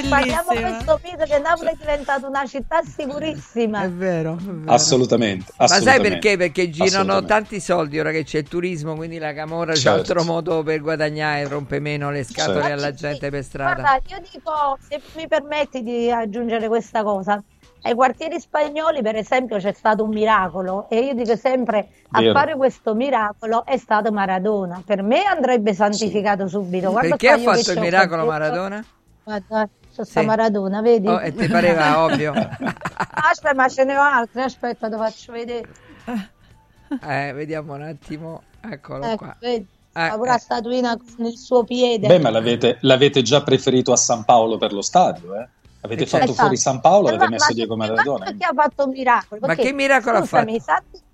Bellissima. questo mito che Napoli è diventata una città sicurissima. È vero, è vero. Assolutamente, Ma sai assolutamente. perché? Perché girano Assolutamente. tanti soldi ora che c'è il turismo, quindi la Camorra c'è Certo. altro modo per guadagnare, rompe meno le scatole Certo. alla gente per strada. Guarda, io dico, se mi permetti di aggiungere questa cosa, ai quartieri spagnoli per esempio c'è stato un miracolo e io dico sempre a Vero. fare questo miracolo è stato Maradona. Per me andrebbe santificato subito. Guarda Perché ha fatto il miracolo. Maradona? Guarda, c'è sta Sì. Maradona, vedi? Oh, e ti pareva ovvio? Aspetta, ma ce ne ho altre, aspetta, te lo faccio vedere. Eh, vediamo un attimo. Eccolo Ecco, qua. vedi? Eh, Fa pure la statuina con il suo piede. Beh, ma l'avete, l'avete già preferito a San Paolo per lo stadio, eh? Avete Eh, fatto certo. fuori San Paolo, Eh, avete ma- messo ma- Diego ma Maradona. perché ha fatto un miracolo? Ma Perché, che miracolo ha scusami, fatto? santi-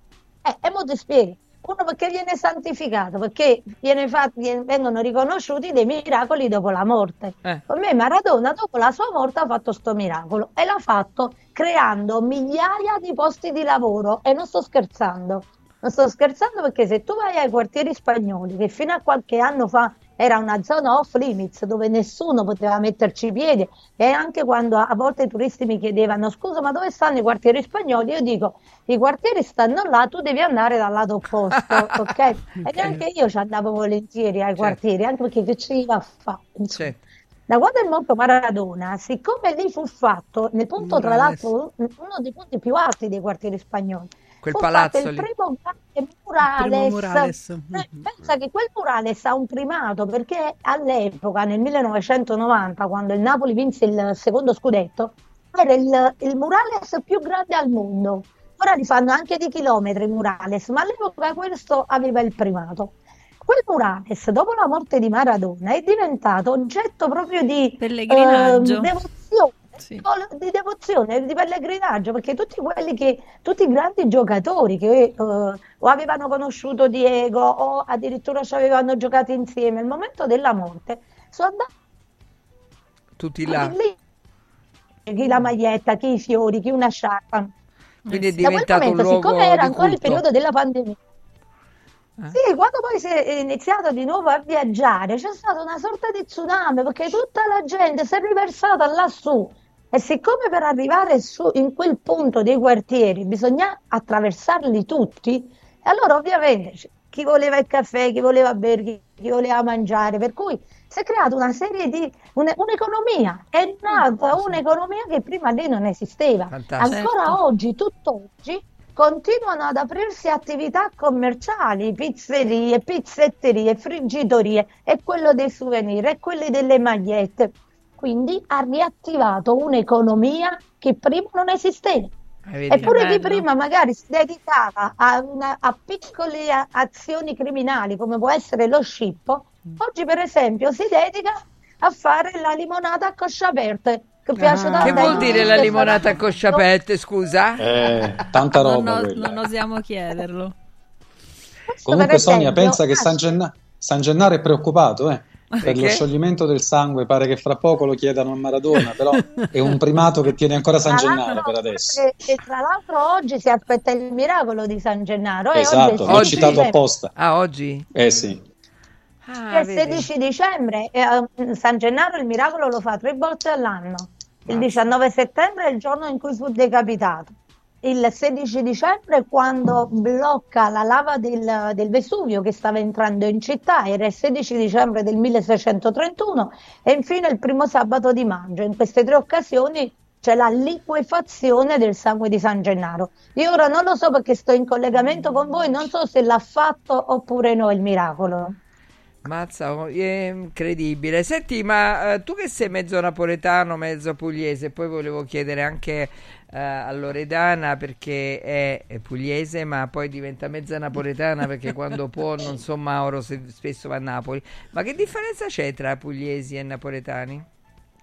Eh, e mo ti spiego. Uno perché viene santificato, perché viene fatto- vengono riconosciuti dei miracoli dopo la morte. Eh. Per me Maradona dopo la sua morte ha fatto sto miracolo e l'ha fatto creando migliaia di posti di lavoro e non sto scherzando. Non sto scherzando perché se tu vai ai quartieri spagnoli, che fino a qualche anno fa era una zona off limits dove nessuno poteva metterci piede e anche quando a volte i turisti mi chiedevano scusa ma dove stanno i quartieri spagnoli? Io dico i quartieri stanno là, tu devi andare dal lato opposto, ok? E neanche io ci andavo volentieri ai quartieri, anche perché che ci va a fare? Sì. Da quando è morto Maradona, siccome lì fu fatto, nel punto tra Murales. l'altro uno dei punti più alti dei quartieri spagnoli, Quel fu palazzo fatto il lì. primo grande Primo murales. murales. Eh, pensa che quel murales ha un primato perché all'epoca, nel 1990, quando il Napoli vinse il secondo scudetto, era il, il murales più grande al mondo. Ora li fanno anche di chilometri i murales, ma all'epoca questo aveva il primato. Quel murales, dopo la morte di Maradona, è diventato oggetto proprio di Pellegrinaggio. ehm, devozione. Sì. Di devozione, di pellegrinaggio, perché tutti quelli che, tutti i grandi giocatori che eh, o avevano conosciuto Diego o addirittura ci avevano giocato insieme, al momento della morte, sono andati Tutti là. lì. Chi la maglietta, chi i fiori, chi una sciarpa. Quindi è Da quel diventato un momento, luogo siccome era ancora il periodo della pandemia, Eh? sì, quando poi si è iniziato di nuovo a viaggiare, c'è stata una sorta di tsunami perché tutta la gente si è riversata lassù. E siccome per arrivare su in quel punto dei quartieri bisogna attraversarli tutti, allora ovviamente chi voleva il caffè, chi voleva bere, chi, chi voleva mangiare, per cui si è creata una serie di un- un'economia, è nata un'economia che prima lì non esisteva. Fantastico. Ancora Certo. oggi, tutt'oggi, continuano ad aprirsi attività commerciali, pizzerie, pizzetterie, friggitorie, e quello dei souvenir, e quelli delle magliette. Quindi ha riattivato un'economia che prima non esisteva. Eh? Eppure chi prima magari si dedicava a, una- a piccole a- azioni criminali come può essere lo scippo, oggi per esempio si dedica a fare la limonata a cosce aperte. Che piace Ah. Che vuol dire la limonata a cosce aperte, scusa? Eh, tanta Non, roba quella. non osiamo chiederlo. Comunque Sonia, pensa che San, Genna- San Gennaro è preoccupato, eh? Per Perché? lo scioglimento del sangue pare che fra poco lo chiedano a Maradona, però è un primato che tiene ancora San Gennaro per adesso. E, e tra l'altro oggi si aspetta il miracolo di San Gennaro. Esatto, l'ho citato 16 apposta. Ah, oggi? Eh sì. Ah, il vedi. 16 dicembre, e, eh, San Gennaro il miracolo lo fa tre volte all'anno. Il 19 settembre è il giorno in cui fu decapitato. Il 16 dicembre quando blocca la lava del, del Vesuvio che stava entrando in città, era il 16 dicembre del 1631 e infine il primo sabato di maggio. In queste tre occasioni c'è la liquefazione del sangue di San Gennaro. Io ora non lo so perché sto in collegamento con voi, non so se l'ha fatto oppure no il miracolo. Mazza, oh, è incredibile. Senti, ma eh, tu che sei mezzo napoletano, mezzo pugliese, poi volevo chiedere anche eh, a Loredana perché è, è pugliese, ma poi diventa mezza napoletana perché quando può non so Mauro se spesso va a Napoli. Ma che differenza c'è tra pugliesi e napoletani?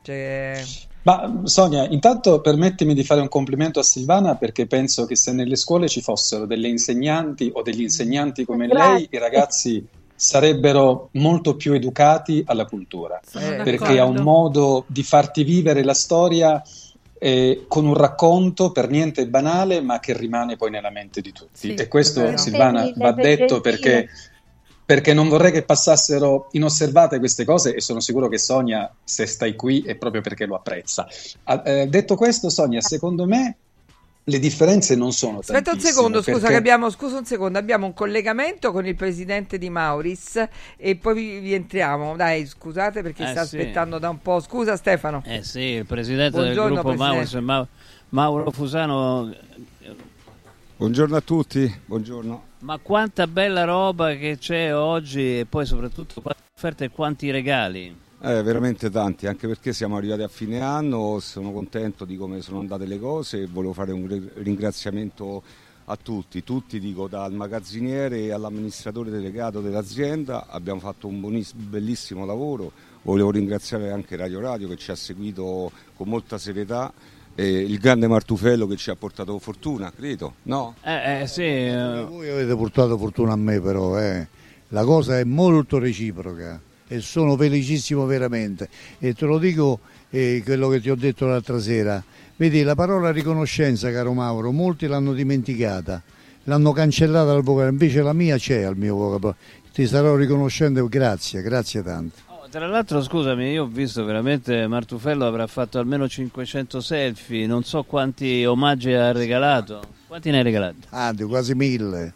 Cioè... Ma Sonia, intanto permettimi di fare un complimento a Silvana perché penso che se nelle scuole ci fossero delle insegnanti o degli insegnanti come lei, i ragazzi sarebbero molto più educati alla cultura, Sono perché d'accordo. ha un modo di farti vivere la storia eh, con un racconto per niente banale, ma che rimane poi nella mente di tutti. Sì, e questo, vero. Silvana, va detto perché, perché non vorrei che passassero inosservate queste cose e sono sicuro che Sonia, se stai qui, è proprio perché lo apprezza. Ah, eh, detto questo, Sonia, secondo me le differenze non sono Aspetta un secondo, scusa, perché- che abbiamo, scusa un secondo, abbiamo un collegamento con il presidente di Mauris e poi vi- rientriamo. Dai, scusate perché Eh, sta sì. aspettando da un po'. Scusa Stefano. Eh sì, il presidente Buongiorno, del gruppo Presidente. Ma- Mauro Fusano. Buongiorno a tutti, buongiorno. Ma quanta bella roba che c'è oggi e poi soprattutto quante offerte e quanti regali. Eh, veramente tanti, anche perché siamo arrivati a fine anno, sono contento di come sono andate le cose e volevo fare un ri- ringraziamento a tutti, tutti dico dal magazziniere all'amministratore delegato dell'azienda, abbiamo fatto un bellissimo lavoro, volevo ringraziare anche Radio Radio che ci ha seguito con molta serietà e il grande Martufello che ci ha portato fortuna, credo, no? Eh, eh, sì, eh, Voi avete portato fortuna a me però, eh. la cosa è molto reciproca e sono felicissimo veramente. E te lo dico eh, quello che ti ho detto l'altra sera, vedi la parola riconoscenza caro Mauro, molti l'hanno dimenticata, l'hanno cancellata dal vocabolario, invece la mia c'è al mio vocabolario, ti sarò riconoscente, grazie, grazie tanto. Tra l'altro, scusami, io ho visto veramente Martufello avrà fatto almeno 500 selfie, non so quanti omaggi ha regalato. Quanti ne hai regalati? Anzi, quasi mille,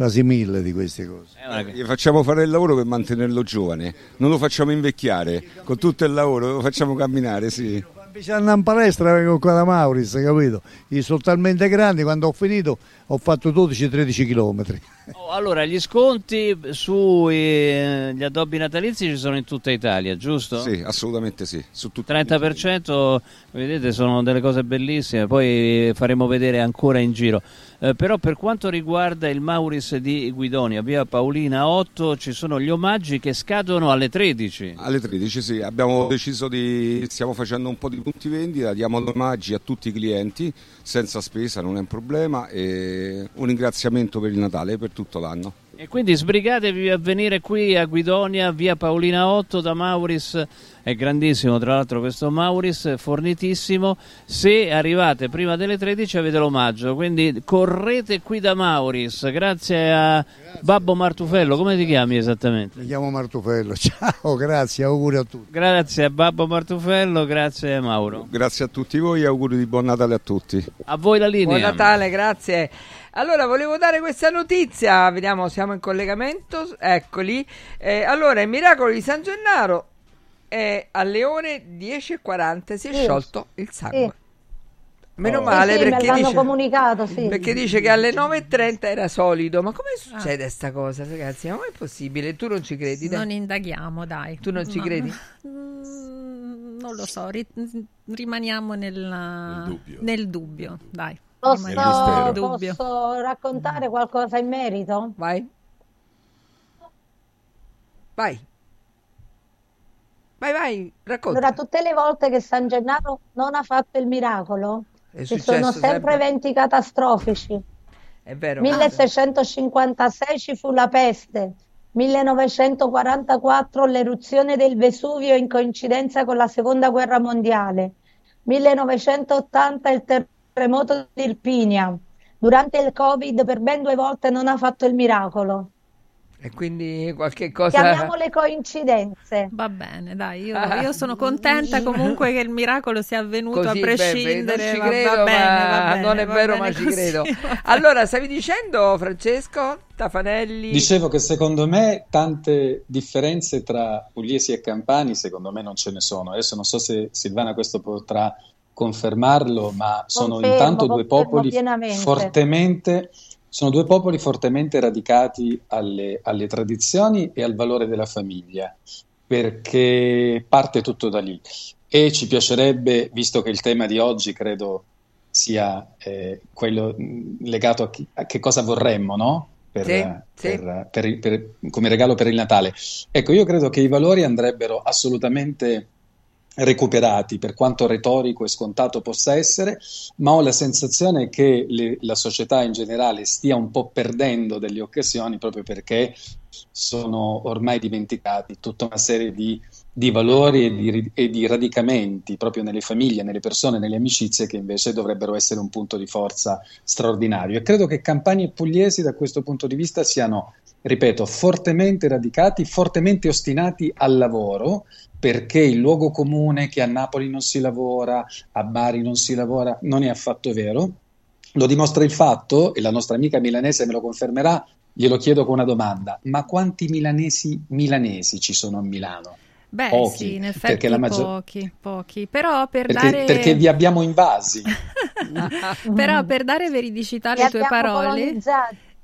quasi mille di queste cose. Eh, Gli facciamo fare il lavoro per mantenerlo giovane, non lo facciamo invecchiare, con tutto il lavoro lo facciamo camminare, sì. Invece andare in palestra vengo qua da Mauris, capito? Io sono talmente grandi, quando ho finito ho fatto 12-13 chilometri. Oh, allora, gli sconti sugli addobbi natalizi ci sono in tutta Italia, giusto? Sì, assolutamente sì. Su tutti 30% vedete sono delle cose bellissime, poi faremo vedere ancora in giro. Eh, però per quanto riguarda il Mauris di Guidonia, via Paolina 8, ci sono gli omaggi che scadono alle 13. Alle 13 sì, abbiamo deciso di, stiamo facendo un po' di punti vendita, diamo omaggi a tutti i clienti, senza spesa, non è un problema, e un ringraziamento per il Natale e per tutto l'anno. E quindi sbrigatevi a venire qui a Guidonia, via Paolina 8 da Mauris, è grandissimo tra l'altro questo Mauris, fornitissimo, se arrivate prima delle 13 avete l'omaggio, quindi correte qui da Mauris, grazie a Babbo Martufello, come ti chiami esattamente? Mi chiamo Martufello, ciao, grazie, auguri a tutti. Grazie a Babbo Martufello, grazie a Mauro. Grazie a tutti voi e auguri di buon Natale a tutti. A voi la linea. Buon Natale, grazie. Allora, volevo dare questa notizia, vediamo, siamo in collegamento, eccoli. Eh, allora, il miracolo di San Gennaro è alle ore 10.40 si è Sì. sciolto il sangue. Meno Sì, male sì, me perché, dice, comunicato, sì. perché dice che alle 9.30 era solido. Ma come succede sta cosa, ragazzi? Ma com'è possibile? Tu non ci credi? dai? Non indaghiamo, dai. Tu non ci No. credi? Mm, Non lo so, ri- rimaniamo nella- nel dubbio. dai. Posso, nel dubbio. posso raccontare qualcosa in merito? Vai. Vai. Vai, vai, racconta. Allora, tutte le volte che San Gennaro non ha fatto il miracolo, È ci sono sempre sempre. eventi catastrofici. È vero. 1656 ci fu la peste, 1944 l'eruzione del Vesuvio in coincidenza con la seconda guerra mondiale, 1980 il terremoto di Irpinia. Durante il Covid per ben due volte non ha fatto il miracolo. E quindi qualche cosa... Chiamiamole coincidenze. Va bene, dai, io, io sono contenta comunque che il miracolo sia avvenuto Così, a beh, prescindere. non ci va- va credo, bene, va bene, non è va vero, ma ci credo. va. Allora, stavi dicendo, Francesco Tafanelli? Dicevo che secondo me tante differenze tra pugliesi e campani, secondo me non ce ne sono. Adesso non so se Silvana questo potrà confermarlo, ma sono Confermo, intanto due popoli pienamente. fortemente, sono due popoli fortemente radicati alle, alle tradizioni e al valore della famiglia, perché parte tutto da lì. E ci piacerebbe, visto che il tema di oggi credo sia eh, quello mh, legato a, chi- a che cosa vorremmo, no? Per, Sì, eh, sì. per- per- per- come regalo per il Natale. Ecco, io credo che i valori andrebbero assolutamente recuperati, per quanto retorico e scontato possa essere, ma ho la sensazione che le- la società in generale stia un po' perdendo delle occasioni proprio perché sono ormai dimenticati tutta una serie di, di valori e di, e di radicamenti proprio nelle famiglie, nelle persone, nelle amicizie che invece dovrebbero essere un punto di forza straordinario. E credo che Campania e Pugliesi da questo punto di vista siano, ripeto, fortemente radicati, fortemente ostinati al lavoro, perché il luogo comune che a Napoli non si lavora, a Bari non si lavora, non è affatto vero. Lo dimostra il fatto, e la nostra amica milanese me lo confermerà, glielo chiedo con una domanda, ma quanti milanesi milanesi ci sono a Milano? Beh, Pochi, sì, in effetti perché la maggior- pochi, pochi. Però per Perché, dare... perché vi abbiamo invasi. Però per dare veridicità alle tue parole,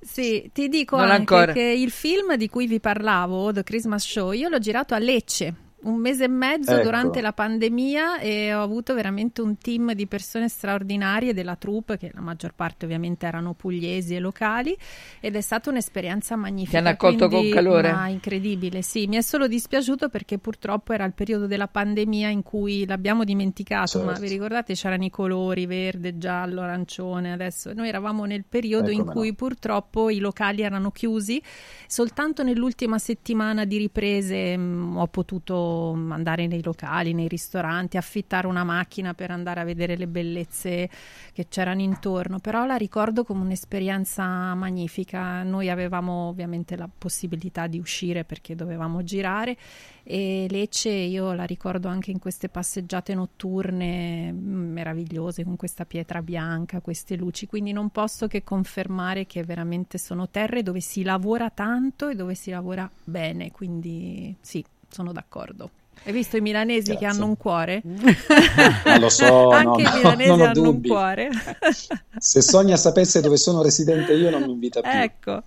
sì, ti dico Non anche ancora. che il film di cui vi parlavo, The Christmas Show, io l'ho girato a Lecce. Un mese e mezzo Ecco. durante la pandemia e ho avuto veramente un team di persone straordinarie della troupe, che la maggior parte ovviamente erano pugliesi e locali, ed è stata un'esperienza magnifica. Ti hanno accolto quindi- con calore? ma incredibile, sì. Mi è solo dispiaciuto perché purtroppo era il periodo della pandemia in cui l'abbiamo dimenticato, ma Certo. vi ricordate c'erano i colori verde, giallo, arancione, adesso noi eravamo nel periodo Eh, in cui no. purtroppo i locali erano chiusi, soltanto nell'ultima settimana di riprese mh, ho potuto andare nei locali, nei ristoranti, affittare una macchina per andare a vedere le bellezze che c'erano intorno, però la ricordo come un'esperienza magnifica. Noi avevamo ovviamente la possibilità di uscire perché dovevamo girare e Lecce io la ricordo anche in queste passeggiate notturne mm, meravigliose con questa pietra bianca, queste luci, quindi non posso che confermare che veramente sono terre dove si lavora tanto e dove si lavora bene, quindi sì, sono d'accordo. Hai visto i milanesi che Grazie. hanno un cuore? Ma lo so, Anche no, i no, milanesi non ho hanno un dubbi. cuore. Se Sonia sapesse dove sono residente io non mi invita più. ecco.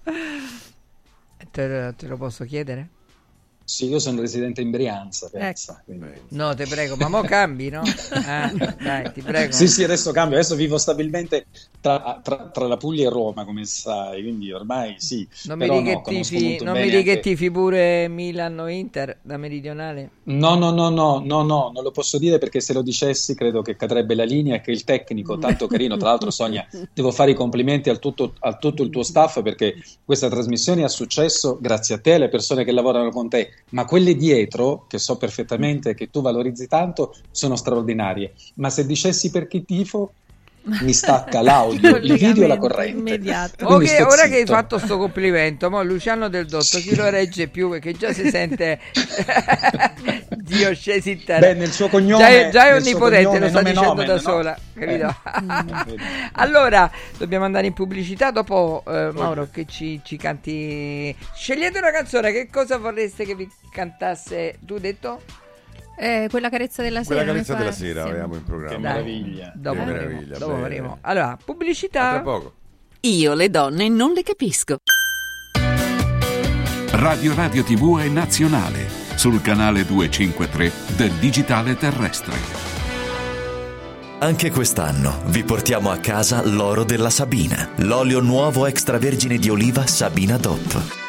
Te, te lo posso chiedere? Sì, io sono residente in Brianza, Ecco. pensa. quindi- No, te prego, ma mo cambi, no? Eh, dai, ti prego. Sì, sì, adesso cambio, adesso vivo stabilmente tra, tra- tra la Puglia e Roma, come sai, quindi ormai sì. Non mi Però dica no, tifi, non mi anche- tifi pure Milan o Inter da meridionale. No, no, no, no, no, no, non lo posso dire perché se lo dicessi credo che cadrebbe la linea e che il tecnico, tanto carino, tra l'altro Sonia, devo fare i complimenti al tutto, a tutto il tuo staff perché questa trasmissione ha successo grazie a te e alle persone che lavorano con te, ma quelle dietro, che so perfettamente che tu valorizzi tanto, sono straordinarie. Ma se dicessi per chi tifo, mi stacca l'audio, il video e la corrente. immediato. Quindi Ok, sto ora che hai zitto. fatto sto complimento, mo Luciano Del Dotto chi lo regge più perché già si sente Dio scesi in terra. Beh, nel suo cognome- già è, già è onnipotente, cognome, lo sta dicendo nomen, da no? sola, capito? Eh. allora, dobbiamo andare in pubblicità dopo eh, Mauro che ci, ci canti Scegliete una canzone, che cosa vorreste che vi cantasse? Tu detto? Eh, quella carezza della sera. Quella carezza della sera avevamo in programma. Che meraviglia. Dopo Che meraviglia, dopo faremo. Allora, pubblicità. A tra poco. Io le donne non le capisco. Radio Radio TV è nazionale sul canale 253 del digitale terrestre. Anche quest'anno vi portiamo a casa l'oro della Sabina, l'olio nuovo extravergine di oliva Sabina DOP.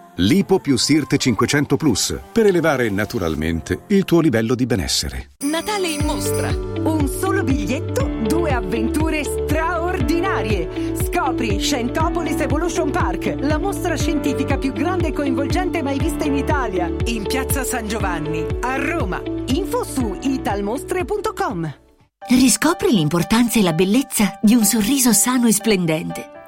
Lipo più Sirte 500 Plus per elevare naturalmente il tuo livello di benessere. Natale in mostra. Un solo biglietto, due avventure straordinarie. Scopri Scientopolis Evolution Park, la mostra scientifica più grande e coinvolgente mai vista in Italia. In piazza San Giovanni, a Roma. Info su italmostre.com. Riscopri l'importanza e la bellezza di un sorriso sano e splendente.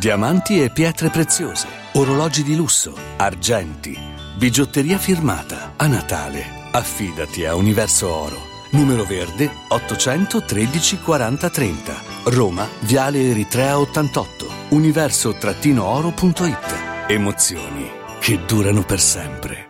Diamanti e pietre preziose, orologi di lusso, argenti, bigiotteria firmata. A Natale, affidati a Universo Oro. Numero verde 813 40 30. Roma, Viale Eritrea 88. Universo-oro.it. Emozioni che durano per sempre.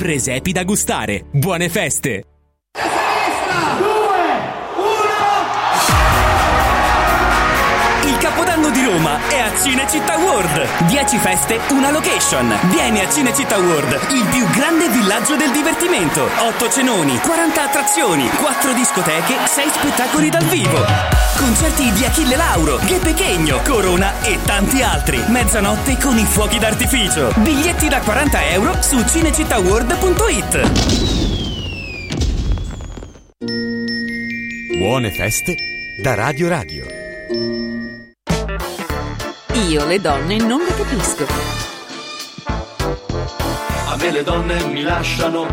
Presepi da gustare. Buone feste! Cinecittà World. 10 feste, una location. Vieni a Cinecittà World, il più grande villaggio del divertimento. 8 cenoni, 40 attrazioni, 4 discoteche, 6 spettacoli dal vivo. Concerti di Achille Lauro, Che Pechegno, Corona e tanti altri. Mezzanotte con i fuochi d'artificio. Biglietti da 40 euro su cinecittàworld.it. Buone feste da Radio Radio. Io le donne non le capisco. A me le donne mi lasciano.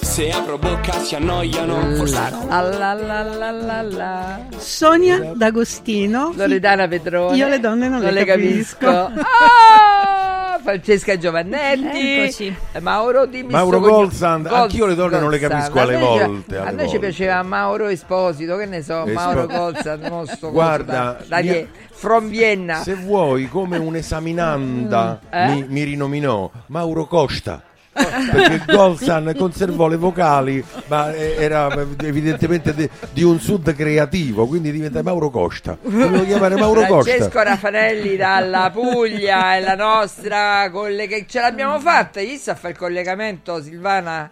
Se apro bocca si annoiano. Forse no. La la la la. Sonia D'Agostino. Loredana Pedrone. Io le donne non, le capisco. Ah, Francesca Giovannetti. Eccoci. Mauro Di Mauro Golzan, anch'io le donne non le capisco alle volte, alle a noi ci piaceva Mauro Esposito, che ne so, Espo- Mauro Golzan, nostro Guarda, da, da from Vienna. Se vuoi, come un esaminanda Eh? mi, mi rinominò Mauro Costa. Perché Golzan conservò le vocali, ma era evidentemente de- di un sud creativo, quindi diventa Mauro Costa. Volevo chiamare Mauro Francesco Costa. Raffanelli dalla Puglia è la nostra collega ce l'abbiamo fatta hai visto a fare il collegamento Silvana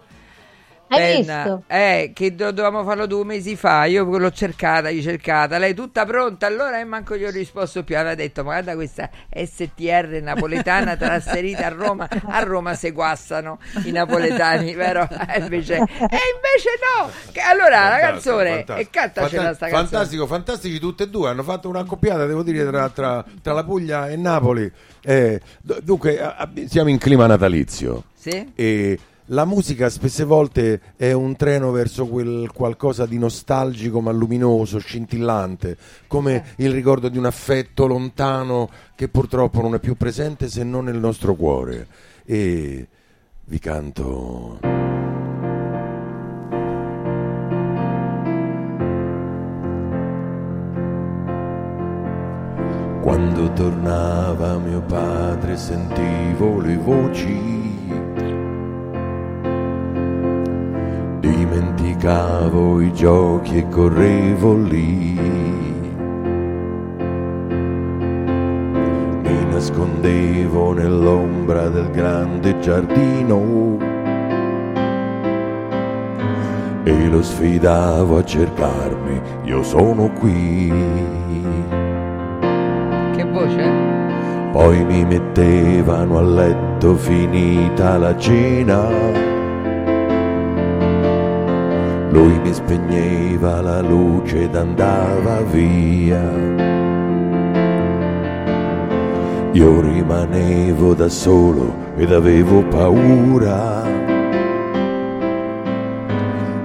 Penna? Eh, che do- dovevamo farlo due mesi fa io l'ho cercata, ricercata lei tutta pronta allora e manco gli ho risposto più aveva detto ma guarda questa STR napoletana trasferita a Roma a Roma se guastano i napoletani vero? E invece, e invece no Che- allora la Fantastico, canzone fantastico. e cantacela Fanta- sta canzone Fantastico, fantastici tutte e due. Hanno fatto una accoppiata, devo dire, tra, tra- tra la Puglia e Napoli. Eh, d- dunque, a- a- siamo in clima natalizio. Sì? E la musica spesse volte è un treno verso quel qualcosa di nostalgico ma luminoso, scintillante, come eh. il ricordo di un affetto lontano che purtroppo non è più presente se non nel nostro cuore. E vi canto... Quando tornava mio padre sentivo le voci Dimenticavo i giochi e correvo lì. Mi nascondevo nell'ombra del grande giardino e lo sfidavo a cercarmi, io sono qui. Che voce? Poi mi mettevano a letto finita la cena. Lui mi spegneva la luce ed andava via. Io rimanevo da solo ed avevo paura,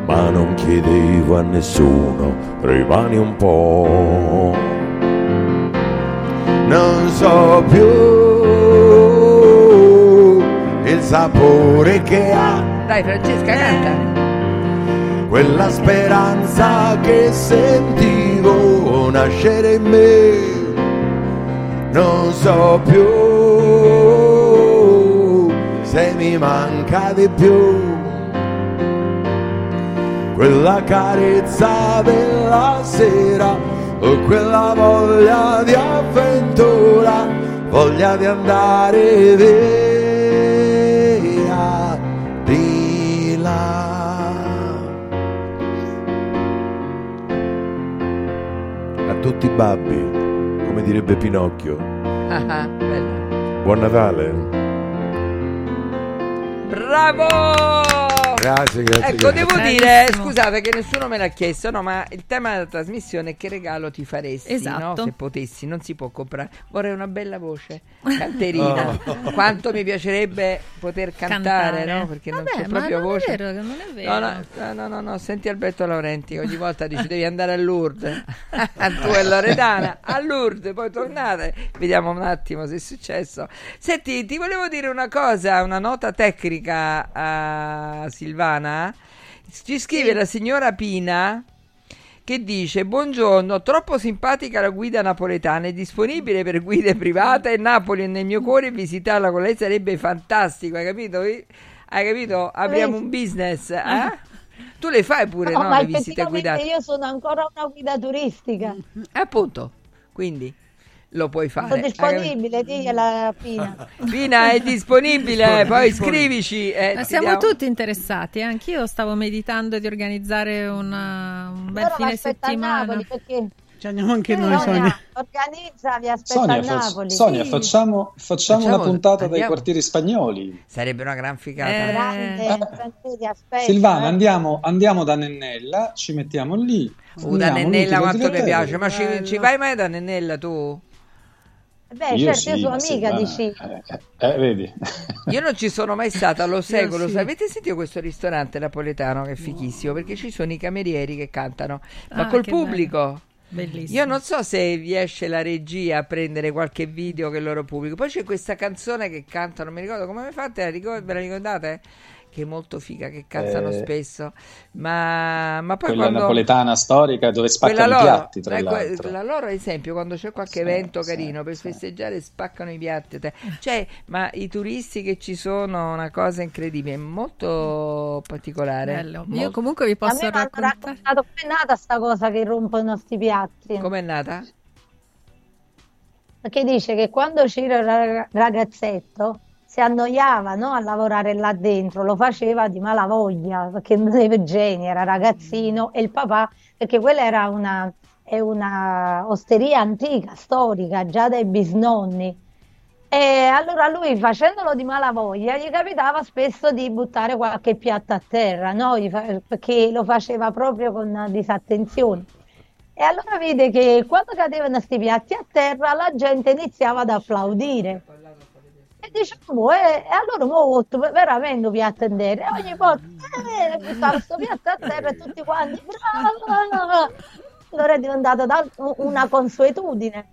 ma non chiedevo a nessuno, rimani un po'. Non so più il sapore che ha Dai Francesca, canta. Quella speranza che sentivo nascere in me. Non so più se mi manca di più quella carezza della sera o quella voglia di avventura, voglia di andare via tutti i babbi, come direbbe Pinocchio. Ah, ah. Buon Natale. Bravo! Grazie, grazie. Ecco, grazie. devo dire, scusate che nessuno me l'ha chiesto, no, ma il tema della trasmissione è che regalo ti faresti, Esatto. no? Se potessi, non si può comprare. Vorrei una bella voce, canterina. Oh. Quanto mi pipiacerebbe poter cantare, Cantare. no? Perché non Vabbè, c'è ma proprio non è voce. vero, non è vero. No, no, no, no, no, senti Alberto Laurenti, ogni volta dici devi andare a Lourdes, tu e Loredana, a Lourdes, poi tornate, vediamo un attimo se è successo. Senti, ti volevo dire una cosa, una nota tecnica a Silvana. Ci scrive la signora Pina che dice buongiorno, troppo simpatica la guida napoletana, è disponibile per guide private, Napoli è nel mio cuore, visitarla con lei sarebbe fantastico, hai capito? Hai capito? Apriamo un business, eh? Tu le fai pure, no, ma le visite guidate? io sono ancora una guida turistica. Appunto, quindi lo puoi fare. Sono disponibile, digliela Pina. Pina è disponibile, poi scrivici. eh, siamo diamo- tutti interessati, eh. anch'io stavo meditando di organizzare una- un bel Però fine settimana. Napoli perché Ci andiamo anche Eh, noi, Sonia. organizza, vi aspetta Sonia, a fac- Napoli. Sonia, Sì. facciamo, facciamo Facciamo- una puntata dai andiamo. quartieri spagnoli. Sarebbe una gran figata. Eh, Grande, aspetta. Silvana, eh. andiamo, andiamo da Nennella, ci mettiamo lì. Uh, da Nennella quanto ti piace, ma ci, ci vai mai da Nennella tu? Beh, Io certo, io sì, sono ma amica di Sci. Eh, eh, vedi. Io non ci sono mai stata, lo seguo, lo sì. Avete sentito questo ristorante napoletano che è fichissimo? Perché ci sono i camerieri che cantano, ma Ah, col pubblico. Bellissimo. Io non so se riesce la regia a prendere qualche video che loro pubblicano. Poi c'è questa canzone che cantano, mi ricordo come fate, ve la ricordate? Che è molto figa, che cantano Eh, spesso. Ma, ma poi Quella quando... napoletana storica dove spaccano i loro, piatti, tra l'altro. la loro, ad esempio, quando c'è qualche Sì, evento sì, carino per festeggiare, spaccano i piatti. Cioè, ma i turisti che ci sono, una cosa incredibile, molto particolare. Bello. Io Molto- comunque vi A posso raccontare. com'è nata sta cosa che rompono sti piatti. Com'è nata? Perché dice che quando Ciro era ragazzetto si annoiava no, a lavorare là dentro, lo faceva di malavoglia, perché non era ragazzino, e il papà, perché quella era una, una osteria antica, storica, già dai bisnonni. E allora lui, facendolo di malavoglia, gli capitava spesso di buttare qualche piatto a terra, no? Perché lo faceva proprio con disattenzione. E allora vede che quando cadevano questi piatti a terra la gente iniziava ad applaudire. E diciamo, e, e allora mo veramente piatto a terra. E ogni volta eh, buttava questo piatto a terra e tutti quanti bravo. Allora è diventata da- una consuetudine.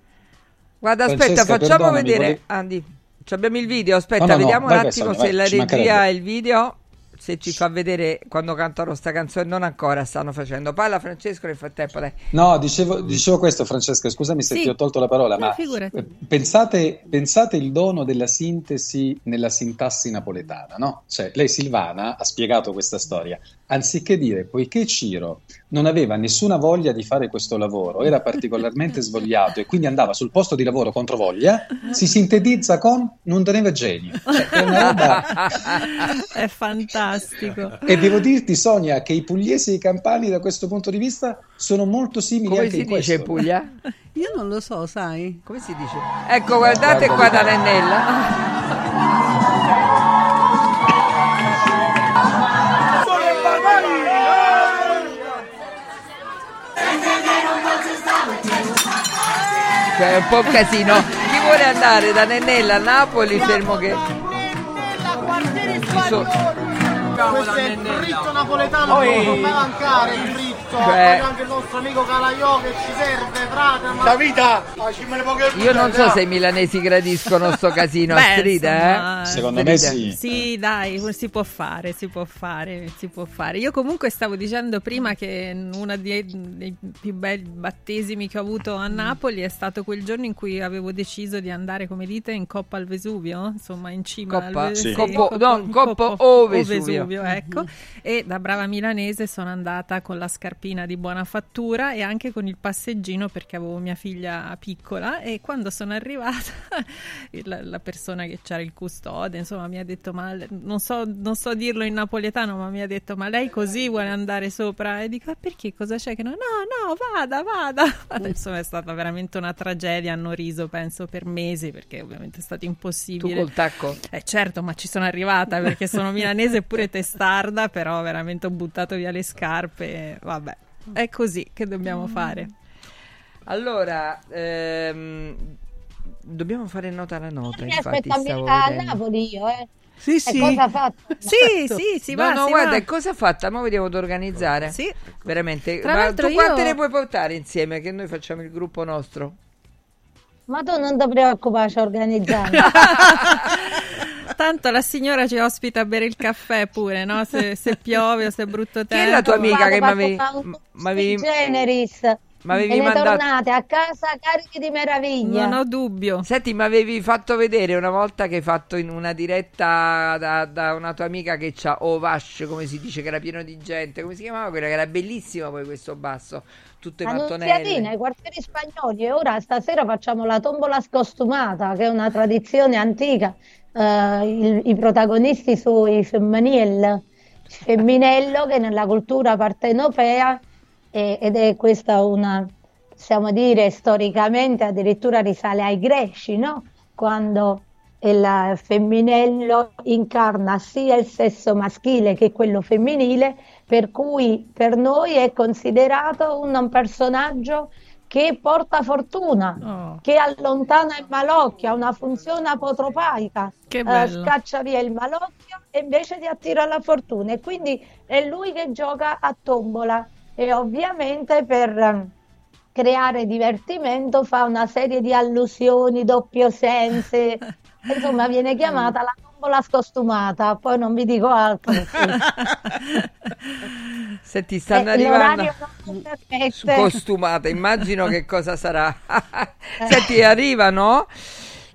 Guarda, aspetta, Francesca, facciamo perdonami, vedere. volevo- Andy, ci abbiamo il video. Aspetta, No, no, no, vediamo vai, un vai, attimo Sonia, se vai, la regia ha il video. Se ci fa vedere quando cantano sta canzone, non ancora stanno facendo. Parla Francesco nel frattempo, dai. No, dicevo, dicevo questo Francesca, scusami se Sì. ti ho tolto la parola, No, ma figurati. eh, pensate, pensate il dono della sintesi nella sintassi napoletana, no? Cioè, lei Silvana ha spiegato questa storia, anziché dire, poiché Ciro non aveva nessuna voglia di fare questo lavoro, era particolarmente svogliato e quindi andava sul posto di lavoro contro voglia, si sintetizza con non teneva genio. Cioè, è una roba È fantastico. e devo dirti, Sonia, che i pugliesi e i campani da questo punto di vista sono molto simili Come anche si in dice in questo. Puglia? Io non lo so, sai. Come si dice? Ecco, guardate qua da Nennella. È un po' casino. Chi vuole andare da Nennella a Napoli, fermo che... Ci so- Questo è il fritto napoletano Oi. che non fa mancare il fritto. Cioè- Poi anche il nostro amico Calaiò che ci serve, frate. Ma... La vita! Io non so se i milanesi gradiscono sto casino a Beh, strida, insomma, eh? Secondo me Strida. sì. Sì, dai, si può fare, si può fare, si può fare. Io comunque stavo dicendo prima che uno dei, dei più belli battesimi che ho avuto a Napoli è stato quel giorno in cui avevo deciso di andare, come dite, in Coppa al Vesuvio, insomma in cima Coppa? al Vesuvio. Sì. Coppo- no, Coppo o Vesuvio. Ecco. E da brava milanese sono andata con la scarpina di buona fattura e anche con il passeggino perché avevo mia figlia piccola e quando sono arrivata la, la persona che c'era il custode insomma mi ha detto ma non so, non so dirlo in napoletano ma mi ha detto ma lei così vuole andare sopra e dico "Ah, perché cosa c'è che no no no vada vada Vada." insomma è stata veramente una tragedia hanno riso penso per mesi perché ovviamente è stato Tu impossibile col tacco? eh certo, ma ci sono arrivata perché sono milanese e pure testarda, però veramente ho buttato via le scarpe. Vabbè, è così che dobbiamo fare. Allora, ehm, dobbiamo fare nota alla nota, Mi infatti aspetta a, stavo a vedendo. Napoli io, eh. Sì, E sì. cosa ha fatto? Sì, sì, si no, va, no, si guarda, va. e cosa ha fatta? Ma vediamo di organizzare. Sì. Veramente. Tra Ma tu quante io- ne puoi portare insieme? Che noi facciamo il gruppo nostro. Ma tu non ti preoccupare, ci organizziamo. Tanto la signora ci ospita a bere il caffè pure, no? Se, se piove o se è brutto Chi tempo. è la tua amica che mi avevi... fatto un m- m'avevi- Generis. m'avevi e mandato- tornate a casa carichi di meraviglia. Non ho dubbio. Senti, mi avevi fatto vedere una volta che hai fatto in una diretta da, da una tua amica che c'ha Ovash, come si dice, che era pieno di gente. Come si chiamava quella? Che era bellissima poi questo basso. Tutte Annunziatina, mattonelle. i quartieri spagnoli e ora stasera facciamo la tombola scostumata che è una tradizione antica. Eh, il- I protagonisti sono i femminil, il femminello che nella cultura partenopea è- ed è questa una, possiamo dire storicamente addirittura risale ai greci, no? Quando il femminello incarna sia il sesso maschile che quello femminile, per cui per noi è considerato un personaggio che porta fortuna, Oh. che allontana il malocchio, ha una funzione apotropaica, eh, scaccia via il malocchio e invece ti attira la fortuna. E quindi è lui che gioca a tombola e ovviamente per ehm, creare divertimento fa una serie di allusioni, doppio sensi, insomma viene chiamata la tombola scostumata, poi non vi dico altro. Senti, stanno Eh, arrivando l'orario non permette. su costumata, immagino che cosa sarà. Senti, arrivano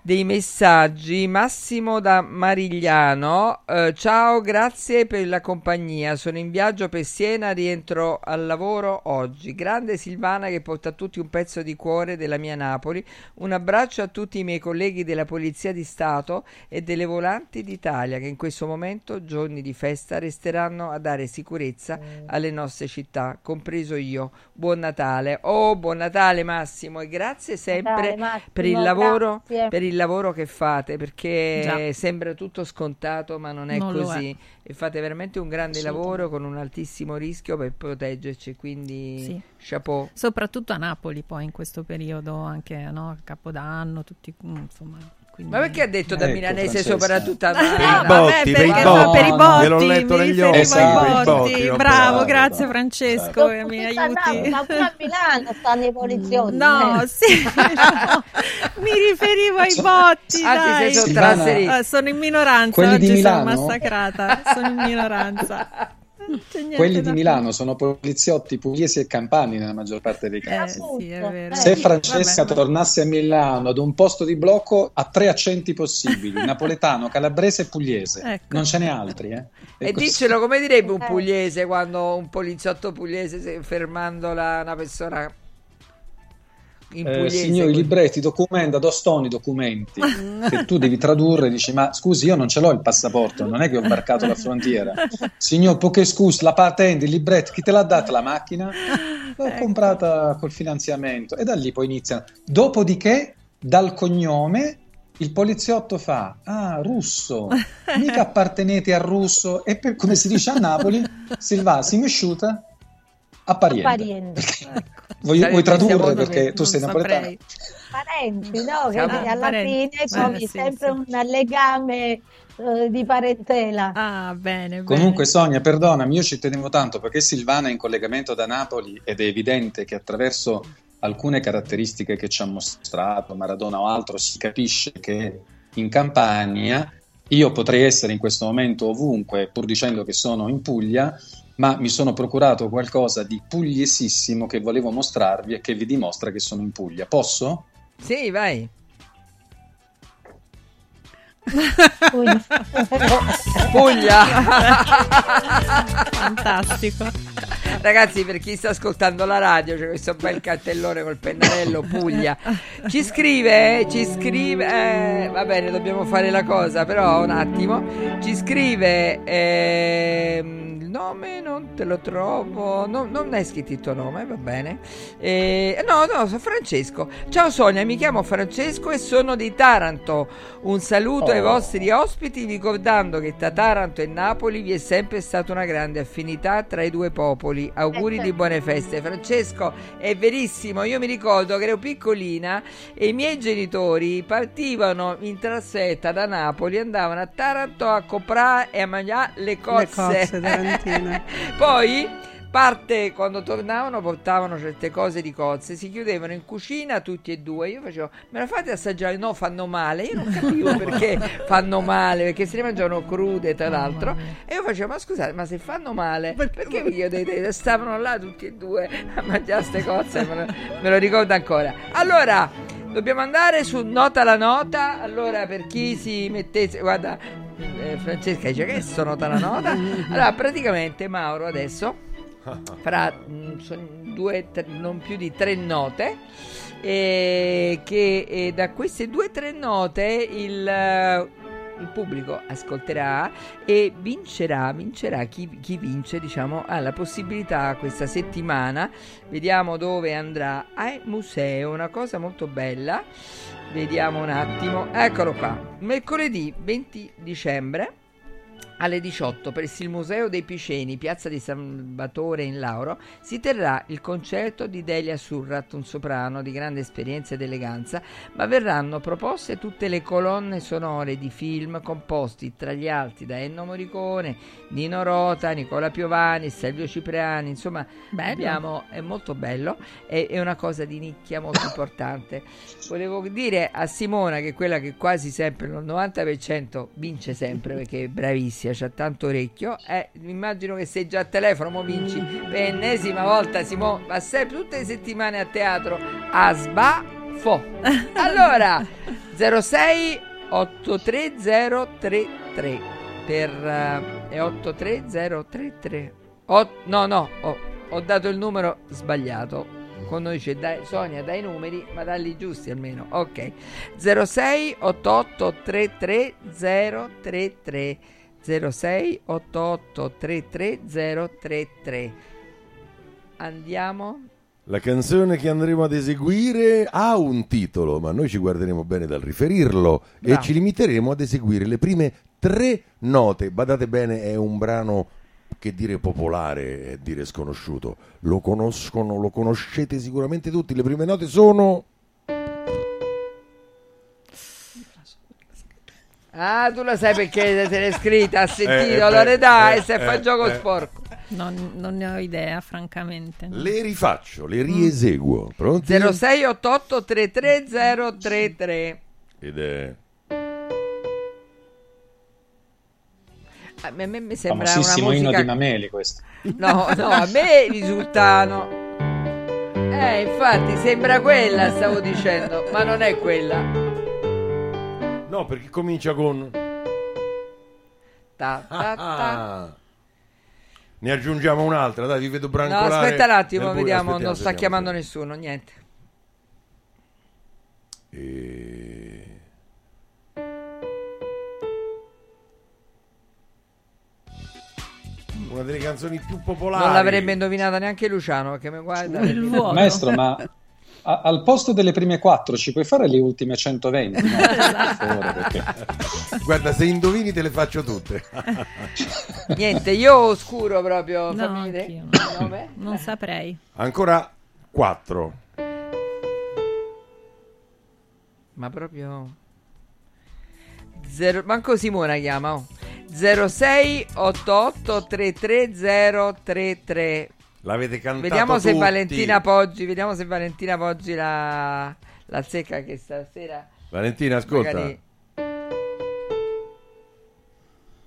dei messaggi. Massimo da Marigliano, eh, ciao, grazie per la compagnia. Sono in viaggio per Siena, rientro al lavoro oggi. Grande Silvana che porta a tutti un pezzo di cuore della mia Napoli. Un abbraccio a tutti i miei colleghi della Polizia di Stato e delle volanti d'Italia che in questo momento, giorni di festa, resteranno a dare sicurezza alle nostre città, compreso io. Buon Natale. Oh, buon Natale Massimo e grazie sempre Natale, Massimo, per il lavoro grazie. per il lavoro che fate perché Già. sembra tutto scontato ma non è Non così e fate veramente un grande lavoro con un altissimo rischio per proteggerci quindi Sì. chapeau Soprattutto a Napoli poi in questo periodo, anche no, a Capodanno, tutti, mm, insomma, quindi- Ma perché ha detto da Ecco, milanese Francesca. soprattutto a Ah, Milano? vabbè, botti, per i botti. per i No, botti, gliel'ho letto mi negli occhi, Esatto, botti. botti, Bravo, vabbè. grazie Francesco, che mi tutta Napoli, aiuti. Ma pure a Milano stanno i poliziotti. No, eh. sì, no, mi riferivo ai botti. Ah, dai. sottrasserito. Eh, sono in minoranza, Quelli di oggi sono Milano? massacrata. Sono in minoranza. Quelli di Milano sono poliziotti pugliesi e campani nella maggior parte dei. Eh, casi. sì, è vero. Se Eh, Francesca vabbè. tornasse a Milano ad un posto di blocco ha tre accenti possibili: napoletano, calabrese e pugliese. Ecco. Non ce n'è altri. Eh? E così. diccelo come direbbe un pugliese quando un poliziotto pugliese se- fermandola una persona in Eh, pugliese. signori libretti, documenta, dove sono i documenti? che tu devi tradurre e dici: Ma scusi, io non ce l'ho il passaporto, non è che ho varcato la frontiera. Signor, poche scusi, la patente, il libretto, chi te l'ha data la macchina? L'ho Ecco. comprata col finanziamento e da lì poi iniziano. Dopodiché, dal cognome. Il poliziotto fa, ah, russo, mica appartenete al russo, e per, come si dice a Napoli, Silva, si mesciuta a pariente. Pariente. Vuoi, vuoi tradurre perché tu sei napoletano? Parenti, no? Che alla parenti. fine trovi sì, sempre sì. un legame eh, di parentela. Ah, bene, bene. Comunque Sonia, perdonami, io ci tenevo tanto perché Silvana è in collegamento da Napoli ed è evidente che attraverso alcune caratteristiche che ci ha mostrato, Maradona o altro, si capisce che in Campania io potrei essere in questo momento ovunque, pur dicendo che sono in Puglia, ma mi sono procurato qualcosa di pugliesissimo che volevo mostrarvi e che vi dimostra che sono in Puglia. Posso? Sì, vai. Puglia. Fantastico. Ragazzi, per chi sta ascoltando la radio, c'è questo bel cartellone col pennarello Puglia. Ci scrive, ci scrive, eh, va bene, dobbiamo fare la cosa, però un attimo. Ci scrive, ehm, il nome non te lo trovo, no, non hai scritto il tuo nome, va bene. Eh, no, no, sono Francesco. Ciao Sonia, mi chiamo Francesco e sono di Taranto. Un saluto ai vostri ospiti, ricordando che tra Taranto e Napoli vi è sempre stata una grande affinità tra i due popoli. Auguri di buone feste. Francesco, è verissimo, io mi ricordo che ero piccolina e i miei genitori partivano in trasferta da Napoli, andavano a Taranto a comprare e a mangiare le cozze. Le cozze. Poi parte quando tornavano portavano certe cose di cozze, si chiudevano in cucina tutti e due. Io facevo, me la fate assaggiare? No, fanno male. Io non capivo perché fanno male, perché se le mangiavano crude tra l'altro. E io facevo, ma scusate, ma se fanno male, perché vi chiedete? Stavano là tutti e due a mangiare queste cozze, me lo, me lo ricordo ancora. Allora, dobbiamo andare su nota la nota. Allora, per chi si mettesse, guarda, eh, Francesca dice che è nota la nota. Allora, praticamente Mauro adesso farà mm, due, tre- non più di tre note. E che e da queste due o tre note il, eh, il pubblico ascolterà e vincerà, vincerà chi, chi vince, diciamo, ha la possibilità questa settimana, vediamo dove andrà, al museo, una cosa molto bella, vediamo un attimo, eccolo qua, mercoledì 20 dicembre alle 18 presso il Museo dei Piceni, piazza di San Batore in Lauro, si terrà il concerto di Delia Surrat, un soprano di grande esperienza ed eleganza, ma verranno proposte tutte le colonne sonore di film composti tra gli altri da Ennio Morricone, Nino Rota, Nicola Piovani, Silvio Cipriani, insomma abbiamo, è molto bello, è, è una cosa di nicchia molto importante. Volevo dire a Simona che è quella che quasi sempre, il 90% vince sempre perché è bravissima, c'ha tanto orecchio, eh, immagino che sei già a telefono, mo vinci per ennesima volta, Simona va sempre tutte le settimane a teatro a Sbafo. Allora, 06 83033 per eh, è 83033. Oh, no, no, ho, ho dato il numero sbagliato. Quando dice dai, Sonia dai numeri, ma dalli giusti almeno. Ok. 06 88 33 033 06 88 33 033 Andiamo. La canzone che andremo ad eseguire ha un titolo, ma noi ci guarderemo bene dal riferirlo Bravo. e ci limiteremo ad eseguire le prime tre note. Badate bene, è un brano che dire popolare è dire sconosciuto. Lo conoscono, lo conoscete sicuramente tutti. Le prime note sono Ah, tu lo sai perché te l'hai scritta, ha sentito Eh, Loredà eh, e se eh, fa il gioco eh. sporco. Non, non ne ho idea, francamente. Le rifaccio, le rieseguo. Pronti? 0688 33033 Ed è... A me, a me mi sembra una Famosissimo inno musica di Mameli questo. No, no, a me risultano. Eh, infatti sembra quella, stavo dicendo, ma non è quella. No, perché comincia con... Ta, ta, ta. Ah. Ne aggiungiamo un'altra, dai, vi vedo No, brancolare. aspetta un attimo, vediamo, non sta chiamando nessuno, niente. E- Una delle canzoni più popolari. Non l'avrebbe indovinata neanche Luciano, perché mi guarda. Maestro, ma a- al posto delle prime quattro ci puoi fare le ultime 120? No? Favore, perché- Guarda, se indovini te le faccio tutte. Niente, io oscuro proprio. No, nome? Non saprei. Ancora quattro. Ma proprio. Zero... Manco Simona chiama. Oh. 0688333033 L'avete cantato Vediamo se tutti. Valentina Poggi, vediamo se Valentina Poggi la, la secca che stasera Valentina, ascolta. magari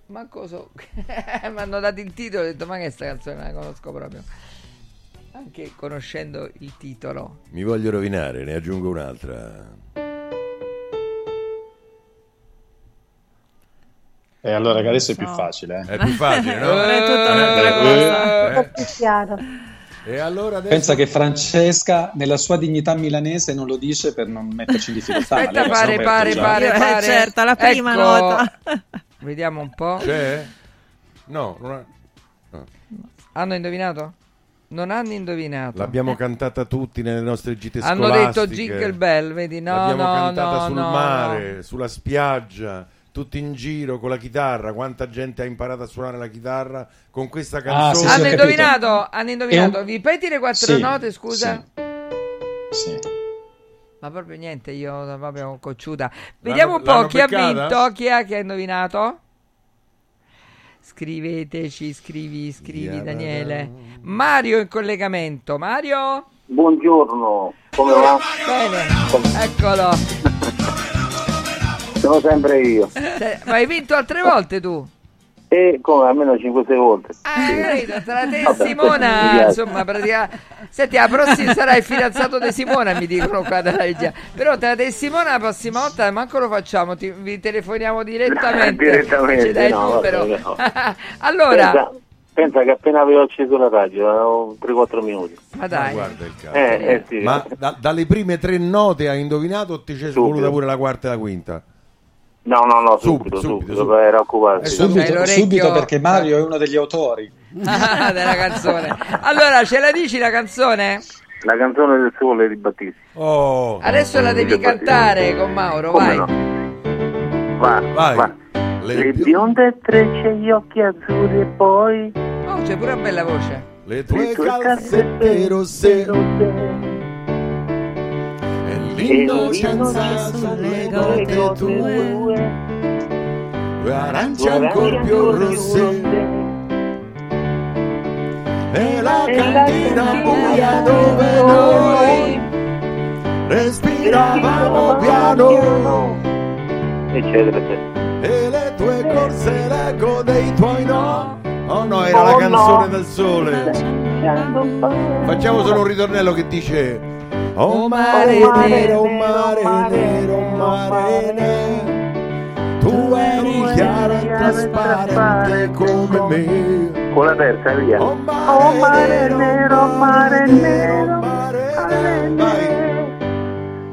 Manco so mi hanno dato il titolo ho detto ma che sta canzone la conosco proprio anche conoscendo il titolo Mi voglio rovinare, ne aggiungo un'altra. E allora che adesso è più facile. eh. È più facile, no? È tutta un'altra cosa. Un po' più chiaro. E allora adesso... Pensa che Francesca, nella sua dignità milanese, non lo dice per non metterci in difficoltà. aspetta pare sa pare già. pare Eh, pare certo, la prima Ecco. nota. vediamo un po' C'è? No, non ha- no. hanno indovinato? non hanno indovinato L'abbiamo cantata tutti nelle nostre gite hanno detto Jingle Bell vedi no L'abbiamo no cantata no sul no, mare, sulla spiaggia, tutti in giro con la chitarra. Quanta gente ha imparato a suonare la chitarra con questa Ah, sì, canzone? sì, hanno ho indovinato hanno indovinato un- ripeti le quattro Sì, note scusa Sì. Ma proprio niente, io sono proprio cocciuta. Vediamo un po' chi ha beccata? vinto, chi ha, chi ha indovinato. Scriveteci, scrivi, scrivi Yeah, Daniele. Mario in collegamento. Mario? Buongiorno, come va? Bene, eccolo. Sono sempre io. Se- Ma hai vinto altre volte tu? E come almeno 5-6 volte. Ah, capito, tra te e Simona, insomma, pratica... Senti, la prossima sarà il fidanzato di Simona, mi dicono qua dalla regia. Però tra te e Simona la prossima volta manco lo facciamo, ti, vi telefoniamo direttamente. Direttamente, Ci dai il no, numero. vabbè, no. allora, Pensa, pensa che appena avevo acceso la radio, avevo 3-4 minuti. ma dai. Guarda il caso. Eh, eh sì. Ma da- dalle prime tre note hai indovinato o ti c'è Subito. voluta pure la quarta e la quinta? No, no, no, Subito, subito, subito, subito, occuparsi. Eh, Subito, subito perché Mario è uno degli autori. Ah, della canzone. Allora, ce la dici la canzone? La canzone del sole di Battisti. Oh, Adesso la devi cantare con Mauro, Come vai. no? Va, Vai. va. Le Le bio- bionde trecce, gli occhi azzurri e poi Oh, c'è pure una bella voce. le tue le tue calzette rosse rosse l'innocenza sulle gote tue, arance ancora più rosse. E la cantina buia dove noi respiravamo piano e le tue corse l'eco dei tuoi no. Oh no, era Oh la no. canzone del sole. Facciamo solo un ritornello che dice Oh mare nero, oh mare nero, oh mare nero Tu eri chiara e trasparente come me Con la terza, via. Oh mare nero, mare nero, mare nero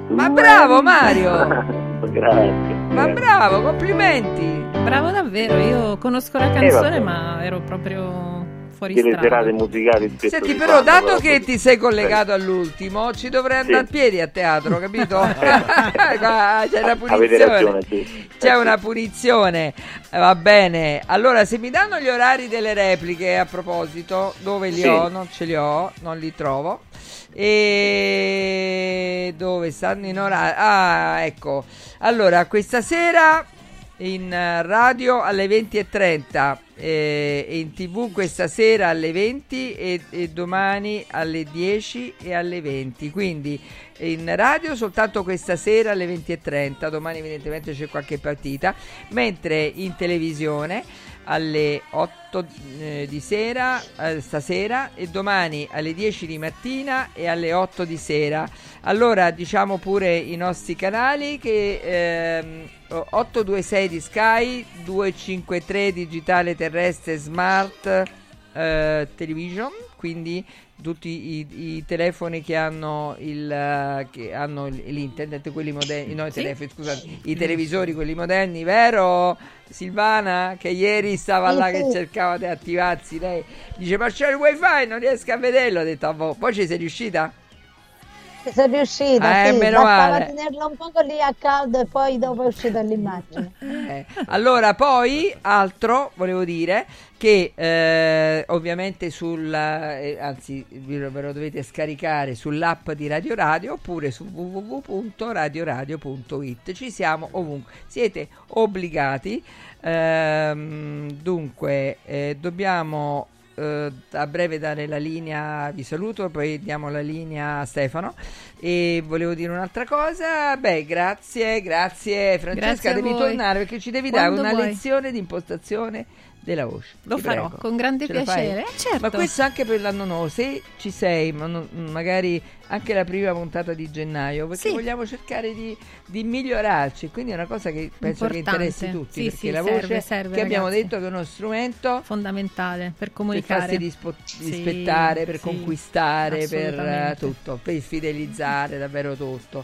Ma bravo Mario! Grazie. Ma bravo, complimenti! Bravo davvero, io conosco la vabbè. canzone ma ero proprio fuori Che le serate strada. musicali Senti, però, dato però che ti sei collegato all'ultimo, ci dovrei andare Sì. a piedi a teatro, capito? C'è una Avete ragione, punizione. sì. C'è una punizione, Eh, va bene. Allora, se mi danno gli orari delle repliche a proposito, dove li Sì. ho? Non ce li ho, non li trovo. E dove stanno in orario? Ah, ecco. Allora, questa sera in eh, radio alle 20.30 eh, e in tv questa sera alle 20 e, e domani alle 10 e alle 20 quindi in radio soltanto questa sera alle 20.30 domani evidentemente c'è qualche partita mentre in televisione alle 8 eh, di sera eh, stasera e domani alle 10 di mattina e alle 8 di sera. Allora diciamo pure i nostri canali che ehm, 826 di Sky 253 digitale terrestre smart eh, television quindi tutti i, i telefoni che hanno, il, che hanno l'internet, quelli moderni, no, i Sì. telefoni, scusate, i televisori, quelli moderni, vero Silvana? Che ieri stava Sì, là sì. che cercava di attivarsi, lei dice ma c'è il wifi, non riesco a vederlo, ho detto a voi, poi ci sei riuscita? Ci sono riuscita, Eh, sì, meno male. tenerlo un po' lì a caldo e poi dopo è uscita l'immagine. Eh, allora, poi altro volevo dire che eh, ovviamente sul eh, anzi ve ve lo dovete scaricare sull'app di Radio Radio oppure su www.radioradio.it. Ci siamo ovunque. Siete obbligati. Ehm, dunque, eh, dobbiamo eh, a breve dare la linea, vi saluto, poi diamo la linea a Stefano. E volevo dire un'altra cosa. Beh, grazie, grazie Francesca, Grazie devi voi. tornare perché ci devi dare Quando una vuoi. lezione di impostazione della voce. Lo Ti farò, prego. con grande Ce piacere. Eh, certo. Ma questo anche per l'anno nuovo, se ci sei, ma non- magari anche la prima puntata di gennaio, perché Sì. vogliamo cercare di, di migliorarci. Quindi è una cosa che penso che Importante. interessi tutti, Sì, perché sì, la serve, voce serve, che abbiamo ragazzi. detto che è uno strumento fondamentale per per comunicare. farsi rispo- Sì, rispettare, per conquistare, per assolutamente. tutto, per fidelizzare davvero tutto.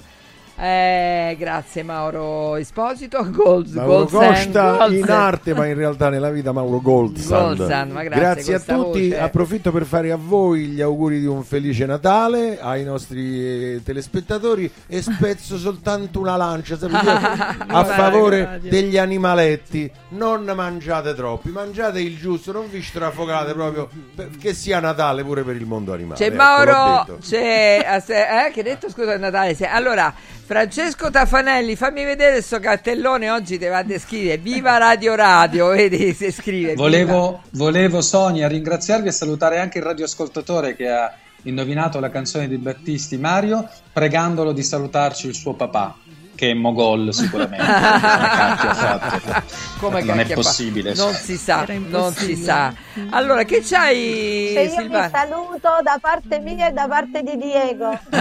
Eh, grazie Mauro Esposito, Gold, Mauro Costa Goldsan. in arte, ma in realtà nella vita Mauro Goldsand. Goldsan, ma grazie, a tutti, voce. approfitto per fare a voi gli auguri di un felice Natale ai nostri eh, telespettatori e spezzo soltanto una lancia a favore degli animaletti. Non mangiate troppi, mangiate il giusto, non vi strafogate proprio che sia Natale pure per il mondo animale. C'è Ecco, Mauro, c'è eh, che hai detto scusa Natale. Sì. Allora, Francesco Tafanelli, fammi vedere questo cartellone oggi ti va a descrivere. Viva Radio Radio, vedi se scrive. Volevo, volevo Sonia ringraziarvi e salutare anche il radioascoltatore che ha indovinato la canzone di Battisti Mario, pregandolo di salutarci il suo papà, che è Mogol sicuramente. Come fatto? Come non è possibile. Non si sa, non si sa. Allora, che c'hai Se io vi saluto da parte mia e da parte di Diego.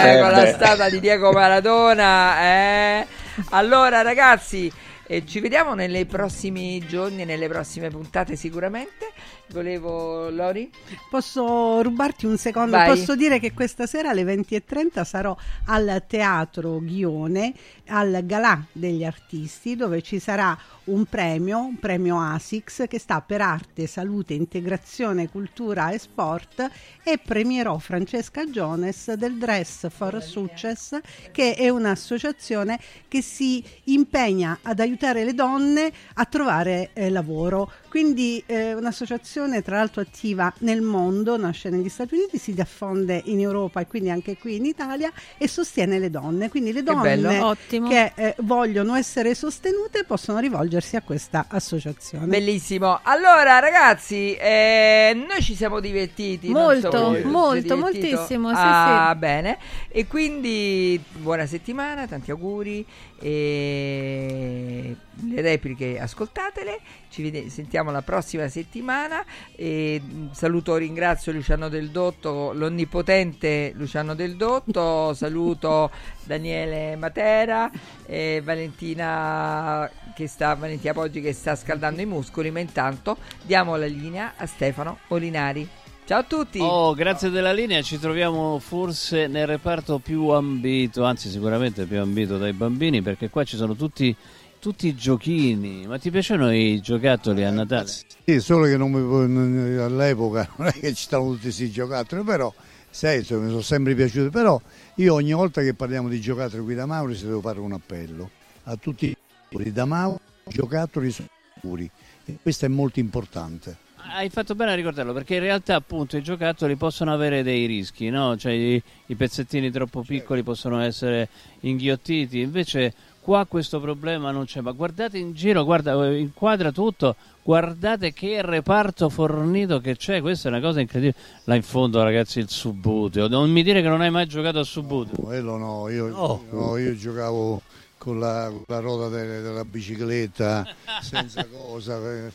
Eh, con la beh. statua di Diego Maradona. eh. Allora, ragazzi, eh, ci vediamo nei prossimi giorni, nelle prossime puntate sicuramente. Volevo, Lori? Posso rubarti un secondo? Vai. Posso dire che questa sera alle 20.30 sarò al Teatro Ghione, al Galà degli Artisti, dove ci sarà un premio, un premio ASICS, che sta per arte, salute, integrazione, cultura e sport e premierò Francesca Jones del Dress for Success, che è un'associazione che si impegna ad aiutare le donne a trovare eh, lavoro. Quindi eh, un'associazione tra l'altro attiva nel mondo, nasce negli Stati Uniti, si diffonde in Europa e quindi anche qui in Italia e sostiene le donne. Quindi le Che bello. donne Ottimo. che eh, vogliono essere sostenute possono rivolgersi a questa associazione. Bellissimo. Allora, ragazzi, eh, noi ci siamo divertiti. non Molto, so, molto, divertito? moltissimo, sì, ah, sì. bene. E quindi buona settimana, tanti auguri. E le repliche ascoltatele. Ci vede- sentiamo la prossima settimana. E, mh, saluto, ringrazio Luciano Del Dotto, l'onnipotente Luciano Del Dotto. saluto Daniele Matera e Valentina che sta Valentina Poggi che sta scaldando i muscoli, ma intanto diamo la linea a Stefano Olinari. Ciao a tutti. Oh, grazie della linea, ci troviamo forse nel reparto più ambito, anzi sicuramente più ambito dai bambini, perché qua ci sono tutti, tutti i giochini. Ma ti piacciono i giocattoli a Natale? Sì, solo che mi, all'epoca non è che ci stavano tutti questi giocattoli, però sai, mi sono sempre piaciuti. Però io ogni volta che parliamo di giocattoli qui da Mauri devo fare un appello a tutti i giocatori da Mauri, giocattoli sono sicuri e questo è molto importante. Hai fatto bene a ricordarlo perché in realtà appunto i giocattoli possono avere dei rischi, no? Cioè i, i pezzettini troppo piccoli possono essere inghiottiti, invece qua questo problema non c'è, ma guardate in giro, guarda, eh, inquadra tutto, guardate che reparto fornito che c'è, questa è una cosa incredibile. Là in fondo ragazzi il subbuteo, non mi dire che non hai mai giocato a subbuteo. Quello no, io, no, io giocavo con la, la ruota de- della bicicletta, senza cosa. eh.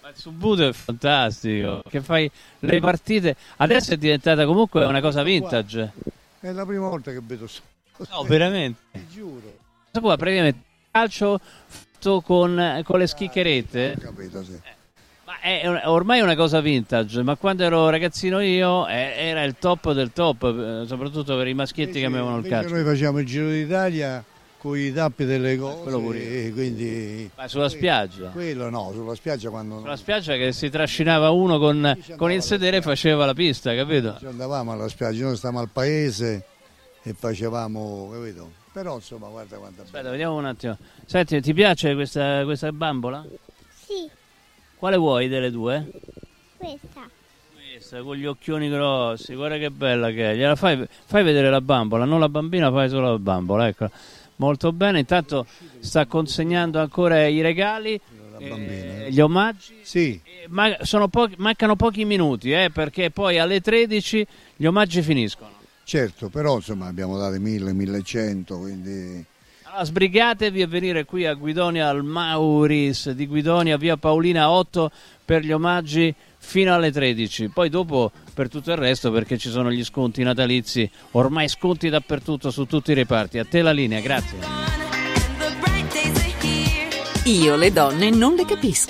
Ma il subbuteo è fantastico, che fai le partite, adesso è diventata comunque una cosa vintage. È la prima volta che vedo No, veramente. Ti giuro. Qua praticamente calcio fatto con, con le schiccherette. Capito, sì. Ma è ormai è una cosa vintage, ma quando ero ragazzino io eh, era il top del top, eh, soprattutto per i maschietti che avevano il Invece calcio. Noi facciamo il Giro d'Italia con i tappi delle cose quindi... Ma sulla spiaggia? Quello no, sulla spiaggia quando... Sulla spiaggia che si trascinava uno con, con il sedere e faceva la pista, capito? Ci andavamo alla spiaggia, noi stavamo al paese e facevamo, capito? Però insomma guarda quanta Aspetta, vediamo un attimo. Senti, ti piace questa, questa bambola? Sì, Quale vuoi delle due? questa. Questa con gli occhioni grossi, guarda che bella che è. Gliela fai, fai vedere la bambola, non la bambina, fai solo la bambola, ecco. Molto bene, intanto sta consegnando ancora i regali, eh, gli omaggi. Sì. Eh, ma- sono pochi- mancano pochi minuti, eh, perché poi alle 13 gli omaggi finiscono. Certo, però insomma abbiamo dato 1000, 1100, quindi... Allora, sbrigatevi a venire qui a Guidonia al Mauris di Guidonia, via Paolina 8 per gli omaggi fino alle 13. Poi dopo per tutto il resto perché ci sono gli sconti natalizi, ormai sconti dappertutto su tutti i reparti. A te la linea, grazie. Io le donne non le capisco.